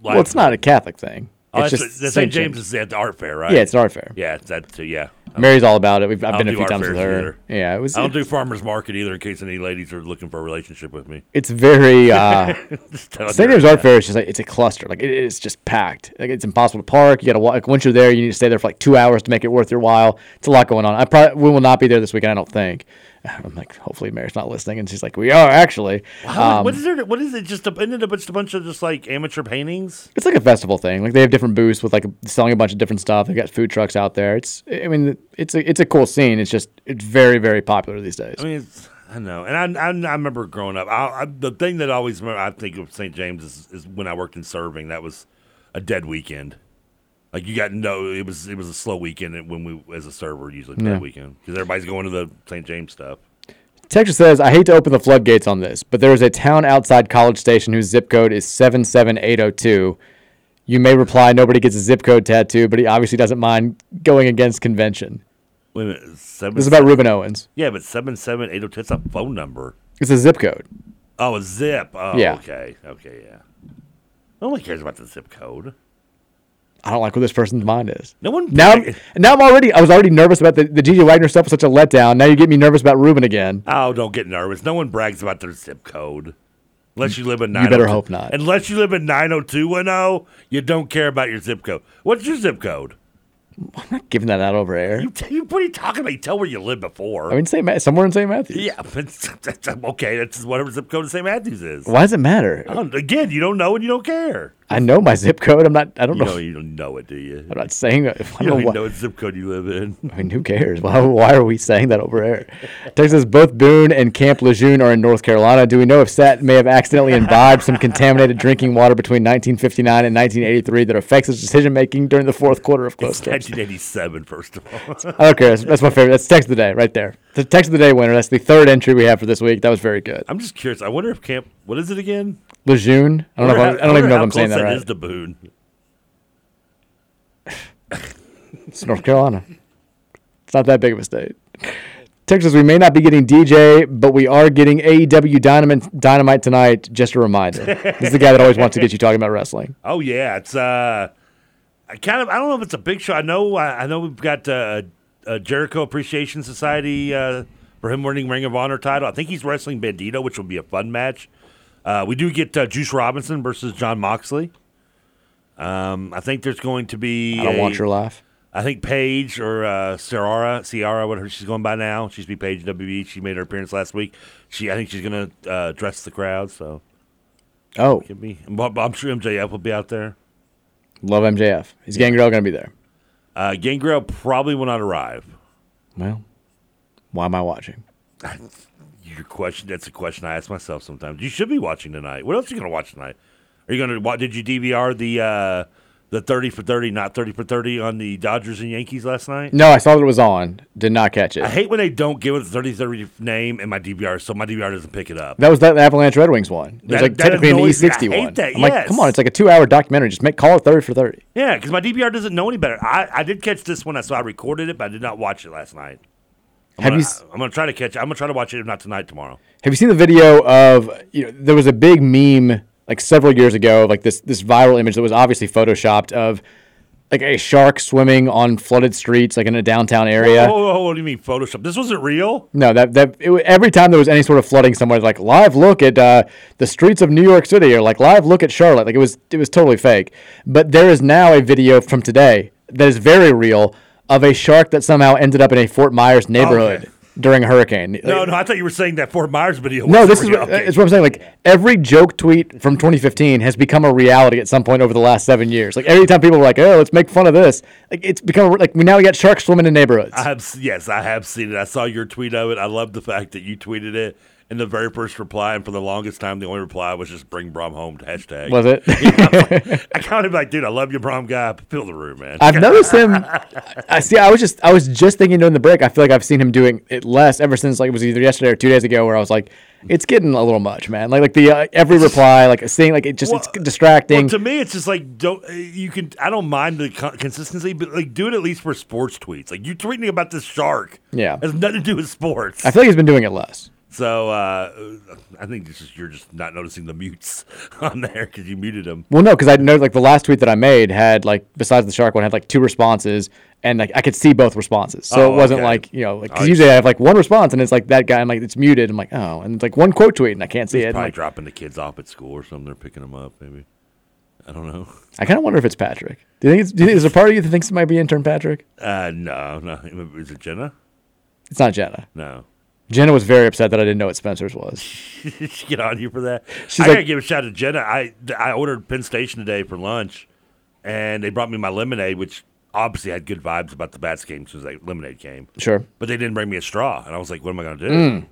like Well, it's not a Catholic thing. Oh, it's that's just the St. James is at the art fair, right? Yeah, it's an art fair. Yeah, it's that. Yeah. Mary's all about it. We've, I've been a few times with her. either. Yeah, it was. I don't do farmers market either, in case any ladies are looking for a relationship with me. It's very. Uh, St. James Art. Fair is just like it's a cluster. Like it is just packed. Like it's impossible to park. You got to walk. Like, once you're there, you need to stay there for like two hours to make it worth your while. It's a lot going on. I probably we will not be there this weekend. I don't think. I'm like, hopefully Mary's not listening, and she's like, we are actually. How- Um, what is there? What is it? Just a, isn't it just a bunch of just like amateur paintings? It's like a festival thing. Like they have different booths with like selling a bunch of different stuff. They got food trucks out there. It's I mean it's a it's a cool scene. It's just it's very very popular these days. I mean, it's, I know, and I, I, I remember growing up. I, I, the thing that I always remember, I think of St. James is, is when I worked in serving. That was a dead weekend. Like you got no, it was it was a slow weekend when we as a server usually dead Yeah. weekend because everybody's going to the St. James stuff. Texas says, I hate to open the floodgates on this, but there is a town outside College Station whose zip code is 77802. You may reply, nobody gets a zip code tattoo, but he obviously doesn't mind going against convention. Wait a minute, seven, This is about Rueben Owens. Yeah, but seven seven eight zero two. That's a phone number. It's a zip code. Oh, a zip. Oh, Yeah. okay, okay, yeah. Nobody cares about the zip code. I don't like what this person's mind is. No one. Now, I'm- now I'm already. I was already nervous about the the DJ Wagner stuff was such a letdown. Now you get me nervous about Rueben again. Oh, don't get nervous. No one brags about their zip code. Unless you live in You better hope not. Unless you live in 90210, you don't care about your zip code. What's your zip code? I'm not giving that out over air. You, you, what are you talking about? You tell where you lived before. I mean, St. Ma- somewhere in St. Matthews. yeah, but that's, okay. That's whatever zip code St. Matthews is. Why does it matter? Again, you don't know and you don't care. I know my zip code. I'm not. I don't You know. don't, you don't know it, do you? I'm not saying. I You don't don't know know what zip code you live in. I mean, who cares? Why, why are we saying that over air? Texas, both Boone and Camp Lejeune are in North Carolina. Do we know if Sat may have accidentally imbibed some contaminated drinking water between 1959 and 1983 that affects his decision making during the fourth quarter of close It's games? 1987, first of all. I don't care. That's, that's my favorite. That's text of the day right there. The text of the day winner. That's the third entry we have for this week. That was very good. I'm just curious. I wonder if Camp. What is it again? Lejeune. I don't know. If wonder I, I don't even know if I'm saying that right. is to Boone. It's North Carolina. It's not that big of a state. Texas, we may not be getting DJ, but we are getting AEW Dynamite, Dynamite tonight. Just a reminder. this is the guy that always wants to get you talking about wrestling. Oh yeah, it's uh, I kind of I don't know if it's a big show. I know I, I know we've got uh, a Jericho Appreciation Society uh, for him winning Ring of Honor title. I think he's wrestling Bandido, which will be a fun match. Uh, we do get uh, Juice Robinson versus Jon Moxley. Um, I think there's going to be. I don't a- want your laugh. I think Paige or uh, Saraya, Saraya, whatever she's going by now. She's be Paige WWE. She made her appearance last week. She, I think she's going to uh, dress the crowd. So Oh, could be. I'm, I'm sure MJF will be out there. love MJF. Is Gangrel going to be there? Uh, Gangrel probably will not arrive. Well, why am I watching? Your question. That's a question I ask myself sometimes. You should be watching tonight. What else are you going to watch tonight? Are you going to watch? Did you DVR the uh, the thirty for thirty, not thirty for thirty on the Dodgers and Yankees last night? No, I saw that it was on. Did not catch it. I hate when they don't give it the 30 30 name in my DVR, so my DVR doesn't pick it up. That was that Avalanche Red Wings one. It was That- like that technically an annoys me. I E60 hate one. that, I'm like, come on, it's like a two hour documentary. Just make call it 30 for 30. Yeah, because my DVR doesn't know any better. I, I did catch this one, I so I recorded it, but I did not watch it last night. I'm Have gonna, you s- I'm gonna try to catch. It. I'm gonna try to watch it, if not tonight, tomorrow. Have you seen the video of you know there was a big meme like several years ago, like this this viral image that was obviously photoshopped of like a shark swimming on flooded streets, like in a downtown area. Oh, oh, oh, what do you mean Photoshop? This wasn't real. No, that that it, every time there was any sort of flooding somewhere, like live look at uh, the streets of New York City, or like live look at Charlotte, like it was it was totally fake. But there is now a video from today that is very real of a shark that somehow ended up in a Fort Myers neighborhood during a hurricane. No, no, I thought you were saying that Fort Myers video. No, this is what, Okay. it's what I'm saying. Like every joke tweet from 2015 has become a reality at some point over the last seven years. Like every time people were like, "Oh, let's make fun of this," like it's become like we now we got sharks swimming in neighborhoods. I have yes, I have seen it. I saw your tweet of it. I love the fact that you tweeted it. And the very first reply, and for the longest time, the only reply was just "Bring Brohm home." Hashtag Was it? I kind of like, dude, I love you, Brohm guy. Fill the room, man. I've noticed him. I see. I was just I was just thinking during the break. I feel like I've seen him doing it less ever since like it was either yesterday or two days ago, where I was like, it's getting a little much, man. Like like the uh, every reply, like seeing like it just it's distracting. Well, to me, it's just like don't uh, you can. I don't mind the co- consistency, but like do it at least for sports tweets. Like you tweeting about this shark, Yeah. has nothing to do with sports. I feel like he's been doing it less. So uh, I think is, you're just not noticing the mutes on there because you muted them. Well, no, because I know like the last tweet that I made had like besides the shark one had like two responses, and like I could see both responses, so Oh, it wasn't okay. like you know because Oh, usually I have like one response and it's like that guy. I'm like it's muted. I'm like oh, and it's like one quote tweet and I can't see He's it. Probably like, dropping the kids off at school or something. They're picking them up, maybe. I don't know. I kind of wonder if it's Patrick. Do you think? It's, do you think there's a part of you that thinks it might be intern Patrick? Uh, no, no. Is it Jenna? It's not Jenna. No. Jenna was very upset that I didn't know what Spencer's was. She get on you for that? She's I like- gotta give a shout out to Jenna. I I ordered Penn Station today for lunch, and they brought me my lemonade, which obviously had good vibes about the Bats game since like lemonade came. Sure. But they didn't bring me a straw, and I was like, "What am I gonna do?" Mm.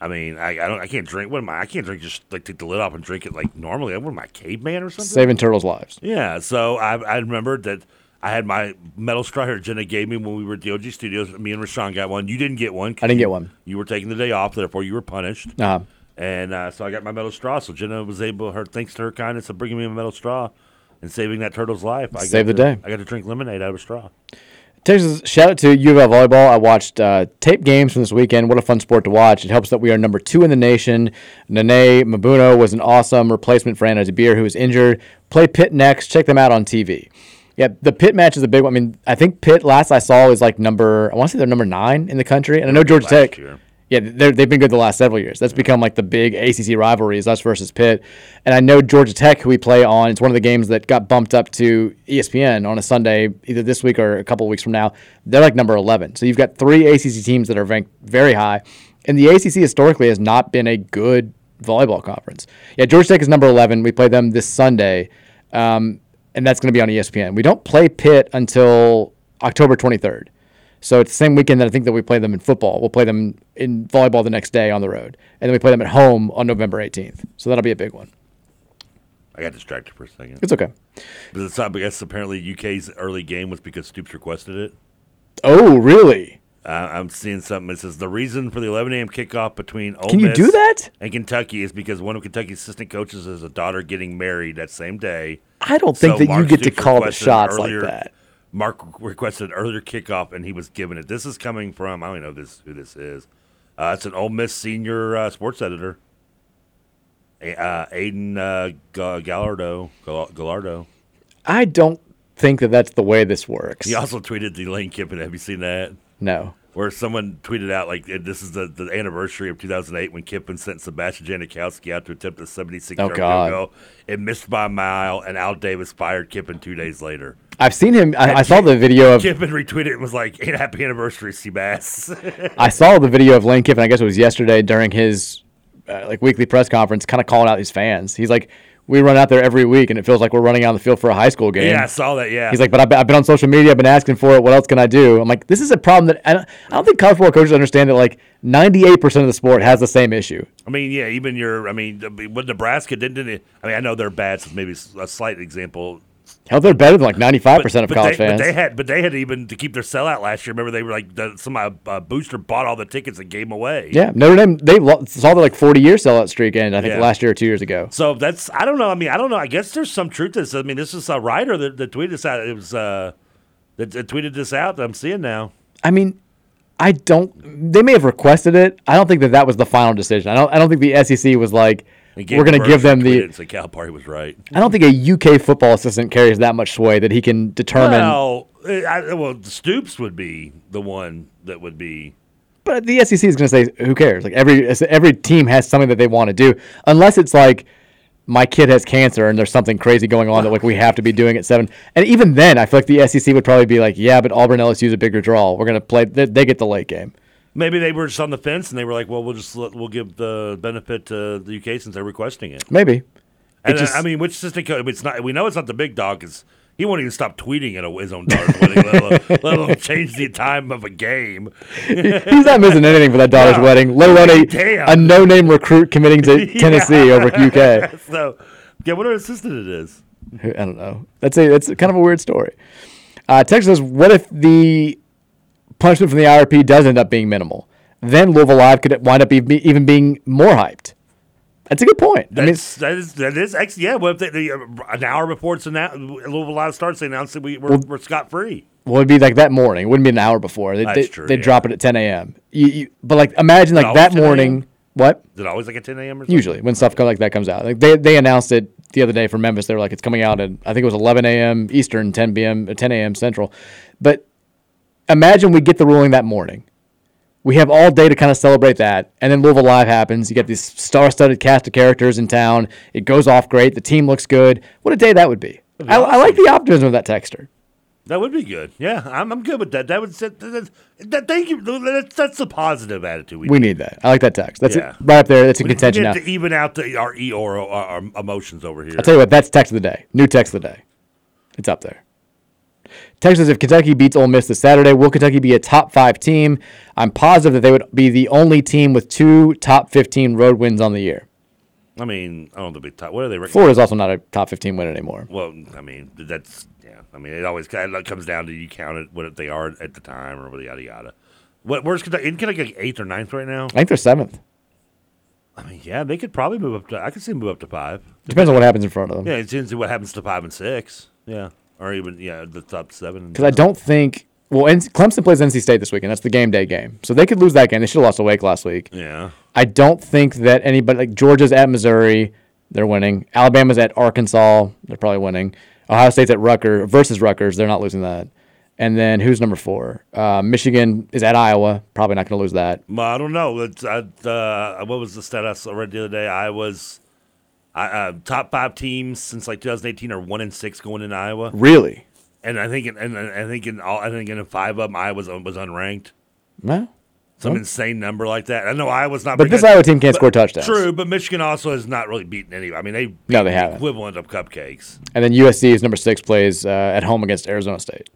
I mean, I, I don't, I can't drink. What am I? I can't drink. Just like take the lid off and drink it like normally. What am I, caveman or something? Saving turtles' lives. Yeah, so I, I remembered that I had my metal straw here Jenna gave me when we were at the OG Studios. Me and Rashawn got one. You didn't get one. I didn't get one. You were taking the day off, therefore you were punished. Uh-huh. And uh, so I got my metal straw. So Jenna was able, her thanks to her kindness of bringing me a metal straw and saving that turtle's life. I Save got the to- day. I got to drink lemonade out of a straw. Texas, shout out to U of L volleyball. I watched uh, tape games from this weekend. What a fun sport to watch! It helps that we are number two in the nation. Nene Mabuno was an awesome replacement for Anna DeBeer, who was injured. Play Pitt next. Check them out on TV. Yeah, the Pitt match is a big one. I mean, I think Pitt last I saw is like number. I want to say they're number nine in the country, and I know Georgia Tech. year. Yeah, they've been good the last several years. That's become like the big ACC rivalries, us versus Pitt. And I know Georgia Tech, who we play on, it's one of the games that got bumped up to ESPN on a Sunday, either this week or a couple of weeks from now. They're like number 11. So you've got three ACC teams that are ranked very high. And the ACC historically has not been a good volleyball conference. Yeah, Georgia Tech is number 11. We play them this Sunday, um, and that's going to be on ESPN. We don't play Pitt until October 23rd. So it's the same weekend that I think that we play them in football. We'll play them in volleyball the next day on the road, and then we play them at home on November 18th. So that'll be a big one. I got distracted for a second. It's okay. But it's not, I guess apparently UK's early game was because Stoops requested it. Oh, really? Uh, I'm seeing something that says the reason for the 11 a.m. kickoff between Ole Can you Miss do that? and Kentucky is because one of Kentucky's assistant coaches has a daughter getting married that same day. I don't think that you get to call the shots like that. Mark requested an earlier kickoff, and he was given it. This is coming from I don't know this who this is. Uh, it's an Ole Miss senior uh, sports editor, A- uh, Aiden uh, Ga- Gallardo. Gal- Gallardo. I don't think that that's the way this works. He also tweeted the Lane Kiffin. Have you seen that? No. Where someone tweeted out like this is the, the anniversary of 2008 when Kiffin sent Sebastian Janikowski out to attempt a 76 Oh, yard God. goal. It missed by a mile, and Al Davis fired Kiffin two days later. I've seen him. I, I saw the video of. Kiffin retweeted it and was like, "Hey, "Happy anniversary, Seabass." I saw the video of Lane Kiffin. I guess it was yesterday during his uh, like weekly press conference, kind of calling out his fans. He's like, "We run out there every week, and it feels like we're running out on the field for a high school game." yeah, I saw that. Yeah, He's like, but I've been, on social media. I've been asking for it. What else can I do? I'm like, this is a problem that I don't, I don't think college football coaches understand that like 98% of the sport has the same issue. I mean, yeah, even your, I mean, with Nebraska didn't, didn't it, I mean, I know they're bad, so maybe a slight example. Hell, they're better than like 95% of but college they, fans. But they had, but they had even to keep their sellout last year. Remember, they were like the, some uh, uh, booster bought all the tickets and gave them away. yeah, Notre Dame, they lo- saw their like 40 year sellout streak end, I think Yeah. last year or two years ago. So that's I don't know. I mean, I don't know. I guess there's some truth to this. I mean, this is a writer that, that tweeted this out. It was uh, that, that tweeted this out. That I'm seeing now. I mean, I don't. They may have requested it. I don't think that that was the final decision. I don't. I don't think the SEC was like, we're going to give them the. and said Calipari was right. I don't think a UK football assistant carries that much sway that he can determine. Well, eh, I, well, Stoops would be the one that would be. But the SEC is going to say, who cares? Like every every team has something that they want to do, unless it's like my kid has cancer and there's something crazy going on that like we have to be doing at seven. And even then, I feel like the SEC would probably be like, yeah, but Auburn LSU is a bigger draw. We're going to play. They, they get the late game. Maybe they were just on the fence and they were like, "Well, we'll just let, we'll give the benefit to the UK since they're requesting it." Maybe. And uh, just- I mean, which system? It's not. We know it's not the big dog because he won't even stop tweeting at a- his own daughter's wedding, let alone, let alone change the time of a game. He's not missing anything for that daughter's No. wedding, let alone a, a no-name recruit committing to Tennessee Yeah. over UK. so, yeah, what an assistant it is. I don't know. That's a that's kind of a weird story. Uh, Texas says, what if the punishment from the IRP does end up being minimal? Then Louisville Live could wind up even even being more hyped. That's a good point. I mean, that is that is yeah. Well, if they, uh, an hour before it's announced, Louisville Live starts, they announce that we we're, Well- we're scot free. well, it'd be like that morning. It wouldn't be an hour before. They, That's they, true, They'd yeah. drop it at 10 a.m. You, you, but like, imagine like that always 10 a.m.? morning. What? Is it always like at 10 a.m. or something? Usually, when stuff like that comes out, like they they announced it the other day for Memphis. They were like, it's coming out at I think it was 11 a.m. Eastern, 10 p.m. uh, 10 a.m. Central. But imagine we get the ruling that morning. We have all day to kind of celebrate that, and then Louisville Live happens. You get this star-studded cast of characters in town. It goes off great. The team looks good. What a day that would be! Be I, I like the optimism of that texter. That would be good. Yeah, I'm, I'm good with that. That would that, that, that, thank you. That's, that's the positive attitude. We need that. I like that text. That's Yeah. it, right up there. That's a We need contention now. to even out the, our e or our, our emotions over here. I'll tell you what, that's text of the day. New text of the day. It's up there. Text says if Kentucky beats Ole Miss this Saturday, will Kentucky be a top five team? I'm positive that they would be the only team with two top 15 road wins on the year. I mean, I don't know the top. What are they? Florida's also not a top 15 win anymore. Well, I mean, that's yeah. I mean, it always kind of comes down to you count it what they are at the time or yada yada. What where's Kentucky? Isn't Kentucky like eighth or ninth right now? I think they're seventh. I mean, yeah, they could probably move up to. I could see them move up to five. Depends on what happens in front of them. Yeah, it depends on what happens to five and six. Yeah, or even yeah, the top seven. Because I don't think. Well, NC, Clemson plays NC State this weekend. That's the game day game. So they could lose that game. They should have lost to Wake last week. Yeah. I don't think that anybody like Georgia's at Missouri, they're winning. Alabama's at Arkansas, they're probably winning. Ohio State's at Rutgers versus Rutgers, they're not losing that. And then who's number four? Uh, Michigan is at Iowa, probably not going to lose that. Well, I don't know. It's, I, uh, what was the stat I read the other day? I was uh, top five teams since like 2018 are one and six going in Iowa. Really? And I think in, and I think in all I think in five of them Iowa was was unranked. No. Some insane number like that. I know Iowa's not. But this good, Iowa team can't but- score touchdowns. True, but Michigan also has not really beaten any. I mean, they No, they haven't. equivalent of cupcakes, And then USC is number six, plays uh, at home against Arizona State.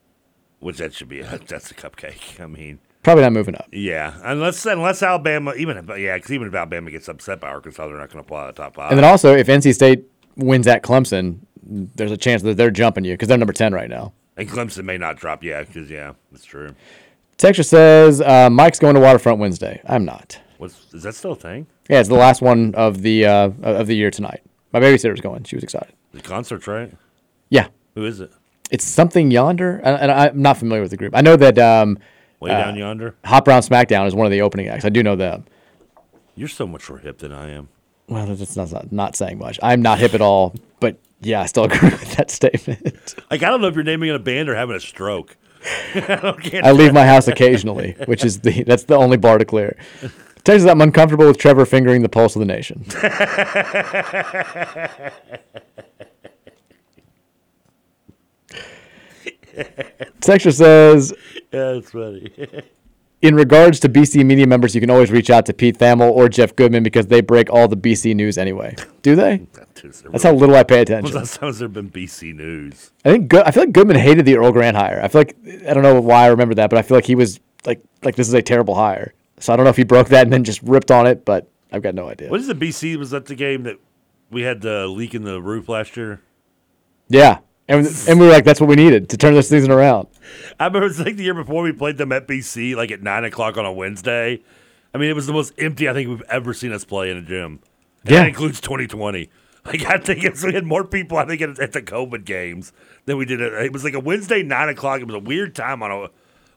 which that should be a, that's a cupcake. I mean, Probably not moving up. yeah, unless unless Alabama even if, yeah, because even if Alabama gets upset by Arkansas, they're not going to apply the top five. And then also, if NC State wins at Clemson, there's a chance that they're jumping you because they're number 10 right now. And Clemson may not drop, yeah, because yeah, that's true. Texture says uh, Mike's going to Waterfront Wednesday. I'm not. What's is that still a thing? Yeah, it's the last one of the uh, of the year tonight. My babysitter's going. She was excited. The concert, right? Yeah, Who is it? it's something yonder, and, and I'm not familiar with the group. I know that um, Way uh, down yonder. Hop Around SmackDown is one of the opening acts. I do know them. You're so much more hip than I am. Well, that's not, not not saying much. I'm not hip at all, but yeah, I still agree with that statement. Like I don't know if you're naming a band or having a stroke. I leave my house occasionally, which is the that's the only bar to clear. Texas, I'm uncomfortable with Trevor fingering the pulse of the nation. Texture says, Yeah, that's funny. in regards to BC media members, you can always reach out to Pete Thamel or Jeff Goodman because they break all the BC news anyway. Do they? That's how little I pay When's attention. the last time has there been BC news? I think Good, I feel like Goodman hated the Earl Grant hire. I feel like I don't know why I remember that, but I feel like he was like like this is a terrible hire. So I don't know if he broke that and then just ripped on it, but I've got no idea. What is the BC? Was that the game that we had the leak in the roof last year? Yeah, and and we were like, that's what we needed to turn this season around. I remember it was like the year before we played them at BC, like at nine o'clock on a Wednesday. I mean, it was the most empty I think we've ever seen us play in a gym. And Yeah. that includes 2020. Like I think it was, we had more people I think at, at the COVID games than we did. At, it was like a Wednesday nine o'clock. It was a weird time on a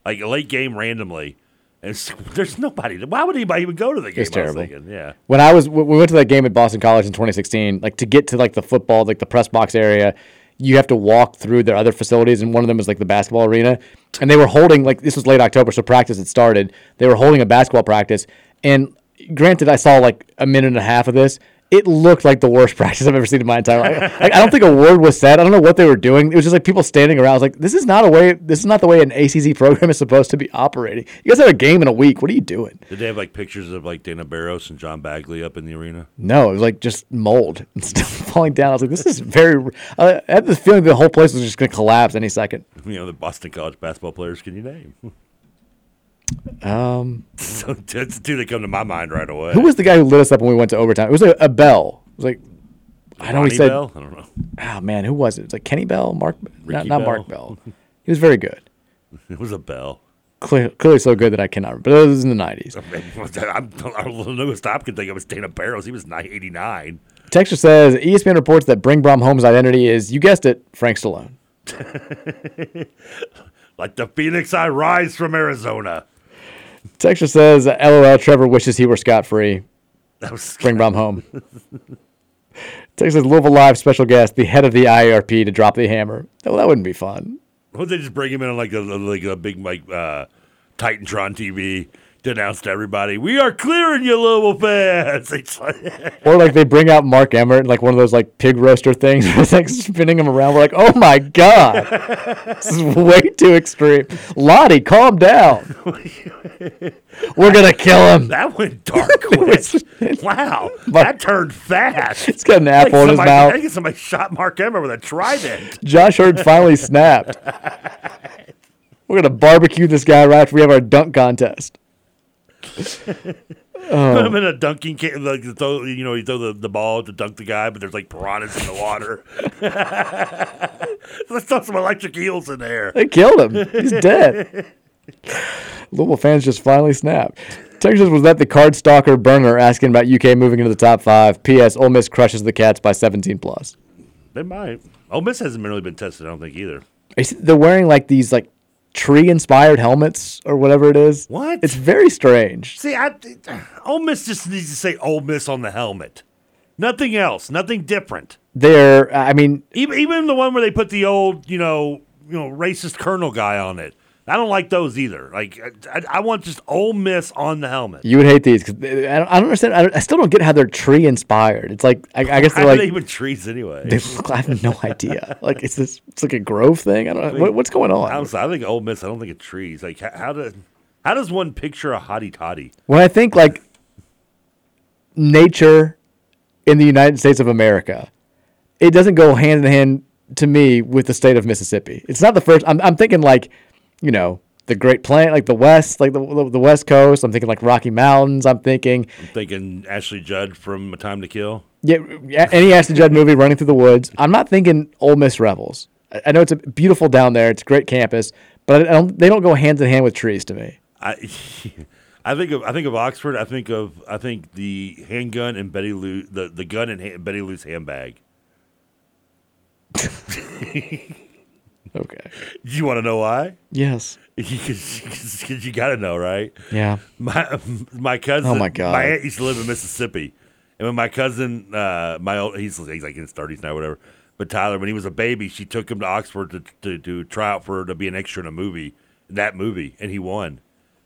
like a late game randomly. And it's, there's nobody. Why would anybody even go to the game? It's terrible. Yeah. When I was we went to that game at Boston College in 2016, like to get to like the football, like the press box area, you have to walk through their other facilities, and one of them was like the basketball arena. And they were holding like this was late October, so practice had started. They were holding a basketball practice, and granted, I saw like a minute and a half of this. It looked like the worst practice I've ever seen in my entire life. Like, I don't think a word was said. I don't know what they were doing. It was just like people standing around. I was like, "This is not a way. This is not the way an ACC program is supposed to be operating." You guys have a game in a week. What are you doing? Did they have like pictures of like Dana Barros and John Bagley up in the arena? No, it was like just mold and stuff falling down. I was like, this is very. I had this feeling the whole place was just going to collapse any second. You know, the Boston College basketball players can you name? Um, so that's the two that come to my mind right away. who was the guy who lit us up when we went to overtime? It was a, a Bell. It was like, I know Ronnie he said. Bell? I don't know. Oh man, who was it? It's like Kenny Bell, Mark, not, not Bell. Mark Bell. He was very good. It was a bell. Clear, clearly so good that I cannot remember. But it was in the nineties. I'm, I'm, the newest I can think of was Dana Barros. He was 89. Texture says ESPN reports that Bring Brohm Home's identity is, you guessed it, Frank Stallone. like the phoenix I rise from Arizona. Texture says, LOL, Trevor wishes he were scot free. That was Bring Brohm home. Texas Louisville Live special guest, the head of the IRP to drop the hammer. Well, that wouldn't be fun. Would they just bring him in on like a like a big like uh, Titantron TV to everybody, "We are clearing you, Louisville fans." Or like they bring out Mark Emmert, in like one of those like pig roaster things, it's like spinning him around. We're like, oh my god, this is way too extreme. Lottie, calm down. We're gonna kill him. that went dark quick. wow, that turned fast. It's got an apple in his mouth. I think somebody shot Mark Emmert with a trident. Josh Heird finally snapped. We're gonna barbecue this guy right after we have our dunk contest. Um, Put Oh. him in a dunking can, like you throw, you know, you throw the, the ball to dunk the guy, but there's like piranhas in the water. Let's throw some electric eels in there. They killed him. He's dead. Louisville fans just finally snapped. Texas was that the card stalker burner asking about UK moving into the top five. P.S. Ole Miss crushes the Cats by 17 plus. They might. Ole Miss hasn't really been tested, I don't think either. They're wearing like these like tree inspired helmets or whatever it is. What? It's very strange. See, I, Ole Miss just needs to say Ole Miss on the helmet. Nothing else. Nothing different. They're, I mean, Even even the one where they put the old, you know, you know, racist colonel guy on it. I don't like those either. Like, I, I want just Ole Miss on the helmet. you would hate these because I don't, I don't understand. I, don't- I still don't get how they're tree inspired. It's like, I, I guess they're like, they even trees anyway? they I have no idea. Like, it's this, it's like a grove thing. I don't know. What, what's going on? Honestly, I think Ole Miss. I don't think it's trees. Like, how, how do how does one picture a hotty toddy? when I think like nature in the United States of America, it doesn't go hand in hand to me with the state of Mississippi. It's not the first. I'm, I'm thinking like, you know, the Great Plain, like the West, like the, the the West Coast. I'm thinking like Rocky Mountains. I'm thinking, I'm thinking Ashley Judd from A Time to Kill. yeah, yeah, any Ashton Judd movie, Running Through the Woods. I'm not thinking Ole Miss Rebels. I, know it's a beautiful down there. It's a great campus, but I don't, they don't go hand in hand with trees to me. I I think of I think of Oxford. I think of I think the handgun and Betty Lou the, the gun and ha- Betty Lou's handbag. Okay. You want to know why? Yes. Because you got to know, right? Yeah. My my cousin. Oh, my God. My aunt used to live in Mississippi, and when my cousin, uh, my old, he's he's like in his thirties now, whatever. But Tyler, when he was a baby, she took him to Oxford to, to, to try out for to be an extra in a movie, that movie, and he won.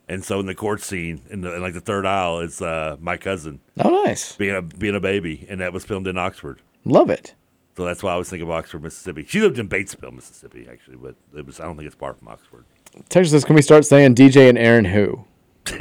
And so in the court scene, in, the, in like the third aisle, it's uh, my cousin. Oh, nice. Being a being a baby, and that was filmed in Oxford. Love it. So that's why I was thinking of Oxford, Mississippi. She lived in Batesville, Mississippi, actually, but it was I don't think it's far from Oxford. Texas says, "Can we start saying DJ and Aaron who?"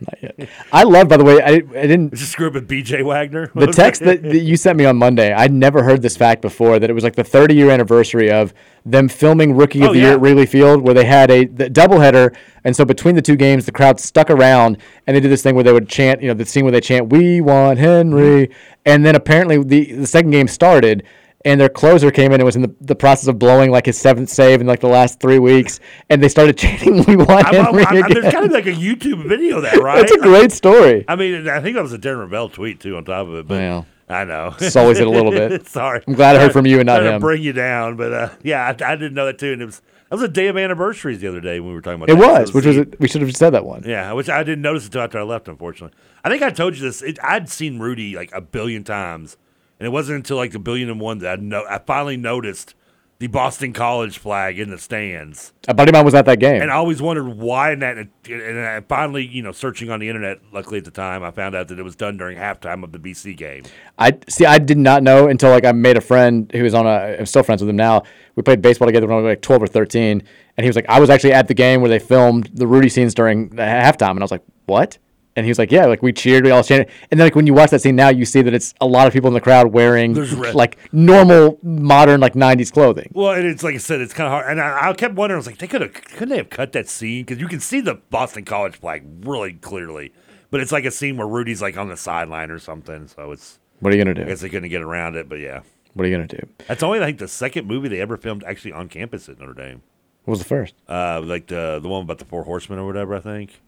Not yet. I love, by the way, I, I didn't. Just screw up with DJ Wagner. The text that, that you sent me on Monday, I'd never heard this fact before. That it was like the 30 year anniversary of them filming Rookie of Oh, the Year at Wrigley Field, where they had a the doubleheader, and so between the two games, the crowd stuck around, and they did this thing where they would chant, you know, the scene where they chant "We want Henry," mm-hmm. and then apparently the the second game started. And their closer came in and was in the, the process of blowing like his seventh save in like the last three weeks, and they started chanting "We want I'm- Henry." I'm- I'm- again. there's kind of like a YouTube video of that, right? It's a great story. I mean, I think that was a Darren Bell tweet too on top of it. But Well, I know sullies it a little bit. Sorry, I'm glad I heard from you and not him. Bring you down, but uh, yeah, I, I didn't know that too. And it was that was a day of anniversaries the other day when we were talking about. It that. was, So which was the- we should have said that one. yeah, which I didn't notice until after I left. Unfortunately, I think I told you this. It, I'd seen Rudy like a billion times, and it wasn't until like a billion and one that I know I finally noticed the Boston College flag in the stands. A buddy of mine was at that game. And I always wondered why And that. And I finally, you know, searching on the internet, luckily at the time, I found out that it was done during halftime of the BC game. I see. I did not know until like I made a friend who was on a. I'm still friends with him now. We played baseball together when I was like 12 or 13, and he was like, I was actually at the game where they filmed the Rudy scenes during the halftime, and I was like, what? And he was like, yeah, like we cheered, we all chanted, and then like when you watch that scene now, you see that it's a lot of people in the crowd wearing There's red. like normal, modern, like 90s clothing. Well, and it's like I said, it's kind of hard. And I, I kept wondering, I was like, they could have, couldn't they have cut that scene? Because you can see the Boston College flag really clearly. But it's like a scene where Rudy's like on the sideline or something. So it's, What are you gonna I do? guess they couldn't get around it. But yeah. What are you gonna do? That's only, I think, the second movie they ever filmed actually on campus at Notre Dame. What was the first? Uh, like the the one about the Four Horsemen or whatever, I think.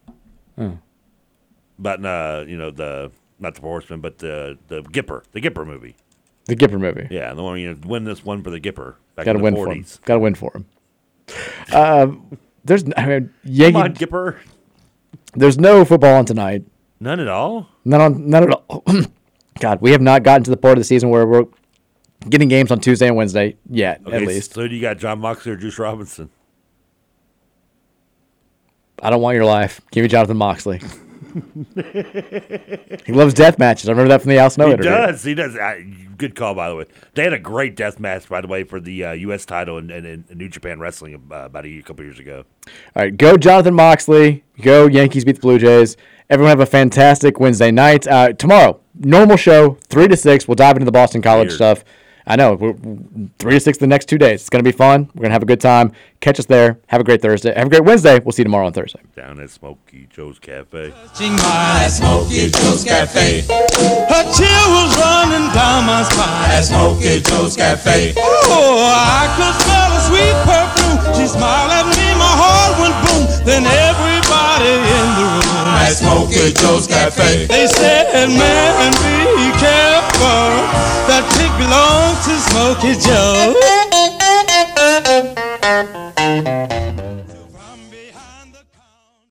Oh. But uh, you know the not the Horseman, but the the Gipper, the Gipper movie. The Gipper movie. Yeah, the one you know, win this one for the Gipper. Back Got to win for him. Got to win for him. Uh, there's I mean, Yankee. Come on, Gipper. There's no football on tonight. None at all. None on none at all. God, we have not gotten to the part of the season where we're getting games on Tuesday and Wednesday yet, Okay, at least. So do you got Jon Moxley or Juice Robinson? I don't want your life. Give me Jonathan Moxley. He loves death matches. I remember that from the Al Snow he interview. does. He does. Uh, good call, by the way. They had a great death match, by the way, for the uh, U.S. title in, in, in New Japan Wrestling uh, about a, year- couple years ago. All right, go Jonathan Moxley. Go Yankees beat the Blue Jays. Everyone have a fantastic Wednesday night. Uh, tomorrow, normal show, three to six. We'll dive into the Boston College Weird. stuff. I know, we're, three to six the next two days. It's going to be fun. We're going to have a good time. Catch us there. Have a great Thursday. Have a great Wednesday. We'll see you tomorrow on Thursday. Down at Smoky Joe's Cafe. At Smokey Joe's Cafe. Her chill was running down my spine. At Smokey Joe's Cafe. Oh, I could smell a sweet perfume. She smiled at me, my heart went boom. Then everybody in the room. At Smokey Joe's Cafe. They said, man, be careful. That pig belongs to Smokey Joe.